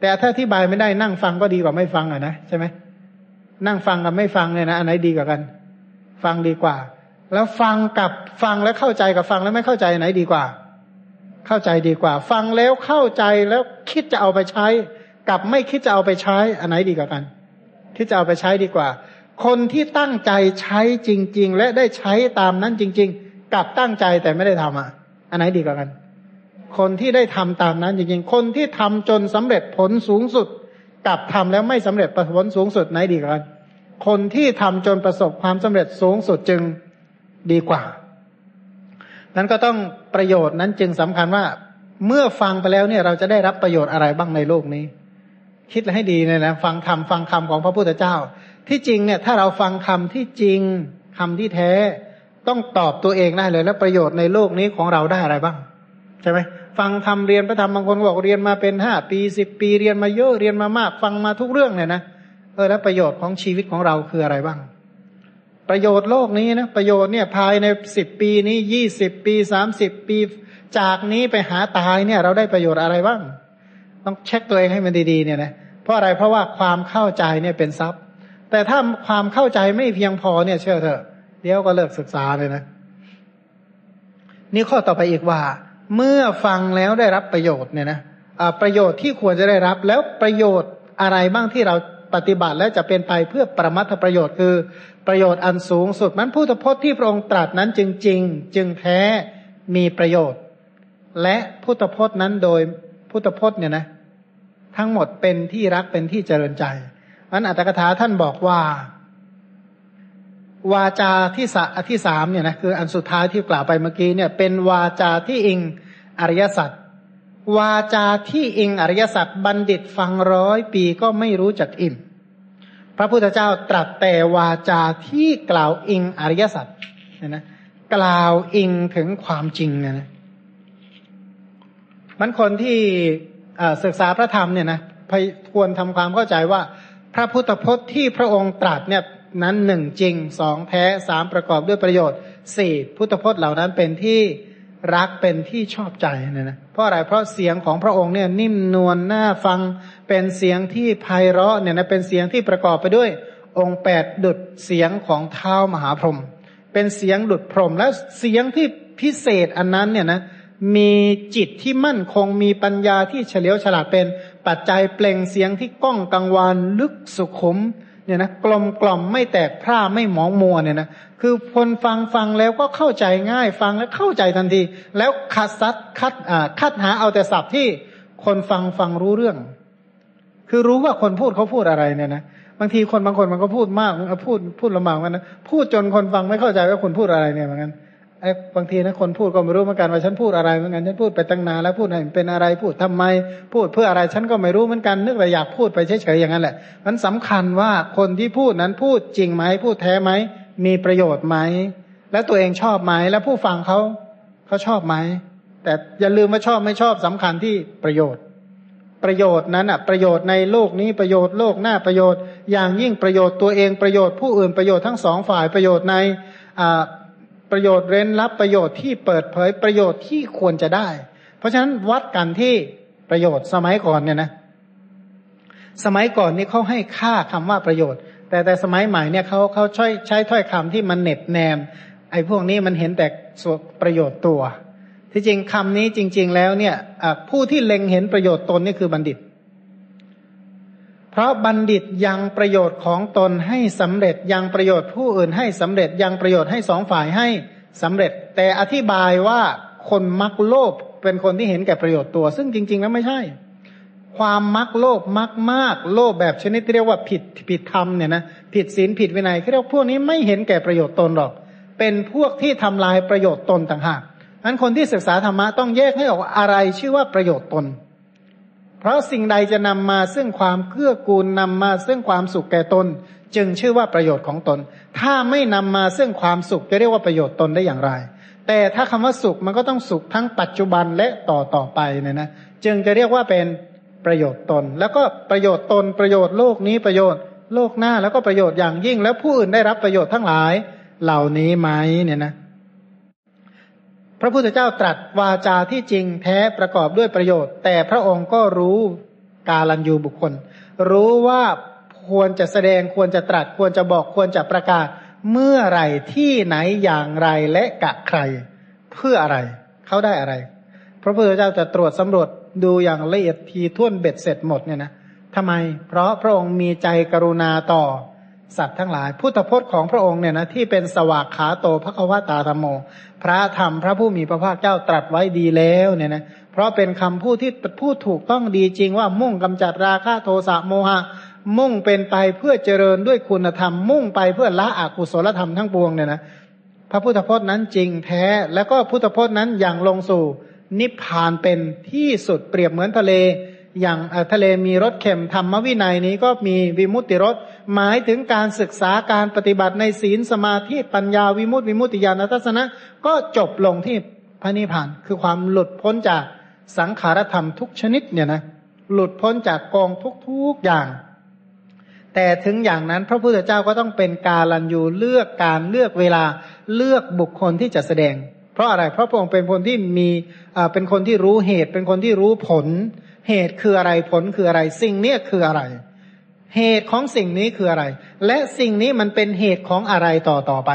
แต่ถ้าอธิบายไม่ได้นั่งฟังก็ดีกว่าไม่ฟังอะนะใช่ไหมนั่งฟังกับไม่ฟังเนี่ยนะอันไหนดีกว่ากัน ฟังดีกว่า แล้วฟังกับฟังแล้วเข้าใจกับฟังแล้วไม่เข้าใจไหนดีกว่า เข้าใจดีกว่า ฟังแล้วเข้าใจแล้วคิดจะเอาไปใช้ กับไม่คิดจะเอาไปใช้อันไหนดีกว่ากัน ที่จะเอาไปใช้ดีกว่า คนที่ตั้งใจใช้จริง ๆ และได้ใช้ตามนั้นจริง ๆ กับตั้งใจแต่ไม่ได้ทำอะ อันไหนดีกว่ากัน คนที่ได้ทำตามนั้นจริงๆ คนที่ทำจนสำเร็จผลสูงสุด กับทำแล้วไม่สำเร็จผลสูงสุดไหนดีกว่ากันคนที่ทำจนประสบความสำเร็จสูงสุดจึงดีกว่า นั้นก็ต้องประโยชน์นั้นจึงสำคัญว่า เมื่อฟังไปแล้วเนี่ยเราจะได้รับประโยชน์อะไรบ้างในโลกนี้ คิดให้ดีเลยนะฟังธรรมฟังคำของพระพุทธเจ้า ที่จริงเนี่ย ถ้าเราฟังคำที่จริงคำที่แท้ ต้องตอบตัวเองได้เลย แล้วประโยชน์ในโลกนี้ของเราได้อะไรบ้างใช่ไหมฟังทำเรียนพระธรรมบางคนบอกเรียนมาเป็นห้าปีสิบปีเรียนมาเยอะเรียนมามาก ฟังมาทุกเรื่องเนี่ยนะเออแล้วประโยชน์ของชีวิตของเราคืออะไรบ้าง ประโยชน์โลกนี้นะประโยชน์เนี่ยภายในสิบปีนี้ยี่สิบปีสามสิบปี จากนี้ไปหาตายเนี่ย เราได้ประโยชน์อะไรบ้าง ต้องเช็คตัวเองให้มันดีๆเนี่ยนะ เพราะอะไรเพราะว่าความเข้าใจเนี่ยเป็นทรัพย์ แต่ถ้าความเข้าใจไม่เพียงพอเนี่ยเชื่อเถอะ เดี๋ยวก็เลิกศึกษาเลยนะ นี่ข้อต่อไปอีกว่า เมื่อฟังแล้วได้รับประโยชน์เนี่ยนะประโยชน์ที่ควรจะได้รับแล้วประโยชน์อะไรบ้างที่เราปฏิบัติแล้วจะเป็นไปเพื่อประมัตถประโยชน์คือประโยชน์อันสูงสุดมันพุทธพจน์ที่พระองค์ตรัสนั้นจริงๆจึงแท้มีประโยชน์ และพุทธพจน์นั้นโดยพุทธพจน์เนี่ยนะ ทั้งหมดเป็นที่รักเป็นที่เจริญใจอันอัตถกถาท่านบอกว่า วาจาที่สะที่สามเนี่ยนะคืออันสุดท้ายที่กล่าวไปเมื่อกี้เนี่ย เป็นวาจาที่อิงอริยสัจวาจาที่อิงอริยสัจบัณฑิตฟังร้อยปีก็ไม่รู้จักอิ่ม พระพุทธเจ้าตรัสแต่วาจาที่กล่าวอิงอริยสัจเนี่ยนะกล่าวอิงถึงความจริงเนี่ยนะมันคนที่ ศึกษาพระธรรมเนี่ยนะควรทำความเข้าใจว่า พระพุทธพจน์ที่พระองค์ตรัสเนี่ยนั้นหนึ่งจริงสองแท้สามประกอบด้วยประโยชน์สี่พุทธพจน์เหล่านั้นเป็นที่รักเป็นที่ชอบใจเนี่ยนะเพราะอะไรเพราะเสียงของพระองค์เนี่ยนิ่มนวลน่าฟังเป็นเสียงที่ไพเราะเนี่ยนะเป็นเสียงที่ประกอบไปด้วย องค์แปดดุดเสียงของเท้ามหาพรหมเป็นเสียงดุดพรหมและเสียงที่พิเศษอันนั้นเนี่ยนะ มีจิตที่มั่นคงมีปัญญาที่เฉลียวฉลาดเป็นปัจจัยเปล่งเสียงที่ก้องกังวานลึกสุขุมเนี่ยนะกลมกล่อมไม่แตกพร่าไม่หมองมัวเนี่ยนะคือคนฟังฟังแล้วก็เข้าใจง่ายฟังแล้วเข้าใจทันที แล้วคัดซัดคัดอ่าคัดหาเอาแต่ศัพท์ที่คนฟังฟังรู้เรื่อง คือรู้ว่าคนพูดเขาพูดอะไรเนี่ยนะบางทีคนบางคนมันก็พูดมากพูดพูดลำบากกันนะพูดจนคนฟังไม่เข้าใจว่าคนพูดอะไรเนี่ยเหมือนกัน บางทีนะคนพูดก็ไม่รู้เหมือนกันว่าฉันพูดอะไรเหมือนกันฉันพูดไปตั้งนานแล้วพูดให้เป็นอะไรพูดทำไม พูดเพื่ออะไรฉันก็ไม่รู้เหมือนกัน นึกแต่อยากพูดไปเฉยๆอย่างนั้นแหละ มันสำคัญว่าคนที่พูดนั้นพูดจริงไหมพูดแท้ไหมมีประโยชน์ไหมแล้วตัวเองชอบไหมแล้วผู้ฟังเขาเขาชอบไหมแต่อย่าลืมว่าชอบไม่ชอบสำคัญที่ประโยชน์ ประโยชน์นั้นอะประโยชน์ในโลกนี้ประโยชน์โลกหน้าประโยชน์ อย่างยิ่งประโยชน์ตัวเองประโยชน์ผู้อื่นประโยชน์ทั้งสองฝ่ายประโยชน์ในอ่า ประโยชน์เร้นรับประโยชน์ที่เปิดเผยประโยชน์ที่ควรจะได้ เพราะฉะนั้นวัดกันที่ประโยชน์สมัยก่อนเนี่ยนะ สมัยก่อนนี่เขาให้ค่าคำว่าประโยชน์ แต่แต่สมัยใหม่เนี่ยเขาเขาใช้ใช้ถ้อยคำที่มันเน็บแนม ไอ้พวกนี้มันเห็นแต่ส่วนประโยชน์ตัว ที่จริงคำนี้จริง ๆ แล้วเนี่ยผู้ที่เล็งเห็นประโยชน์ตนนี่คือบัณฑิต เพราะบัณฑิตยังประโยชน์ของตนให้สำเร็จยังประโยชน์ผู้อื่นให้สำเร็จยังประโยชน์ให้สองฝ่ายให้สำเร็จ แต่อธิบายว่าคนมักโลภเป็นคนที่เห็นแก่ประโยชน์ตัว ซึ่งจริง ๆ แล้วไม่ใช่ ความมักโลภมักมากโลภแบบชนิดที่เรียกว่าผิดผิดธรรมเนี่ยนะผิดศีลผิดวินัยเขาเรียกพวกนี้ไม่เห็นแก่ประโยชน์ตนหรอก เป็นพวกที่ทำลายประโยชน์ตนต่างหากนั้นคนที่ศึกษาธรรมะต้องแยกให้ออกอะไรชื่อว่าประโยชน์ตน เพราะสิ่งใดจะนำมาซึ่งความเกื้อกูลนำมาซึ่งความสุขแก่ตน จึงชื่อว่าประโยชน์ของตน ถ้าไม่นำมาซึ่งความสุขจะเรียกว่าประโยชน์ตนได้อย่างไร แต่ถ้าคำว่าสุขมันก็ต้องสุขทั้งปัจจุบันและต่อต่อไปเนี่ยนะจึงจะเรียกว่าเป็นประโยชน์ตน แล้วก็ประโยชน์ตนประโยชน์โลกนี้ประโยชน์โลกหน้าแล้วก็ประโยชน์อย่างยิ่ง แล้วผู้อื่นได้รับประโยชน์ทั้งหลายเหล่านี้ไหมเนี่ยนะ พระพุทธเจ้าตรัสวาจาที่จริงแท้ประกอบด้วยประโยชน์ แต่พระองค์ก็รู้กาลันยูบุคคล รู้ว่าควรจะแสดงควรจะตรัสควรจะบอกควรจะประกาศเมื่อไรที่ไหนอย่างไรและกะใคร เพื่ออะไร เขาได้อะไร พระพุทธเจ้าจะตรวจสำรวจดูอย่างละเอียดทีท่วนเบ็ดเสร็จหมดเนี่ยนะทำไม เพราะพระองค์มีใจกรุณาต่อสัตว์ทั้งหลาย พุทธพจน์ของพระองค์เนี่ยนะที่เป็นสวากขาโตพระควตาธรรมโม พระธรรมพระผู้มีพระภาคเจ้าตรัสไว้ดีแล้วเนี่ยนะเพราะเป็นคำพูดที่พูดถูกต้องดีจริงว่ามุ่งกำจัดราคะโทสะโมหะ มุ่งเป็นไปเพื่อเจริญด้วยคุณธรรม มุ่งไปเพื่อละอกุศลธรรมทั้งปวงเนี่ยนะพระพุทธพจน์นั้นจริงแท้ แล้วก็พุทธพจน์นั้นอย่างลงสู่ นิพพานเป็นที่สุดเปรียบเหมือนทะเล อย่างทะเลมีรสเข็มธรรมวินัยนี้ก็มีวิมุตติรสหมายถึงการศึกษาการปฏิบัติในศีลสมาธิปัญญาวิมุตติวิมุตติญาณทัศนะ ก็จบลงที่พระนิพพาน คือความหลุดพ้นจากสังขารธรรมทุกชนิดเนี่ยนะหลุดพ้นจากกองทุกๆอย่าง แต่ถึงอย่างนั้นพระพุทธเจ้าก็ต้องเป็นกาลันยูเลือกการเลือกเวลาเลือกบุคคลที่จะแสดง เพราะอะไรเพราะพระองค์เป็นคนที่มีเป็นคนที่รู้เหตุ เป็นคนที่รู้ผล เหตุคืออะไรผลคืออะไร สิ่งนี้คืออะไร เหตุของสิ่งนี้คืออะไร และสิ่งนี้มันเป็นเหตุของอะไรต่อต่อไป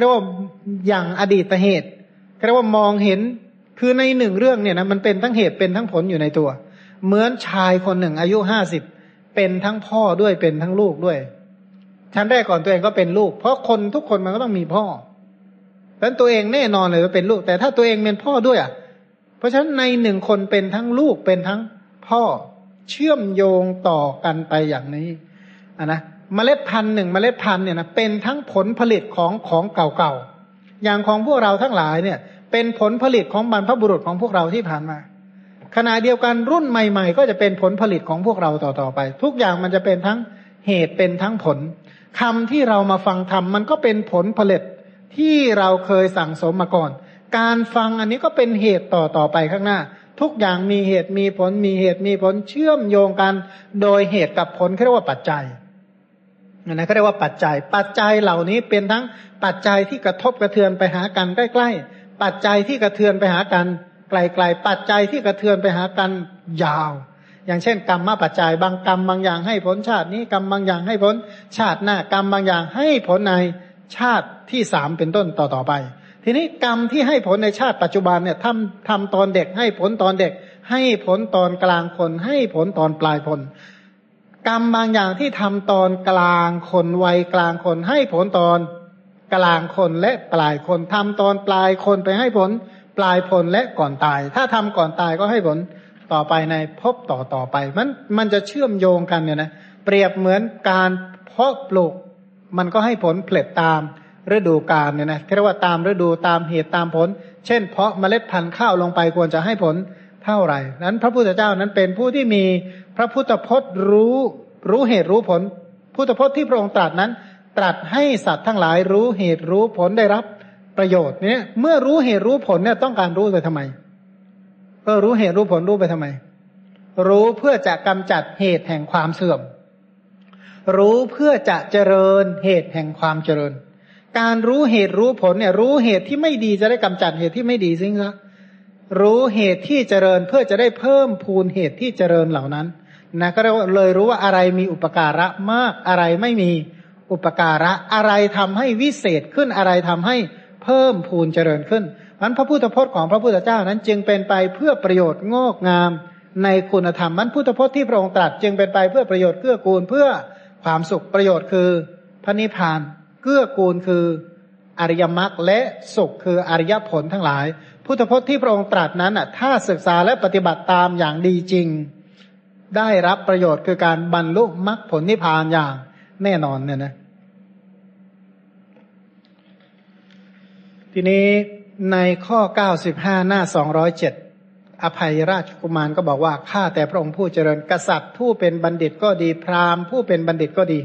เรียกว่าอย่างอดีตเหตุเรียกว่ามองเห็นคือในหนึ่งเรื่องเนี่ยนะมันเป็นทั้งเหตุเป็นทั้งผลอยู่ในตัว เหมือนชายคนหนึ่งอายุห้าสิบเป็นทั้งพ่อด้วยเป็นทั้งลูกด้วยชั้นแรกก่อนตัวเองก็เป็นลูก เพราะคนทุกคนมันก็ต้องมีพ่อดังนั้นตัวเองแน่นอนเลยว่าเป็นลูก แต่ถ้าตัวเองเป็นพ่อด้วยอะ เพราะฉะนั้นในหนึ่งคนเป็นทั้งลูกเป็นทั้ง พ่อเชื่อมโยงต่อกันไปอย่างนี้อะนะเมล็ดพันธุ์หนึ่งเมล็ดพันธุ์เนี่ยนะเป็นทั้งผลผลิตของของเก่าๆอย่างของพวกเราทั้งหลายเนี่ย เป็นผลผลิตของบรรพบุรุษของพวกเราที่ผ่านมาขณะเดียวกันรุ่นใหม่ ๆ ก็จะเป็นผลผลิตของพวกเราต่อๆไป ทุกอย่างมันจะเป็นทั้งเหตุเป็นทั้งผลคำที่เรามาฟังธรรมมันก็เป็นผลผลิตที่เราเคยสั่งสมมาก่อน การฟังอันนี้ก็เป็นเหตุต่อต่อไปข้างหน้า ทุกอย่างมีเหตุมีผลมีเหตุมีผลเชื่อมโยงกัน โดยเหตุกับผลเขาเรียกว่าปัจจัยนะเขาเรียกว่าปัจจัย ปัจจัยเหล่านี้เป็นทั้งปัจจัยที่กระทบกระเทือนไปหากันใกล้ๆ ปัจจัยที่กระเทือนไปหากันไกลๆ ปัจจัยที่กระเทือนไปหากันยาว อย่างเช่น กรรมมาปัจจัย บางกรรมบางอย่างให้ผลชาตินี้กรรมบางอย่างให้ผลชาติหน้ากรรมบางอย่างให้ผลในชาติที่สามเป็นต้นต่อต่อไป ทีนี้กรรมที่ให้ผลในชาติปัจจุบันเนี่ยทำทำตอนเด็กให้ผลตอนเด็ก ให้ผลตอนกลางคน ให้ผลตอนปลายคน กรรมบางอย่างที่ทำตอนกลางคนวัยกลางคน ให้ผลตอนกลางคนและปลายคนทำตอนปลายคนไปให้ผลปลายผลและก่อนตาย ถ้าทำก่อนตายก็ให้ผลต่อไปในพบต่อต่อไป มันมันจะเชื่อมโยงกันเนี่ยนะเปรียบเหมือนการเพาะปลูก มันก็ให้ผลผลิตตาม ฤดูกาลเนี่ยนะเรียกว่าตามฤดูตามเหตุตามผล เช่น เพาะเมล็ดพันธุ์ข้าวลงไปควรจะให้ผลเท่าไหร่นั้น พระพุทธเจ้านั้นเป็นผู้ที่มีพระพุทธพจน์รู้รู้เหตุรู้ผล พุทธพจน์ที่พระองค์ตรัสนั้น ตรัสให้สัตว์ทั้งหลายรู้เหตุรู้ผลได้รับประโยชน์เนี่ยเมื่อรู้เหตุรู้ผลเนี่ยต้องการรู้ไปทำไมก็รู้เหตุรู้ผลรู้ไปทำไม รู้เพื่อจะกำจัดเหตุแห่งความเสื่อม รู้เพื่อจะเจริญเหตุแห่งความเจริญ การรู้เหตุรู้ผลเนี่ย รู้เหตุที่ไม่ดีจะได้กำจัดเหตุที่ไม่ดีซิงซะรู้เหตุที่เจริญเพื่อจะได้เพิ่มพูนเหตุที่เจริญเหล่านั้นนะก็เลยรู้ว่าอะไรมีอุปการะมากอะไรไม่มีอุปการะอะไรทำให้วิเศษขึ้นอะไรทำให้เพิ่มพูนเจริญขึ้นมันพระพุทธพจน์ของพระพุทธเจ้านั้นจึงเป็นไปเพื่อประโยชน์งอกงามในคุณธรรมมันพุทธพจน์ที่พระองค์ตรัสจึงเป็นไปเพื่อประโยชน์เกื้อกูลเพื่อความสุขประโยชน์คือพระนิพพาน เกื้อกูลคืออริยมรรคและสุขคืออริยผลทั้งหลาย พุทธพจน์ที่พระองค์ตรัสนั้นอะถ้าศึกษาและปฏิบัติตามอย่างดีจริง ได้รับประโยชน์คือการบรรลุมรรคผลนิพพานอย่างแน่นอนเนี่ยนะทีนี้ในข้อ 95 หน้า 207 อภัยราชกุมารก็บอกว่าข้าแต่พระองค์ผู้เจริญกษัตริย์ ผู้เป็นบัณฑิตก็ดีพราหมณ์ผู้เป็นบัณฑิตก็ดี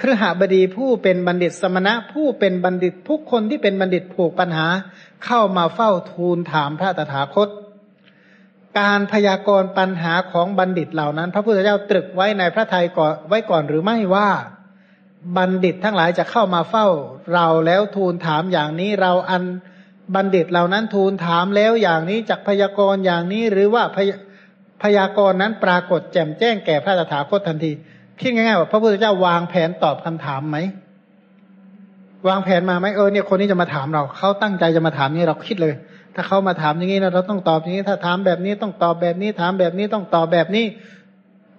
ครหบดีผู้เป็นบัณฑิตสมณะ ผู้เป็นบัณฑิตทุกคนที่เป็นบัณฑิตผูกปัญหา เข้ามาเฝ้าทูลถามพระตถาคต การพยากรณ์ปัญหาของบัณฑิตเหล่านั้น พระพุทธเจ้าตรึกไว้ในพระทัยก่อนไว้ก่อนหรือไม่ว่าบัณฑิตทั้งหลายจะเข้ามาเฝ้าเราแล้วทูลถามอย่างนี้เราอัน บัณฑิตเหล่านั้นทูลถามแล้วอย่างนี้จากพยากรณ์อย่างนี้หรือว่าพยพยากรณ์นั้นปรากฏแจ่มแจ้งแก่พระตถาคตทันทีคิดง่ายๆว่าพระพุทธเจ้าวางแผนตอบคำถามไหมวางแผนมาไหมเออเนี่ยคนนี้จะมาถามเราเขาตั้งใจจะมาถามนี่เราคิดเลย ถ้าเขามาถามอย่างนี้นะเราต้องตอบอย่างนี้ ถ้าถามแบบนี้ต้องตอบแบบนี้ ถามแบบนี้ต้องตอบแบบนี้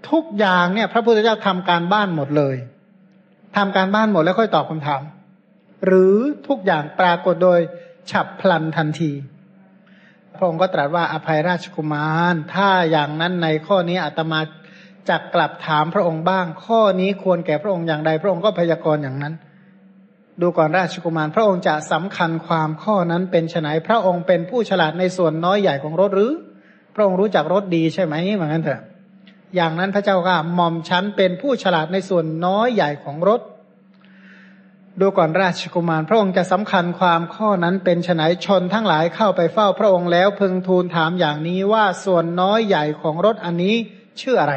ทุกอย่างเนี่ย พระพุทธเจ้าทำการบ้านหมดเลยทำการบ้านหมดแล้วค่อยตอบคำถาม หรือทุกอย่างปรากฏโดย ฉับพลันทันที พระองค์ก็ตรัสว่าอภัยราชกุมาร ถ้าอย่างนั้นในข้อนี้อาตมาจะกลับถามพระองค์บ้าง ข้อนี้ควรแก่พระองค์อย่างใด พระองค์ก็พยากรณ์อย่างนั้น ดูก่อนราชกุมาร พระองค์จะสำคัญความข้อนั้นเป็นไฉนพระองค์เป็นผู้ฉลาดในส่วนน้อยใหญ่ของรถหรือ พระองค์รู้จักรถดีใช่ไหมเหมือนกันเถอะ อย่างนั้นพระเจ้าก็หม่อมชั้นเป็นผู้ฉลาดในส่วนน้อยใหญ่ของรถ ดูก่อนราชกุมาร พระองค์จะสำคัญความข้อนั้นเป็นไฉนชนทั้งหลายเข้าไปเฝ้าพระองค์แล้วพึงทูลถามอย่างนี้ว่าส่วนน้อยใหญ่ของรถอันนี้ชื่ออะไร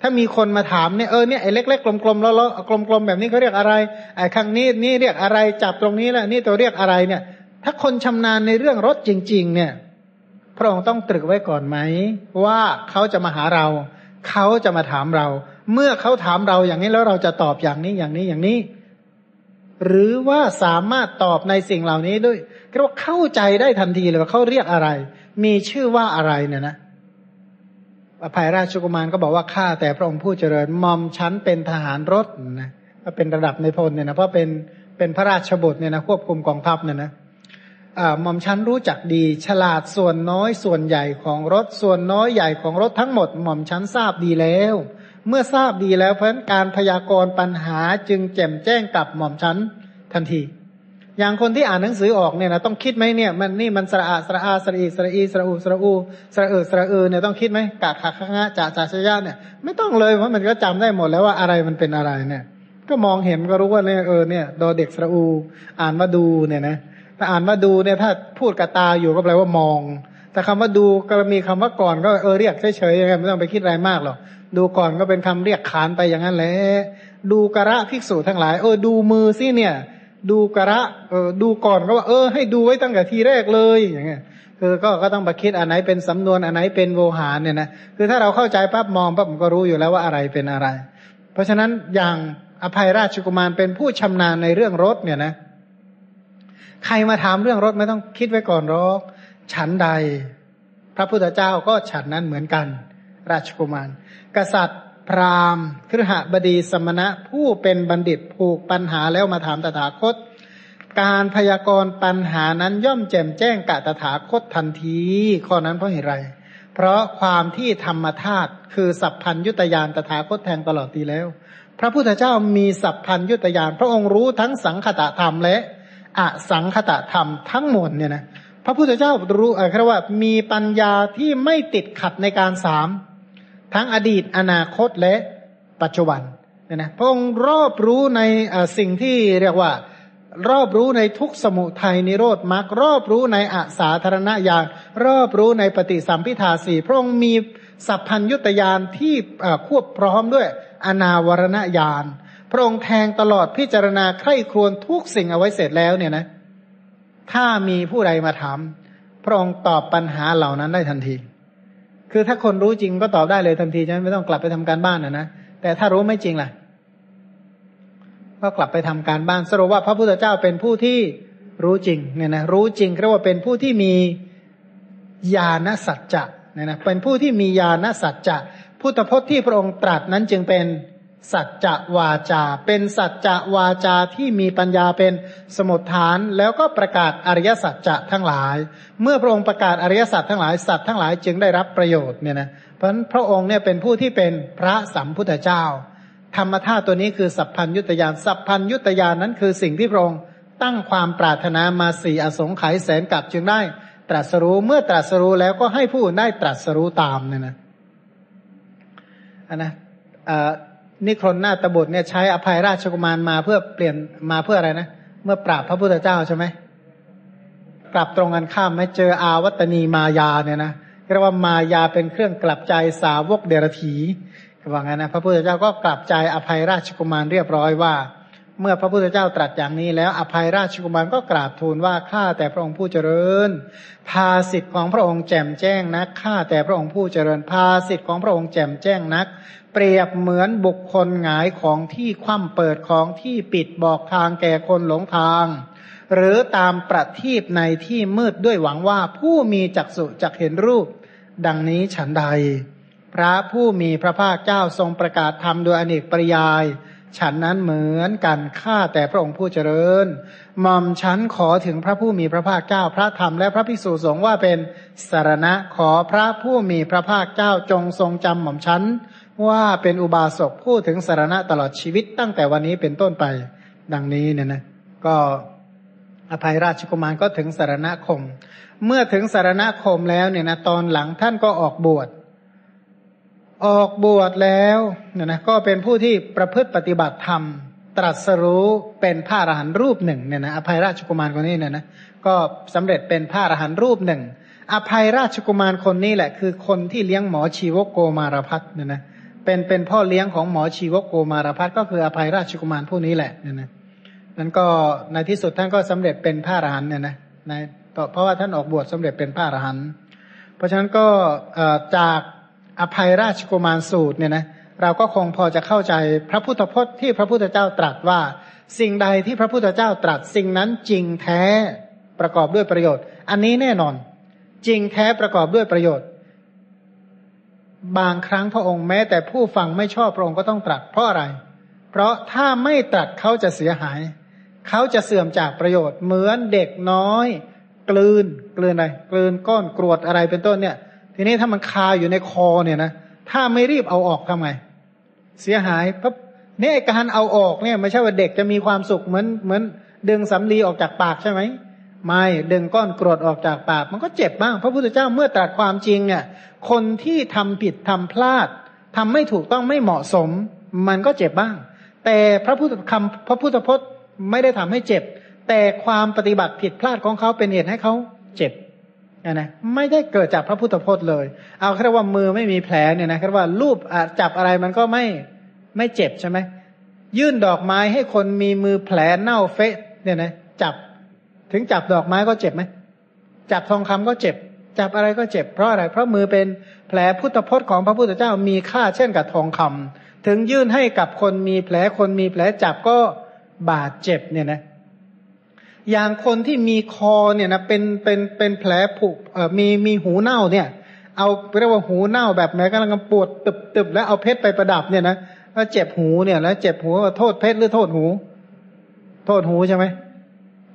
ถ้ามีคนมาถามเนี่ยเออเนี่ยไอ้เล็กๆกลมๆแล้วกลมๆแบบนี้เขาเรียกอะไรไอ้ข้างนี้นี่เรียกอะไรจับตรงนี้แหละนี่ตัวเรียกอะไรเนี่ย ถ้าคนชำนาญในเรื่องรถจริง ๆ เนี่ย พระองค์ต้องตรึกไว้ก่อนไหมว่าเขาจะมาหาเราเขาจะมาถามเรา เมื่อเขาถามเราอย่างนี้แล้วเราจะตอบอย่างนี้อย่างนี้อย่างนี้ หรือว่าสามารถตอบในสิ่งเหล่านี้ด้วยเรียกว่าเข้าใจได้ทันทีเลยว่าเขาเรียกอะไร มีชื่อว่าอะไรเนี่ยนะอภัยราชกุมารก็บอกว่าข้าแต่พระองค์ผู้เจริญมอมชั้นเป็นทหารรถนะก็เป็นระดับในพลเนี่ยนะเพราะเป็นเป็นพระราชบุตรเนี่ยนะควบคุมกองทัพเนี่ยนะมอมชั้นรู้จักดี ฉลาดส่วนน้อยส่วนใหญ่ของรถส่วนน้อยใหญ่ของรถทั้งหมดหม่อมชั้นทราบดีแล้ว เมื่อทราบดีแล้วเพราะการพยากรณ์ปัญหาจึงแจ่มแจ้งกับหม่อมชั้นทันที อย่างคนที่อ่านหนังสือออกเนี่ยนะต้องคิดไหมเนี่ยมันนี่มันสระอาสระอาสระอีสระอีสระอูสระอูสระเออสระเออเนี่ยต้องคิดไหมกะขะขะงะจ่าจ่าชยะเนี่ยไม่ต้องเลยเพราะมันก็จำได้หมดแล้วว่าอะไรมันเป็นอะไรเนี่ย ก็มองเห็นก็รู้ว่าเนี่ยเออเนี่ยดอเด็กสระอู อ่านมาดูเนี่ยนะถ้าอ่านมาดูเนี่ยถ้าพูดกับตาอยู่ก็แปลว่ามอง แต่คำว่าดูก็มีคำว่าก่อนก็เออเรียกเฉยๆยังไงไม่ต้องไปคิดอะไรมากหรอก ดูก่อนก็เป็นคำเรียกขานไปอย่างนั้นแหละดูกระภิกษุทั้งหลาย เออ ดูมือสิเนี่ย ดูกระเออดูก่อนก็ว่า เออ ให้ดูไว้ตั้งแต่ทีแรกเลยอย่างเงี้ยคือก็ก็ต้องมาคิดอันไหนเป็นสำนวนอันไหนเป็นโวหารเนี่ยนะคือถ้าเราเข้าใจปั๊บมองปั๊บมันก็รู้อยู่แล้วว่าอะไรเป็นอะไร เพราะฉะนั้นอย่างอภัยราชกุมารเป็นผู้ชำนาญในเรื่องรถเนี่ยนะ ใครมาถามเรื่องรถไม่ต้องคิดไว้ก่อนหรอกฉันใด พระพุทธเจ้าก็ฉันนั้นเหมือนกัน ราชกุมาร กษัตริย์ พราหมณ์ครหบดีสมณะผู้เป็นบัณฑิตผูกปัญหาแล้วมาถามตถาคต การพยากรณ์ปัญหานั้นย่อมแจ่มแจ้งกะตถาคตทันที ข้อนั้นเพราะเหตุไร เพราะความที่ธรรมธาตุคือสัพพัญยุตยานตถาคตแทงตลอดตีแล้ว พระพุทธเจ้ามีสัพพัญยุตยานพระองค์รู้ทั้งสังคตะธรรมและอสังคตะธรรมทั้งหมดเนี่ยนะพระพุทธเจ้ารู้เออว่ามีปัญญาที่ไม่ติดขัดในการสาม ทั้งอดีตอนาคตและปัจจุบันเนี่ยนะพระองค์รอบรู้ในสิ่งที่เรียกว่า รอบรู้ในทุกสมุทัยนิโรธมรรครอบรู้ในอาสาธารณญาณรอบรู้ในปฏิสัมพิทาสี่พระองค์มีสัพพัญยุตยานที่ควบพร้อมด้วยอนาวรณญาณพระองค์แทงตลอดพิจารณาใคร่ครวญทุกสิ่งเอาไว้เสร็จแล้วเนี่ยนะ ถ้ามีผู้ใดมาถามพระองค์ตอบปัญหาเหล่านั้นได้ทันที คือถ้าคนรู้จริงก็ตอบได้เลยทันทีใช่ไหมไม่ต้องกลับไปทำการบ้านนะนะแต่ถ้ารู้ไม่จริงล่ะ ก็กลับไปทำการบ้านสรุปว่าพระพุทธเจ้าเป็นผู้ที่รู้จริงเนี่ยนะรู้จริงเรียกว่าเป็นผู้ที่มีญาณสัจจะเนี่ยนะเป็นผู้ที่มีญาณสัจจะพุทธพจน์ที่พระองค์ตรัสนั้นจึงเป็น สัจจะวาจา เป็นสัจจะวาจาที่มีปัญญาเป็นสมุดฐาน แล้วก็ประกาศอริยสัจจะทั้งหลาย เมื่อพระองค์ประกาศอริยสัจทั้งหลายสัตว์ทั้งหลายจึงได้รับประโยชน์เนี่ยนะเพราะฉะนั้นพระองค์เนี่ยเป็นผู้ที่เป็นพระสัมพุทธเจ้า ธรรมธาตุตัวนี้คือสัพพัญยุตยานสัพพัญยุตยานนั้นคือสิ่งที่พระองค์ตั้งความปรารถนามาสี่อสงไขยแสนกับจึงได้ ตรัสรู้เมื่อตรัสรู้แล้วก็ให้ผู้ได้ตรัสรู้ตามเนี่ยนะอันนะ นิครนนาตบุตรเนี่ยใช้อภัยราชกุมารมาเพื่อเปลี่ยนมาเพื่ออะไรนะเมื่อปราบพระพุทธเจ้าใช่ไหมกลับตรงกันข้ามไม่เจออาวัตนีมายาเนี่ยนะเรียกว่ามายาเป็นเครื่องกลับใจสาวกเดรธีว่างั้นนะพระพุทธเจ้าก็กลับใจอภัยราชกุมารเรียบร้อยว่า เมื่อพระพุทธเจ้าตรัสอย่างนี้แล้วอภัยราชกุมารก็กราบทูลว่าข้าแต่พระองค์ผู้เจริญ ภาสิทธิ์ของพระองค์แจ่มแจ้งนักข้าแต่พระองค์ผู้เจริญ ภาสิทธิ์ของพระองค์แจ่มแจ้งนัก เปรียบเหมือนบุคคลหงายของที่คว่ำเปิดของที่ปิดบอกทางแก่คนหลงทาง หรือตามประทีปในที่มืดด้วยหวังว่าผู้มีจักษุจักเห็นรูป ดังนี้ฉันใด พระผู้มีพระภาคเจ้าทรงประกาศธรรมโดยอเนกปริยาย ฉันนั้นเหมือนกันข้าแต่พระองค์ผู้เจริญหม่อมฉันขอถึงพระผู้มีพระภาคเจ้าพระธรรมและพระภิกษุสงฆ์ว่าเป็นสารณะขอพระผู้มีพระภาคเจ้าจงทรงจำหม่อมฉัน ว่าเป็นอุบาสกพูดถึงสารณะตลอดชีวิตตั้งแต่วันนี้เป็นต้นไปดังนี้เนี่ยนะก็อภัยราชกุมารก็ถึงสารณคม เมื่อถึงสารณคมแล้วเนี่ยนะตอนหลังท่านก็ออกบวช ออกบวชแล้วเนี่ยนะก็เป็นผู้ที่ประพฤติปฏิบัติธรรม ตรัสรู้เป็นพระอรหันต์รูปหนึ่งเนี่ยนะอภัยราชกุมารคนนี้เนี่ยนะก็สำเร็จเป็นพระอรหันต์รูปหนึ่ง อภัยราชกุมารคนนี้แหละ คือคนที่เลี้ยงหมอชีวโกมารพัฒเนี่ยนะเเป็นเป็นพ่อเลี้ยงของหมอชีวโกมารพัฒก็คืออภัยราชกุมารผู้นี้แหละเนี่ยนะนั้นก็ในที่สุดท่านก็สำเร็จเป็นพระอรหันต์เนี่ยนะในเพราะว่าท่านออกบวชสำเร็จเป็นพระอรหันต์เพราะฉะนั้นก็จากอภัยราชกุมารสูตรเนี่ยนะเราก็คงพอจะเข้าใจพระพุทธพจน์ที่พระพุทธเจ้าตรัสว่า สิ่งใดที่พระพุทธเจ้าตรัสสิ่งนั้นจริงแท้ประกอบด้วยประโยชน์ อันนี้แน่นอน จริงแท้ประกอบด้วยประโยชน์ บางครั้งพระองค์แม้แต่ผู้ฟังไม่ชอบพระองค์ก็ต้องตรัสเพราะอะไร เพราะถ้าไม่ตรัสเขาจะเสียหาย เขาจะเสื่อมจากประโยชน์ เหมือนเด็กน้อย กลืนกลืนอะไรกลืนก้อนกรวดอะไรเป็นต้นเนี่ย ทีนี้ถ้ามันคาอยู่ในคอเนี่ยนะถ้าไม่รีบเอาออกทำไง เสียหายปั๊บเนี่ยการเอาออกเนี่ยไม่ใช่ว่าเด็กจะมีความสุขเหมือนเหมือนดึงสำลีออกจากปากใช่ไหม ไม่ดึงก้อนกรดออกจากปาก มันก็เจ็บบ้าง พระพุทธเจ้าเมื่อตรัสความจริงเนี่ย คนที่ทำผิดทำพลาดทำไม่ถูกต้องไม่เหมาะสม มันก็เจ็บบ้าง แต่พระพุทธคำพระพุทธพจน์ไม่ได้ทำให้เจ็บ แต่ความปฏิบัติผิดพลาดของเขาเป็นเหตุให้เขาเจ็บนะไม่ได้เกิดจากพระพุทธพจน์เลย เอาแค่ว่ามือไม่มีแผลเนี่ยนะแค่ว่ารูปจับอะไรมันก็ไม่ไม่เจ็บใช่ไหมยื่นดอกไม้ให้คนมีมือแผลเน่าเฟะเนี่ยนะจับ ถึงจับดอกไม้ก็เจ็บไหมจับทองคำก็เจ็บ จับอะไรก็เจ็บเพราะอะไร เพราะมือเป็นแผลพุทธพจน์ของพระพุทธเจ้ามีค่าเช่นกับทองคำถึงยื่นให้กับคนมีแผลคนมีแผลจับก็บาดเจ็บเนี่ยนะอย่างคนที่มีคอเนี่ยนะเป็นเป็นเป็นแผลผุเอ่อมีมีหูเน่าเนี่ย เอาเรียกว่าหูเน่าแบบแม้กำลังปวดตึบตึบแล้วเอาเพชรไปประดับเนี่ยนะแล้วเจ็บหูเนี่ยแล้วเจ็บหูโทษเพชรหรือโทษหู โทษหูใช่ไหม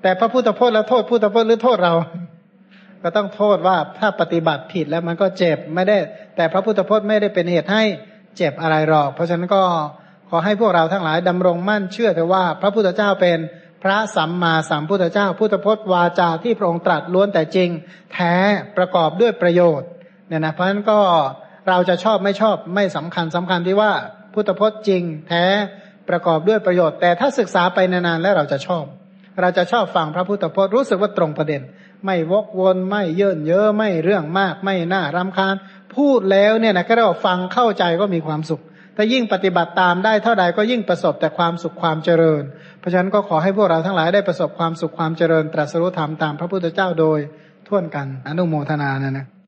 แต่พระพุทธพจน์แล้วโทษพุทธพจน์หรือโทษเรา ก็ต้องโทษว่าถ้าปฏิบัติผิดแล้วมันก็เจ็บไม่ได้ แต่พระพุทธพจน์ไม่ได้เป็นเหตุให้เจ็บอะไรหรอก เพราะฉะนั้นก็ขอให้พวกเราทั้งหลายดำรงมั่นเชื่อเถอะว่า พระพุทธเจ้าเป็นพระสัมมาสัมพุทธเจ้า พุทธพจน์วาจาที่พระองค์ตรัสล้วนแต่จริง แท้ประกอบด้วยประโยชน์เนี่ยนะเพราะฉะนั้นก็เราจะชอบไม่ชอบไม่สำคัญสำคัญที่ว่าพุทธพจน์จริง แท้ประกอบด้วยประโยชน์ แต่ถ้าศึกษาไปนานๆแล้วเราจะชอบ เราจะชอบฟังพระพุทธพจน์รู้สึกว่าตรงประเด็น ไม่วกวนไม่เยินเยอะไม่เรื่องมาก ไม่น่ารำคาญ พูดแล้วเนี่ยนะก็เราฟังเข้าใจก็มีความสุขถ้ายิ่งปฏิบัติตามได้เท่าใดก็ยิ่งประสบแต่ความสุขความเจริญ เพราะฉะนั้นก็ขอให้พวกเราทั้งหลายได้ประสบความสุขความเจริญตรัสรู้ธรรมตามพระพุทธเจ้าโดยท่วนกันอนุโมทนานะนะ